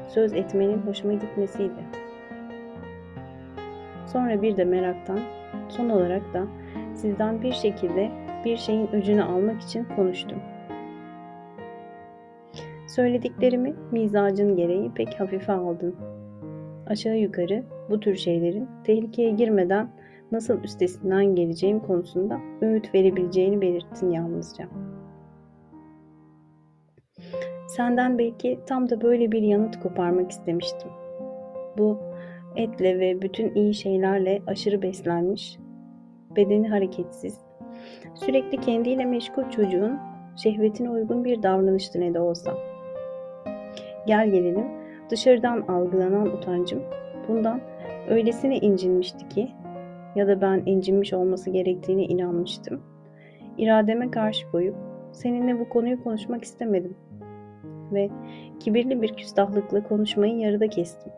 S1: söz etmenin hoşuma gitmesiydi. Sonra bir de meraktan, son olarak da sizden bir şekilde bir şeyin öcünü almak için konuştum. Söylediklerimi mizacın gereği pek hafife aldın. Aşağı yukarı bu tür şeylerin tehlikeye girmeden nasıl üstesinden geleceğim konusunda öğüt verebileceğini belirttin yalnızca. Senden belki tam da böyle bir yanıt koparmak istemiştim. Bu etle ve bütün iyi şeylerle aşırı beslenmiş, bedeni hareketsiz, sürekli kendiyle meşgul çocuğun şehvetine uygun bir davranıştı ne de olsa. Gel gelelim dışarıdan algılanan utancım bundan öylesine incinmişti ki ya da ben incinmiş olması gerektiğine inanmıştım. İrademe karşı koyup seninle bu konuyu konuşmak istemedim ve kibirli bir küstahlıkla konuşmayı yarıda kestim.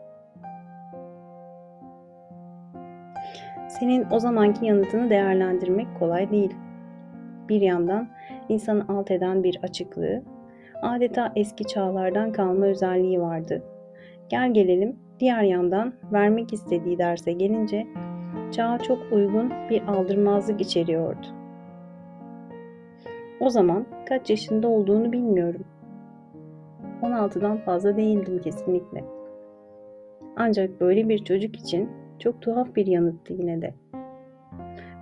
S1: Senin o zamanki yanıtını değerlendirmek kolay değil. Bir yandan insanı alt eden bir açıklığı, adeta eski çağlardan kalma özelliği vardı. Gel gelelim diğer yandan vermek istediği derse gelince çağa çok uygun bir aldırmazlık içeriyordu. O zaman kaç yaşında olduğunu bilmiyorum. 16'dan fazla değildim kesinlikle. Ancak böyle bir çocuk için çok tuhaf bir yanıttı yine de.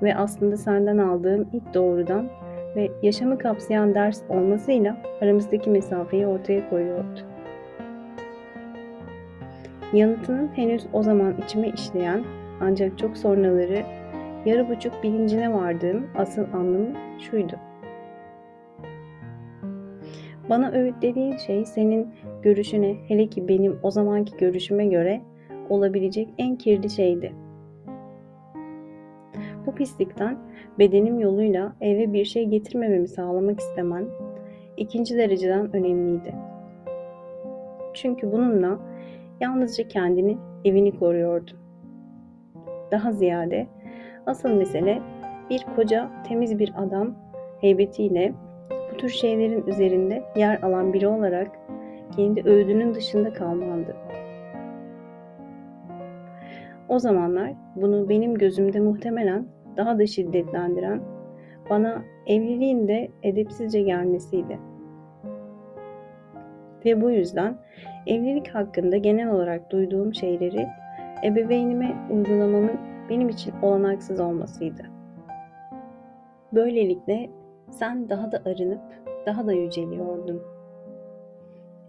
S1: Ve aslında senden aldığım ilk doğrudan ve yaşamı kapsayan ders olmasıyla aramızdaki mesafeyi ortaya koyuyordu. Yanıtının henüz o zaman içime işleyen ancak çok sonraları yarı buçuk bilincine vardığım asıl anlamı şuydu. Bana öğütlediğin şey senin görüşüne hele ki benim o zamanki görüşüme göre olabilecek en kirli şeydi. Bu pislikten bedenim yoluyla eve bir şey getirmememi sağlamak istemen ikinci dereceden önemliydi. Çünkü bununla yalnızca kendini, evini koruyordun. Daha ziyade asıl mesele bir koca, temiz bir adam heybetiyle bu tür şeylerin üzerinde yer alan biri olarak kendi öğüdünün dışında kalmandı. O zamanlar bunu benim gözümde muhtemelen daha da şiddetlendiren bana evliliğin de edepsizce gelmesiydi. Ve bu yüzden evlilik hakkında genel olarak duyduğum şeyleri ebeveynime uygulamamın benim için olanaksız olmasıydı. Böylelikle sen daha da arınıp daha da yüceliyordun.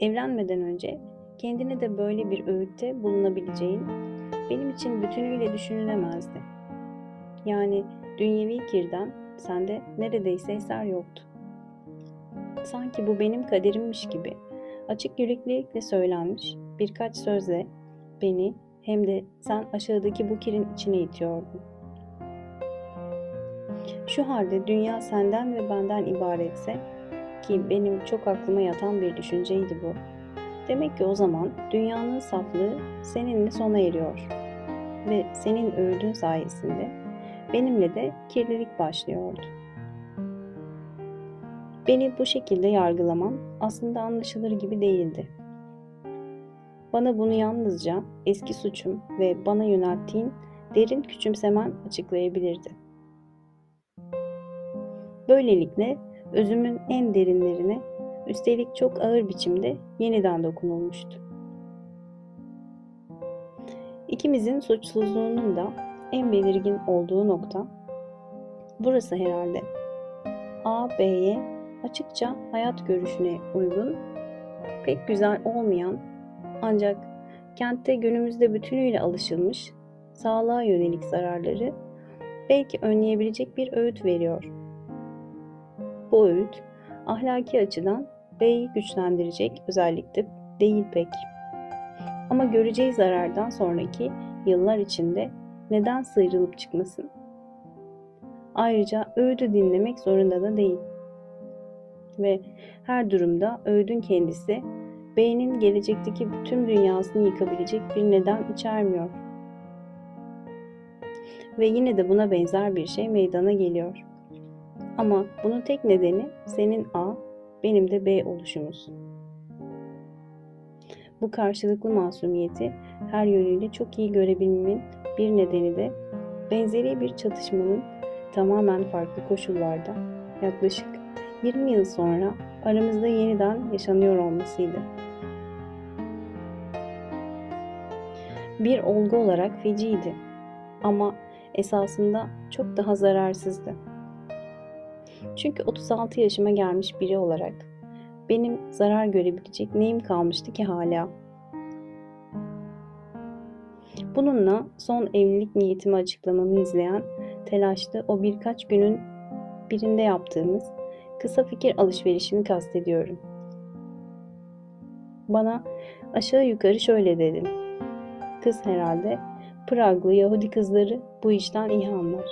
S1: Evlenmeden önce kendine de böyle bir öğütte bulunabileceğin benim için bütünüyle düşünülemezdi. Yani dünyevi kirden sende neredeyse eser yoktu. Sanki bu benim kaderimmiş gibi açık yüreklilikle söylenmiş birkaç sözle beni hem de sen aşağıdaki bu kirin içine itiyordun. Şu halde dünya senden ve benden ibaretse ki benim çok aklıma yatan bir düşünceydi bu. Demek ki o zaman dünyanın saflığı seninle sona eriyor ve senin öğüdün sayesinde benimle de kirlilik başlıyordu. Beni bu şekilde yargılaman aslında anlaşılır gibi değildi. Bana bunu yalnızca eski suçum ve bana yönelttiğin derin küçümsemen açıklayabilirdi. Böylelikle özümün en derinlerine üstelik çok ağır biçimde yeniden dokunulmuştu. İkimizin suçsuzluğunun da en belirgin olduğu nokta burası herhalde. A, B'ye açıkça hayat görüşüne uygun, pek güzel olmayan ancak kentte günümüzde bütünüyle alışılmış sağlığa yönelik zararları belki önleyebilecek bir öğüt veriyor. Bu öğüt ahlaki açıdan B'yi güçlendirecek özellikle değil pek. Ama göreceği zarardan sonraki yıllar içinde neden sıyrılıp çıkmasın? Ayrıca öğüdü dinlemek zorunda da değil. Ve her durumda öğüdün kendisi beynin gelecekteki tüm dünyasını yıkabilecek bir neden içermiyor. Ve yine de buna benzer bir şey meydana geliyor. Ama bunun tek nedeni senin A, benim de B oluşumuz. Bu karşılıklı masumiyeti her yönüyle çok iyi görebilmemin bir nedeni de benzeri bir çatışmanın tamamen farklı koşullarda yaklaşık 20 yıl sonra aramızda yeniden yaşanıyor olmasıydı. Bir olgu olarak feciydi ama esasında çok daha zararsızdı. Çünkü 36 yaşıma gelmiş biri olarak benim zarar görebilecek neyim kalmıştı ki hala? Bununla son evlilik niyetimi açıklamamı izleyen telaşlı o birkaç günün birinde yaptığımız kısa fikir alışverişini kastediyorum. Bana aşağı yukarı şöyle dedin. Kız herhalde Praglı Yahudi kızları bu işten iyi anlar.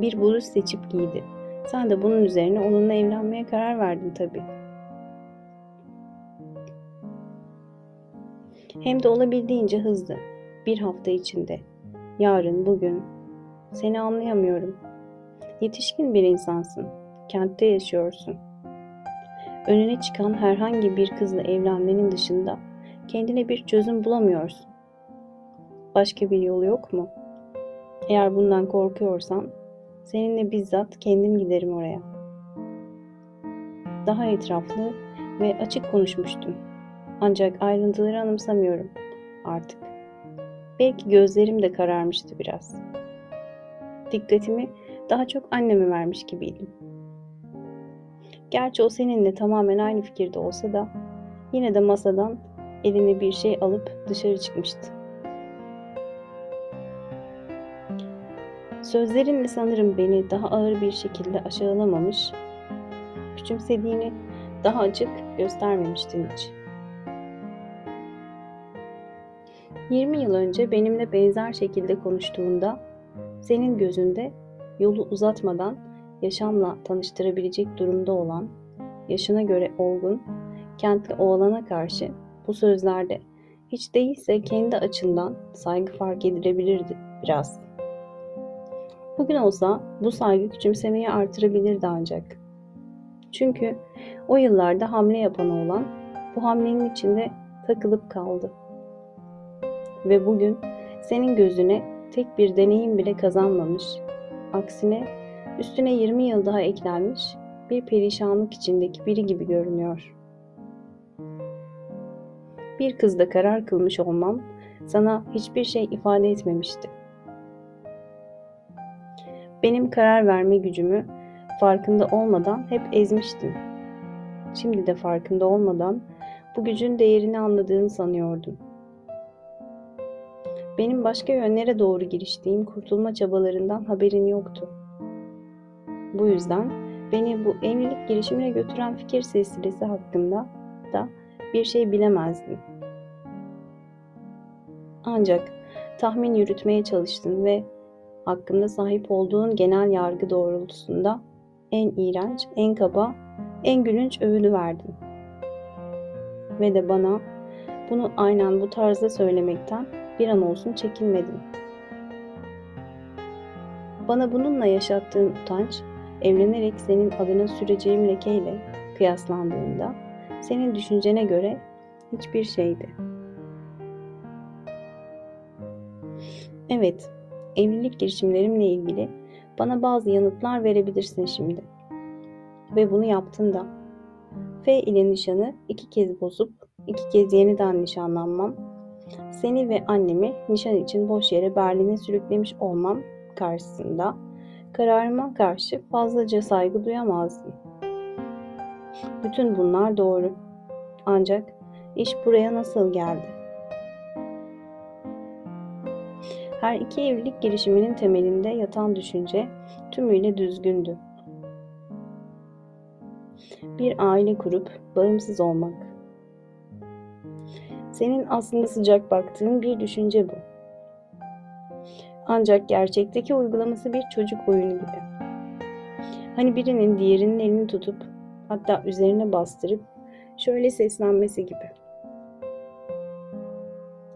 S1: Bir bluz seçip giydi. Sen de bunun üzerine onunla evlenmeye karar verdin tabii. Hem de olabildiğince hızlı. Bir hafta içinde. Yarın, bugün. Seni anlayamıyorum. Yetişkin bir insansın. Kentte yaşıyorsun. Önüne çıkan herhangi bir kızla evlenmenin dışında kendine bir çözüm bulamıyorsun. Başka bir yolu yok mu? Eğer bundan korkuyorsan seninle bizzat kendim giderim oraya. Daha etraflı ve açık konuşmuştum. Ancak ayrıntıları anımsamıyorum artık. Belki gözlerim de kararmıştı biraz. Dikkatimi daha çok anneme vermiş gibiydim. Gerçi o seninle tamamen aynı fikirde olsa da yine de masadan eline bir şey alıp dışarı çıkmıştı. Sözlerinle sanırım beni daha ağır bir şekilde aşağılamamış, küçümsediğini daha açık göstermemiştin hiç. 20 yıl önce benimle benzer şekilde konuştuğunda senin gözünde yolu uzatmadan yaşamla tanıştırabilecek durumda olan, yaşına göre olgun, kentli oğlana karşı bu sözlerde hiç değilse kendi açından saygı fark edilebilirdi biraz. Bugün olsa bu saygı küçümsemeyi artırabilirdi ancak. Çünkü o yıllarda hamle yapan oğlan bu hamlenin içinde takılıp kaldı. Ve bugün senin gözüne tek bir deneyim bile kazanmamış, aksine üstüne 20 yıl daha eklenmiş bir perişanlık içindeki biri gibi görünüyor. Bir kızda karar kılmış olmam sana hiçbir şey ifade etmemişti. Benim karar verme gücümü farkında olmadan hep ezmiştin. Şimdi de farkında olmadan bu gücün değerini anladığını sanıyordum. Benim başka yönlere doğru giriştiğim kurtulma çabalarından haberin yoktu. Bu yüzden beni bu evlilik girişimine götüren fikir silsilesi hakkında da bir şey bilemezdin. Ancak tahmin yürütmeye çalıştın ve hakkında sahip olduğun genel yargı doğrultusunda en iğrenç, en kaba, en gülünç övünü verdin. Ve de bana bunu aynen bu tarzda söylemekten bir an olsun çekinmedin. Bana bununla yaşattığın utanç, evlenerek senin adına süreceğim lekeyle kıyaslandığında senin düşüncene göre hiçbir şeydi. Evet, evlilik girişimlerimle ilgili bana bazı yanıtlar verebilirsin şimdi. Ve bunu yaptın da. F ile nişanı iki kez bozup iki kez yeniden nişanlanmam, seni ve annemi nişan için boş yere Berlin'e sürüklemiş olmam karşısında Kararıma karşı fazlaca saygı duyamazdım. Bütün bunlar doğru. Ancak iş buraya nasıl geldi? Her iki evlilik girişiminin temelinde yatan düşünce tümüyle düzgündü. Bir aile kurup bağımsız olmak. Senin aslında sıcak baktığın bir düşünce bu. Ancak gerçekteki uygulaması bir çocuk oyunu gibi. Hani birinin diğerinin elini tutup hatta üzerine bastırıp şöyle seslenmesi gibi.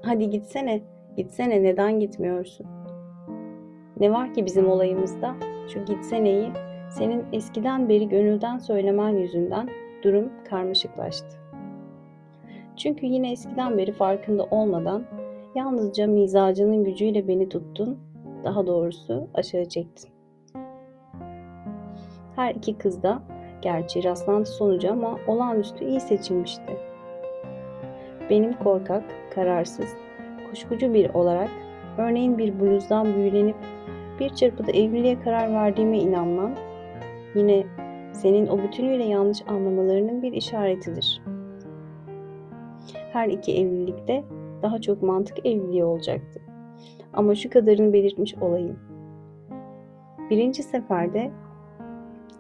S1: Hadi gitsene, gitsene neden gitmiyorsun? Ne var ki bizim olayımızda? Şu gitseneyi senin eskiden beri gönülden söylemen yüzünden durum karmaşıklaştı. Çünkü yine eskiden beri farkında olmadan yalnızca mizacının gücüyle beni tuttun, daha doğrusu aşağı çektin. Her iki kız da gerçi rastlantı sonucu ama olağanüstü iyi seçilmişti. Benim korkak, kararsız, kuşkucu bir olarak örneğin bir bluzdan büyülenip bir çırpıda evliliğe karar verdiğime inanman yine senin o bütünüyle yanlış anlamalarının bir işaretidir. Her iki evlilikte daha çok mantık evliliği olacaktı. Ama şu kadarını belirtmiş olayım. Birinci seferde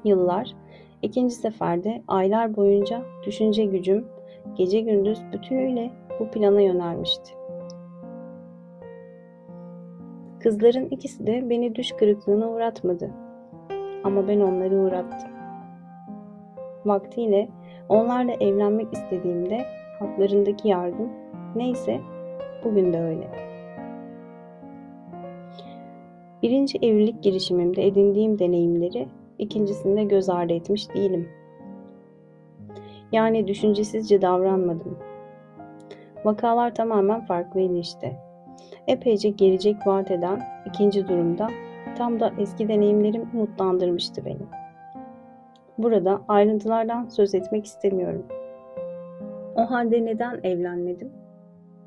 S1: yıllar, ikinci seferde aylar boyunca düşünce gücüm gece gündüz bütünüyle bu plana yönelmişti. Kızların ikisi de beni düş kırıklığına uğratmadı. Ama ben onları uğrattım. Vaktiyle onlarla evlenmek istediğimde haklarındaki yargım neyse bugün de öyle. Birinci evlilik girişimimde edindiğim deneyimleri ikincisinde göz ardı etmiş değilim. Yani düşüncesizce davranmadım. Vakalar tamamen farklıydı işte. Epeyce gelecek vaat eden ikinci durumda tam da eski deneyimlerim umutlandırmıştı beni. Burada ayrıntılardan söz etmek istemiyorum. O halde neden evlenmedim?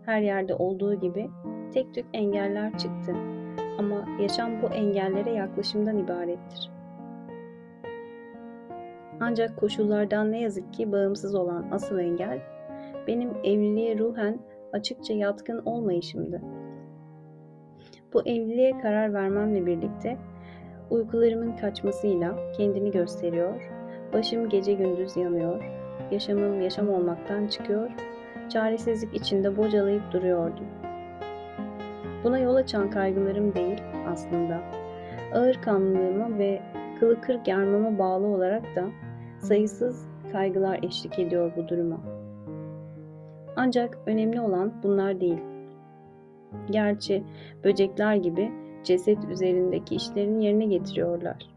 S1: Her yerde olduğu gibi tek tük engeller çıktı. Ama yaşam bu engellere yaklaşımdan ibarettir. Ancak koşullardan ne yazık ki bağımsız olan asıl engel benim evliliğe ruhen açıkça yatkın olmayışımdı. Bu evliliğe karar vermemle birlikte uykularımın kaçmasıyla kendini gösteriyor, başım gece gündüz yanıyor, yaşamım yaşam olmaktan çıkıyor, çaresizlik içinde bocalayıp duruyordum. Buna yol açan kaygılarım değil aslında. Ağır kanlılığıma ve kılı kırk yarmama bağlı olarak da sayısız kaygılar eşlik ediyor bu duruma. Ancak önemli olan bunlar değil. Gerçi böcekler gibi ceset üzerindeki işlerini yerine getiriyorlar.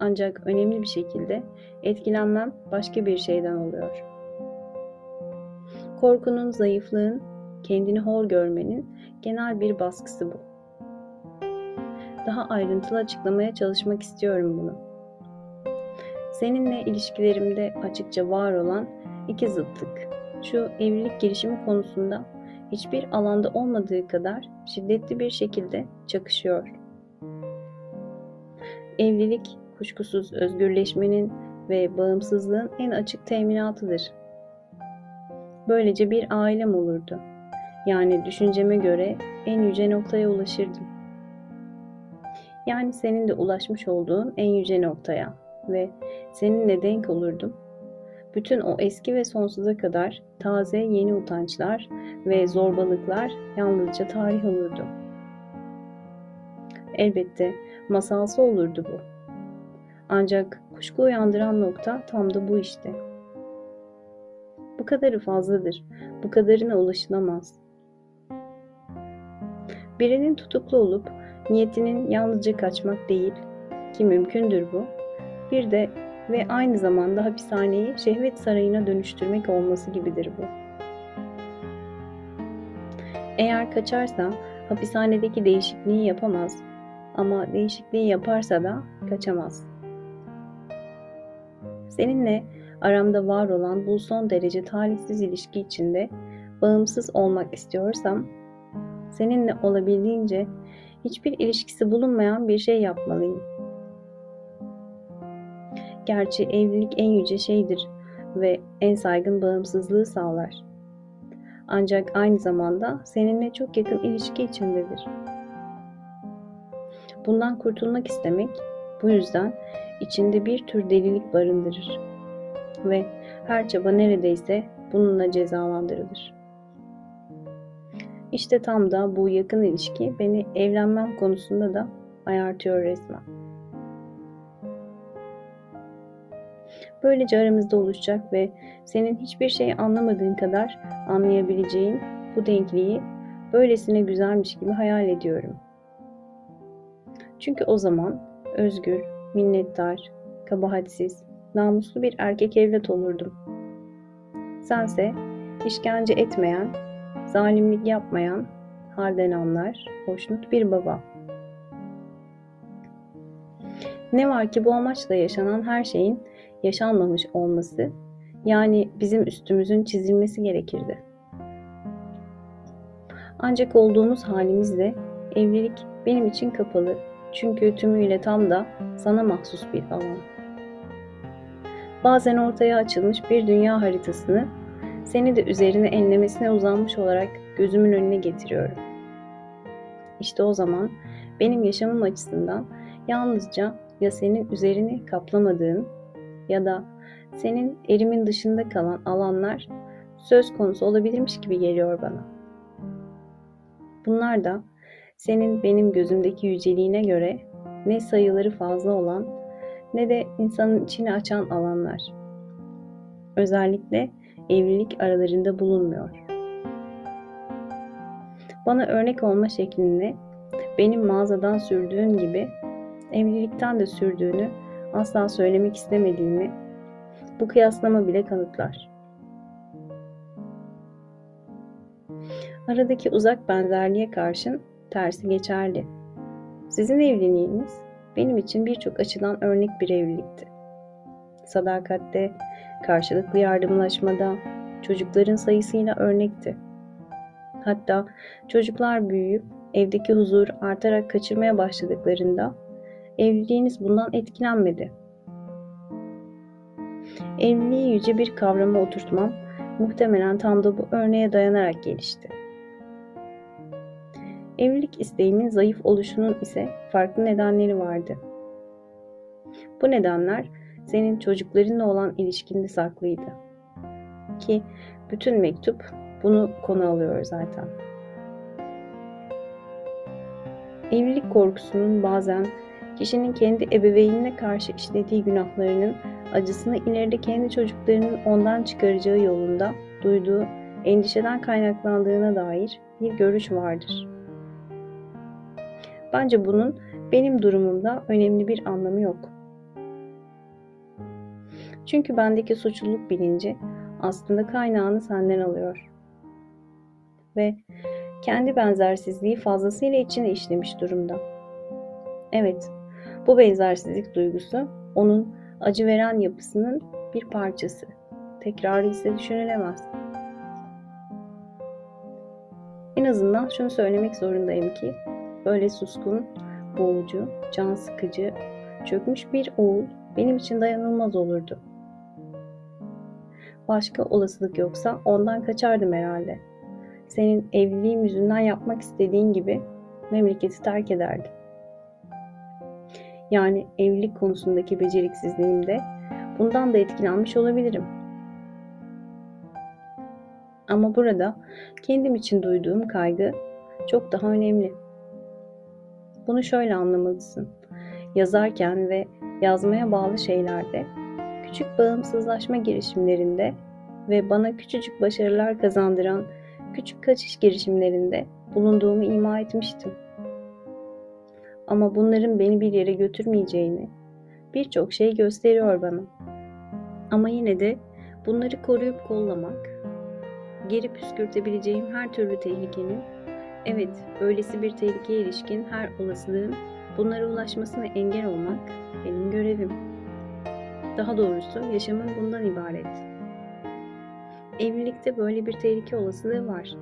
S1: Ancak önemli bir şekilde etkilenmem başka bir şeyden oluyor. Korkunun, zayıflığın, kendini hor görmenin genel bir baskısı bu. Daha ayrıntılı açıklamaya çalışmak istiyorum bunu. Seninle ilişkilerimde açıkça var olan iki zıtlık. Şu evlilik girişimi konusunda hiçbir alanda olmadığı kadar şiddetli bir şekilde çakışıyor. Evlilik kuşkusuz özgürleşmenin ve bağımsızlığın en açık teminatıdır. Böylece bir ailem olurdu. Yani düşünceme göre en yüce noktaya ulaşırdım. Yani senin de ulaşmış olduğun en yüce noktaya ve seninle denk olurdum. Bütün o eski ve sonsuza kadar taze yeni utançlar ve zorbalıklar yalnızca tarih olurdu. Elbette masalsı olurdu bu. Ancak kuşku uyandıran nokta tam da bu işte. Bu kadarı fazladır. Bu kadarına ulaşılamaz. Birinin tutuklu olup niyetinin yalnızca kaçmak değil ki mümkündür bu. Bir de ve aynı zamanda hapishaneyi şehvet sarayına dönüştürmek olması gibidir bu. Eğer kaçarsa hapishanedeki değişikliği yapamaz ama değişikliği yaparsa da kaçamaz. Seninle aramda var olan bu son derece talihsiz ilişki içinde bağımsız olmak istiyorsam seninle olabildiğince hiçbir ilişkisi bulunmayan bir şey yapmalıyım. Gerçi evlilik en yüce şeydir ve en saygın bağımsızlığı sağlar. Ancak aynı zamanda seninle çok yakın ilişki içindedir. Bundan kurtulmak istemek bu yüzden içinde bir tür delilik barındırır ve her çaba neredeyse bununla cezalandırılır. İşte tam da bu yakın ilişki beni evlenmem konusunda da ayartıyor resmen. Böylece aramızda oluşacak ve senin hiçbir şey anlamadığın kadar anlayabileceğin bu denkliği böylesine güzelmiş gibi hayal ediyorum. Çünkü o zaman özgür, minnettar, kabahatsiz, namuslu bir erkek evlat olurdum. Sense işkence etmeyen, zalimlik yapmayan, halden anlar, hoşnut bir baba. Ne var ki bu amaçla yaşanan her şeyin yaşanmamış olması, yani bizim üstümüzün çizilmesi gerekirdi. Ancak olduğumuz halimizle evlilik benim için kapalı. Çünkü tümüyle tam da sana mahsus bir alan. Bazen ortaya açılmış bir dünya haritasını seni de üzerine enlemesine uzanmış olarak gözümün önüne getiriyorum. İşte o zaman benim yaşamım açısından yalnızca ya senin üzerini kaplamadığın ya da senin erimin dışında kalan alanlar söz konusu olabilirmiş gibi geliyor bana. Bunlar da senin benim gözümdeki yüceliğine göre ne sayıları fazla olan ne de insanın içini açan alanlar. Özellikle evlilik aralarında bulunmuyor. Bana örnek olma şeklinde benim mağazadan sürdüğün gibi evlilikten de sürdüğünü asla söylemek istemediğimi bu kıyaslama bile kanıtlar. Aradaki uzak benzerliğe karşın tersi geçerli. Sizin evliliğiniz benim için birçok açıdan örnek bir evlilikti. Sadakatte, karşılıklı yardımlaşmada, çocukların sayısıyla örnekti. Hatta çocuklar büyüyüp evdeki huzur artarak kaçırmaya başladıklarında evliliğiniz bundan etkilenmedi. Evliliği yüce bir kavrama oturtmam muhtemelen tam da bu örneğe dayanarak gelişti. Evlilik isteğimin zayıf oluşunun ise farklı nedenleri vardı. Bu nedenler senin çocuklarınla olan ilişkinde saklıydı. Ki bütün mektup bunu konu alıyor zaten. Evlilik korkusunun bazen kişinin kendi ebeveynine karşı işlediği günahlarının acısını ileride kendi çocuklarının ondan çıkaracağı yolunda duyduğu endişeden kaynaklandığına dair bir görüş vardır. Bence bunun benim durumumda önemli bir anlamı yok. Çünkü bendeki suçluluk bilinci aslında kaynağını senden alıyor. Ve kendi benzersizliği fazlasıyla içine işlemiş durumda. Evet, bu benzersizlik duygusu onun acı veren yapısının bir parçası. Tekrarı ise düşünülemez. En azından şunu söylemek zorundayım ki böyle suskun, boğucu, can sıkıcı, çökmüş bir oğul benim için dayanılmaz olurdu. Başka olasılık yoksa ondan kaçardım herhalde. Senin evliliğim yüzünden yapmak istediğin gibi memleketi terk ederdim. Yani evlilik konusundaki beceriksizliğimde bundan da etkilenmiş olabilirim. Ama burada kendim için duyduğum kaygı çok daha önemli. Bunu şöyle anlamalısın. Yazarken ve yazmaya bağlı şeylerde, küçük bağımsızlaşma girişimlerinde ve bana küçücük başarılar kazandıran küçük kaçış girişimlerinde bulunduğumu ima etmiştim. Ama bunların beni bir yere götürmeyeceğini birçok şey gösteriyor bana. Ama yine de bunları koruyup kollamak, geri püskürtebileceğim her türlü tehlikenin Evet, böylesi bir tehlikeye ilişkin her olasılığın bunlara ulaşmasına engel olmak benim görevim. Daha doğrusu yaşamın bundan ibaret. Evlilikte böyle bir tehlike olasılığı var.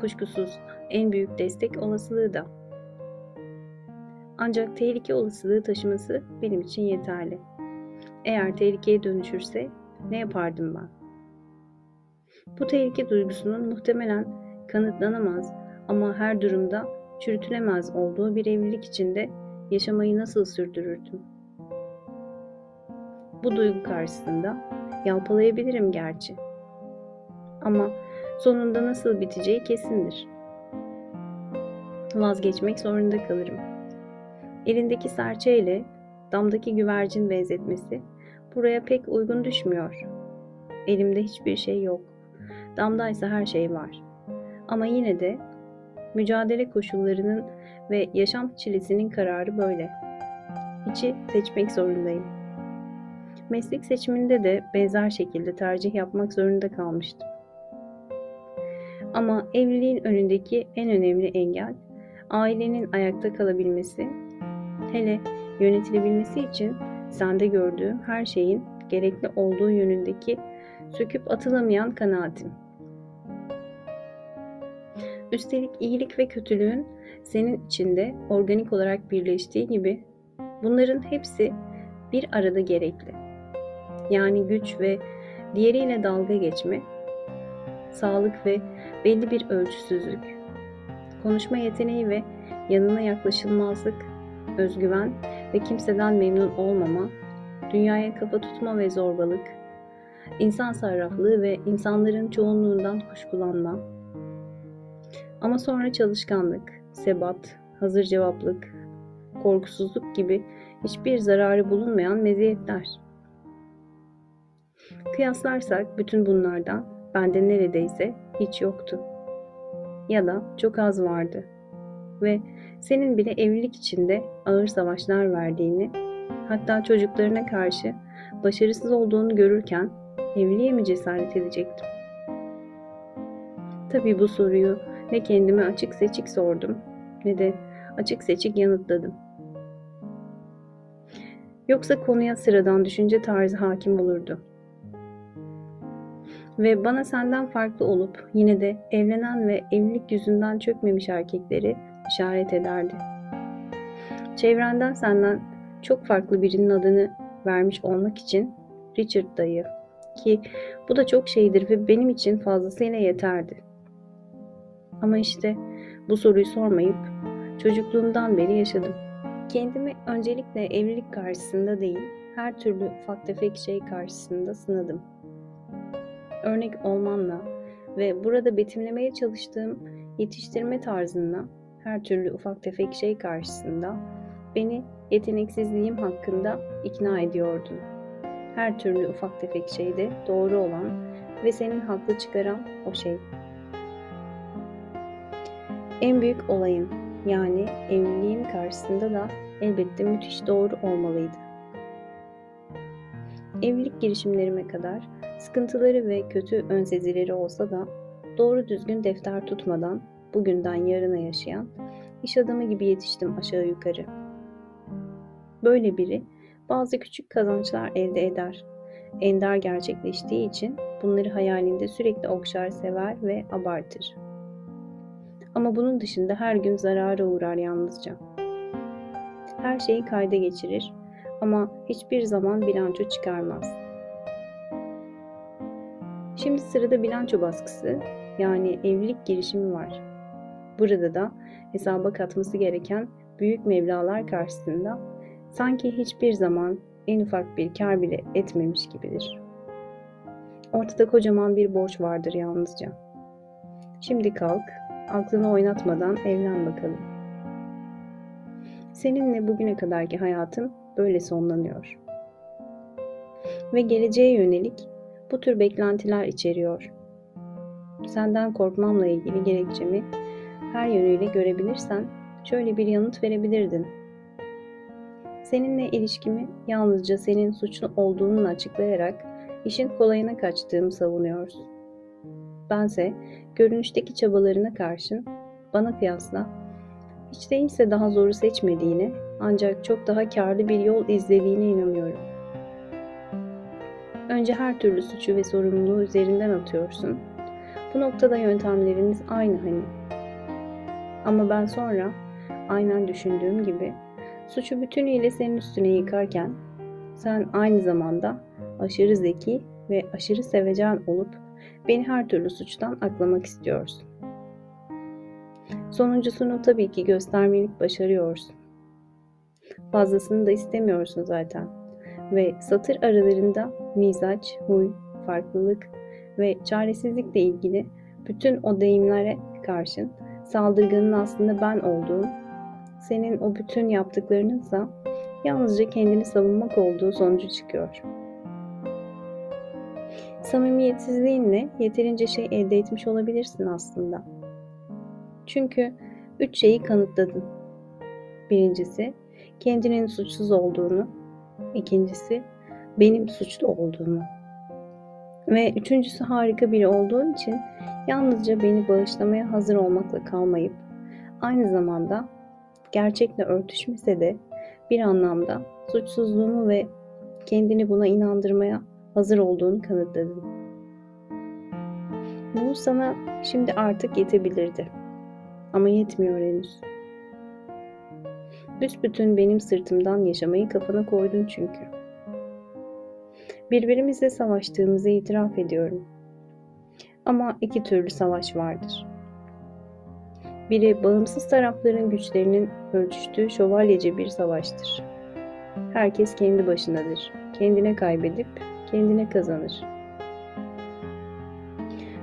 S1: Kuşkusuz en büyük destek olasılığı da. Ancak tehlike olasılığı taşıması benim için yeterli. Eğer tehlikeye dönüşürse ne yapardım ben? Bu tehlike duygusunun muhtemelen kanıtlanamaz ama her durumda çürütülemez olduğu bir evlilik içinde yaşamayı nasıl sürdürürdüm? Bu duygu karşısında yalpalayabilirim gerçi. Ama sonunda nasıl biteceği kesindir. Vazgeçmek zorunda kalırım. Elindeki serçeyle damdaki güvercin benzetmesi buraya pek uygun düşmüyor. Elimde hiçbir şey yok. Damdaysa her şey var. Ama yine de mücadele koşullarının ve yaşam çilesinin kararı böyle. Hiçi seçmek zorundayım. Meslek seçiminde de benzer şekilde tercih yapmak zorunda kalmıştım. Ama evliliğin önündeki en önemli engel ailenin ayakta kalabilmesi, hele yönetilebilmesi için sende gördüğüm her şeyin gerekli olduğu yönündeki söküp atılamayan kanaatim. Üstelik iyilik ve kötülüğün senin içinde organik olarak birleştiği gibi bunların hepsi bir arada gerekli. Yani güç ve diğeriyle dalga geçme, sağlık ve belli bir ölçüsüzlük, konuşma yeteneği ve yanına yaklaşılmazlık, özgüven ve kimseden memnun olmama, dünyaya kafa tutma ve zorbalık, insan sarraflığı ve insanların çoğunluğundan kuşkulanma, ama sonra çalışkanlık, sebat, hazır cevaplık, korkusuzluk gibi hiçbir zararı bulunmayan meziyetler. Kıyaslarsak bütün bunlardan bende neredeyse hiç yoktu. Ya da çok az vardı. Ve senin bile evlilik içinde ağır savaşlar verdiğini, hatta çocuklarına karşı başarısız olduğunu görürken evliliğe mi cesaret edecektim? Tabii bu soruyu ne kendime açık seçik sordum ne de açık seçik yanıtladım. Yoksa konuya sıradan düşünce tarzı hakim olurdu. Ve bana senden farklı olup yine de evlenen ve evlilik yüzünden çökmemiş erkekleri işaret ederdi. Çevrenden senden çok farklı birinin adını vermiş olmak için Richard dayı ki bu da çok şeydir ve benim için fazlasıyla yeterdi. Ama işte bu soruyu sormayıp çocukluğumdan beri yaşadım. Kendimi öncelikle evlilik karşısında değil, her türlü ufak tefek şey karşısında sınadım. Örnek olmanla ve burada betimlemeye çalıştığım yetiştirme tarzınla her türlü ufak tefek şey karşısında beni yeteneksizliğim hakkında ikna ediyordun. Her türlü ufak tefek şeyde doğru olan ve senin haklı çıkaran o şey. En büyük olayın yani evliliğin karşısında da elbette müthiş doğru olmalıydı. Evlilik girişimlerime kadar sıkıntıları ve kötü önsezileri olsa da doğru düzgün defter tutmadan bugünden yarına yaşayan iş adamı gibi yetiştim aşağı yukarı. Böyle biri bazı küçük kazançlar elde eder. Ender gerçekleştiği için bunları hayalinde sürekli okşar, sever ve abartır. Ama bunun dışında her gün zarara uğrar yalnızca. Her şeyi kayda geçirir ama hiçbir zaman bilanço çıkarmaz. Şimdi sırada bilanço baskısı yani evlilik girişimi var. Burada da hesaba katması gereken büyük mevlalar karşısında sanki hiçbir zaman en ufak bir kar bile etmemiş gibidir. Ortada kocaman bir borç vardır yalnızca. Şimdi kalk, aklını oynatmadan evlen bakalım. Seninle bugüne kadarki hayatım böyle sonlanıyor. Ve geleceğe yönelik bu tür beklentiler içeriyor. Senden korkmamla ilgili gerekçemi her yönüyle görebilirsen şöyle bir yanıt verebilirdin. Seninle ilişkimi yalnızca senin suçlu olduğunu açıklayarak işin kolayına kaçtığımı savunuyorsun. Bense görünüşteki çabalarına karşın bana kıyasla hiç değilse daha zoru seçmediğine ancak çok daha karlı bir yol izlediğine inanıyorum. Önce her türlü suçu ve sorumluluğu üzerinden atıyorsun. Bu noktada yöntemleriniz aynı hani. Ama ben sonra aynen düşündüğüm gibi suçu bütünüyle senin üstüne yıkarken sen aynı zamanda aşırı zeki ve aşırı sevecen olup beni her türlü suçtan aklamak istiyorsun. Sonuncusunu tabii ki göstermelik başarıyorsun. Fazlasını da istemiyorsun zaten. Ve satır aralarında mizaç, huy, farklılık ve çaresizlikle ilgili bütün o deyimlere karşın saldırganın aslında ben olduğum, senin o bütün yaptıklarınınsa yalnızca kendini savunmak olduğu sonucu çıkıyor. Samimiyetsizliğinle yeterince şey elde etmiş olabilirsin aslında. Çünkü üç şeyi kanıtladın. Birincisi, kendinin suçsuz olduğunu. ikincisi benim suçlu olduğumu. Ve üçüncüsü harika biri olduğun için yalnızca beni bağışlamaya hazır olmakla kalmayıp aynı zamanda gerçekle örtüşmese de bir anlamda suçsuzluğumu ve kendini buna inandırmaya hazır olduğunu kanıtladın. Bu sana şimdi artık yetebilirdi. Ama yetmiyor henüz. Büsbütün benim sırtımdan yaşamayı kafana koydun çünkü. Birbirimizle savaştığımızı itiraf ediyorum. Ama iki türlü savaş vardır. Biri bağımsız tarafların güçlerinin ölçüştüğü şövalyece bir savaştır. Herkes kendi başındadır. Kendine kaybedip kendine kazanır.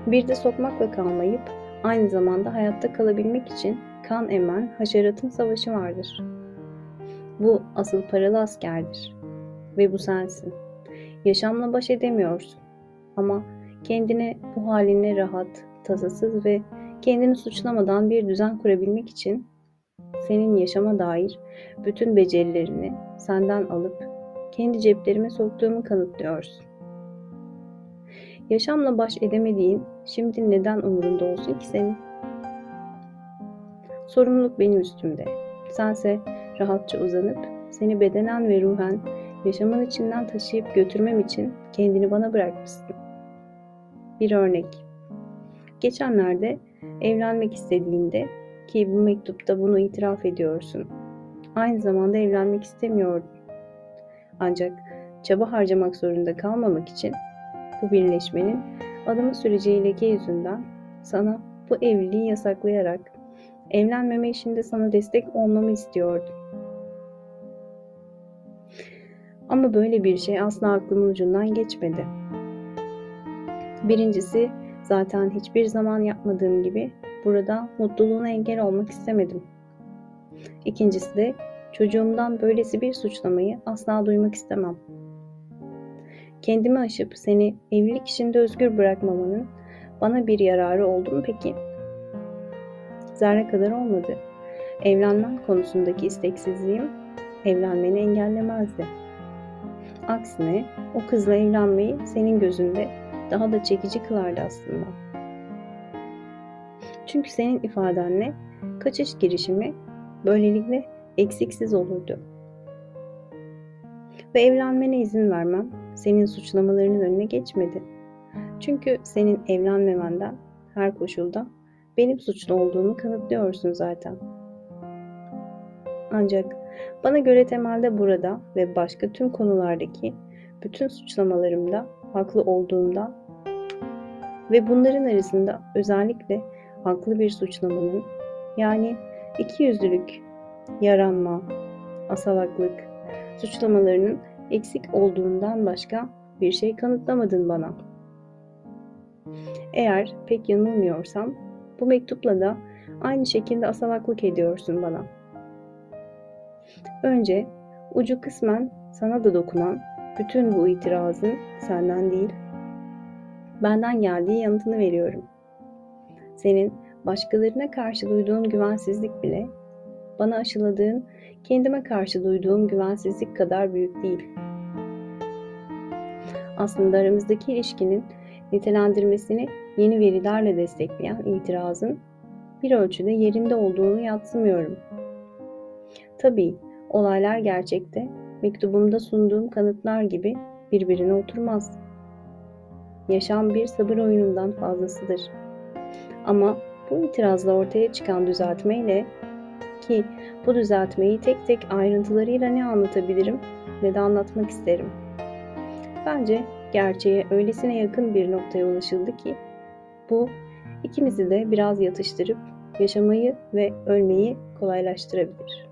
S1: Bir de sokmakla kalmayıp aynı zamanda hayatta kalabilmek için kan emen haşeratın savaşı vardır. Bu asıl paralı askerdir. Ve bu sensin. Yaşamla baş edemiyorsun. Ama kendine bu haline rahat, tasasız ve kendini suçlamadan bir düzen kurabilmek için senin yaşama dair bütün becerilerini senden alıp kendi ceplerime soktuğumu kanıtlıyorsun. Yaşamla baş edemediğin şimdi neden umurunda olsun ki senin? Sorumluluk benim üstümde. Sense rahatça uzanıp seni bedenen ve ruhen yaşamın içinden taşıyıp götürmem için kendini bana bırakmışsın. Bir örnek. Geçenlerde evlenmek istediğinde ki bu mektupta bunu itiraf ediyorsun. Aynı zamanda evlenmek istemiyordun. Ancak çaba harcamak zorunda kalmamak için bu birleşmenin adımı süreceği leke yüzünden sana bu evliliği yasaklayarak evlenmeme işinde sana destek olmamı istiyordum. Ama böyle bir şey asla aklımın ucundan geçmedi. Birincisi zaten hiçbir zaman yapmadığım gibi burada mutluluğuna engel olmak istemedim. İkincisi de çocuğumdan böylesi bir suçlamayı asla duymak istemem. Kendimi aşıp seni evlilik işinde özgür bırakmamanın bana bir yararı oldu mu peki? Zerre kadar olmadı. Evlenmem konusundaki isteksizliğim evlenmeni engellemezdi. Aksine o kızla evlenmeyi senin gözünde daha da çekici kılardı aslında. Çünkü senin ifadenle kaçış girişimi böylelikle eksiksiz olurdu. Ve evlenmene izin vermem senin suçlamalarının önüne geçmedi. Çünkü senin evlenmemenden her koşulda benim suçlu olduğumu kanıtlıyorsun zaten. Ancak bana göre temelde burada ve başka tüm konulardaki bütün suçlamalarımda haklı olduğumda ve bunların arasında özellikle haklı bir suçlamanın yani iki yüzlülük, yaranma, asalaklık suçlamalarının eksik olduğundan başka bir şey kanıtlamadın bana. Eğer pek yanılmıyorsam bu mektupla da aynı şekilde asalaklık ediyorsun bana. Önce ucu kısmen sana da dokunan bütün bu itirazın senden değil, benden geldiği yanıtını veriyorum. Senin başkalarına karşı duyduğun güvensizlik bile bana aşıladığın kendime karşı duyduğum güvensizlik kadar büyük değil. Aslında aramızdaki ilişkinin nitelendirmesini yeni verilerle destekleyen itirazın bir ölçüde yerinde olduğunu yatsımıyorum. Tabii olaylar gerçekte mektubumda sunduğum kanıtlar gibi birbirine oturmaz. Yaşam bir sabır oyunundan fazlasıdır. Ama bu itirazla ortaya çıkan düzeltmeyle Ki bu düzeltmeyi tek tek ayrıntılarıyla ne anlatabilirim ne de anlatmak isterim. Bence gerçeğe öylesine yakın bir noktaya ulaşıldı ki bu ikimizi de biraz yatıştırıp yaşamayı ve ölmeyi kolaylaştırabilir.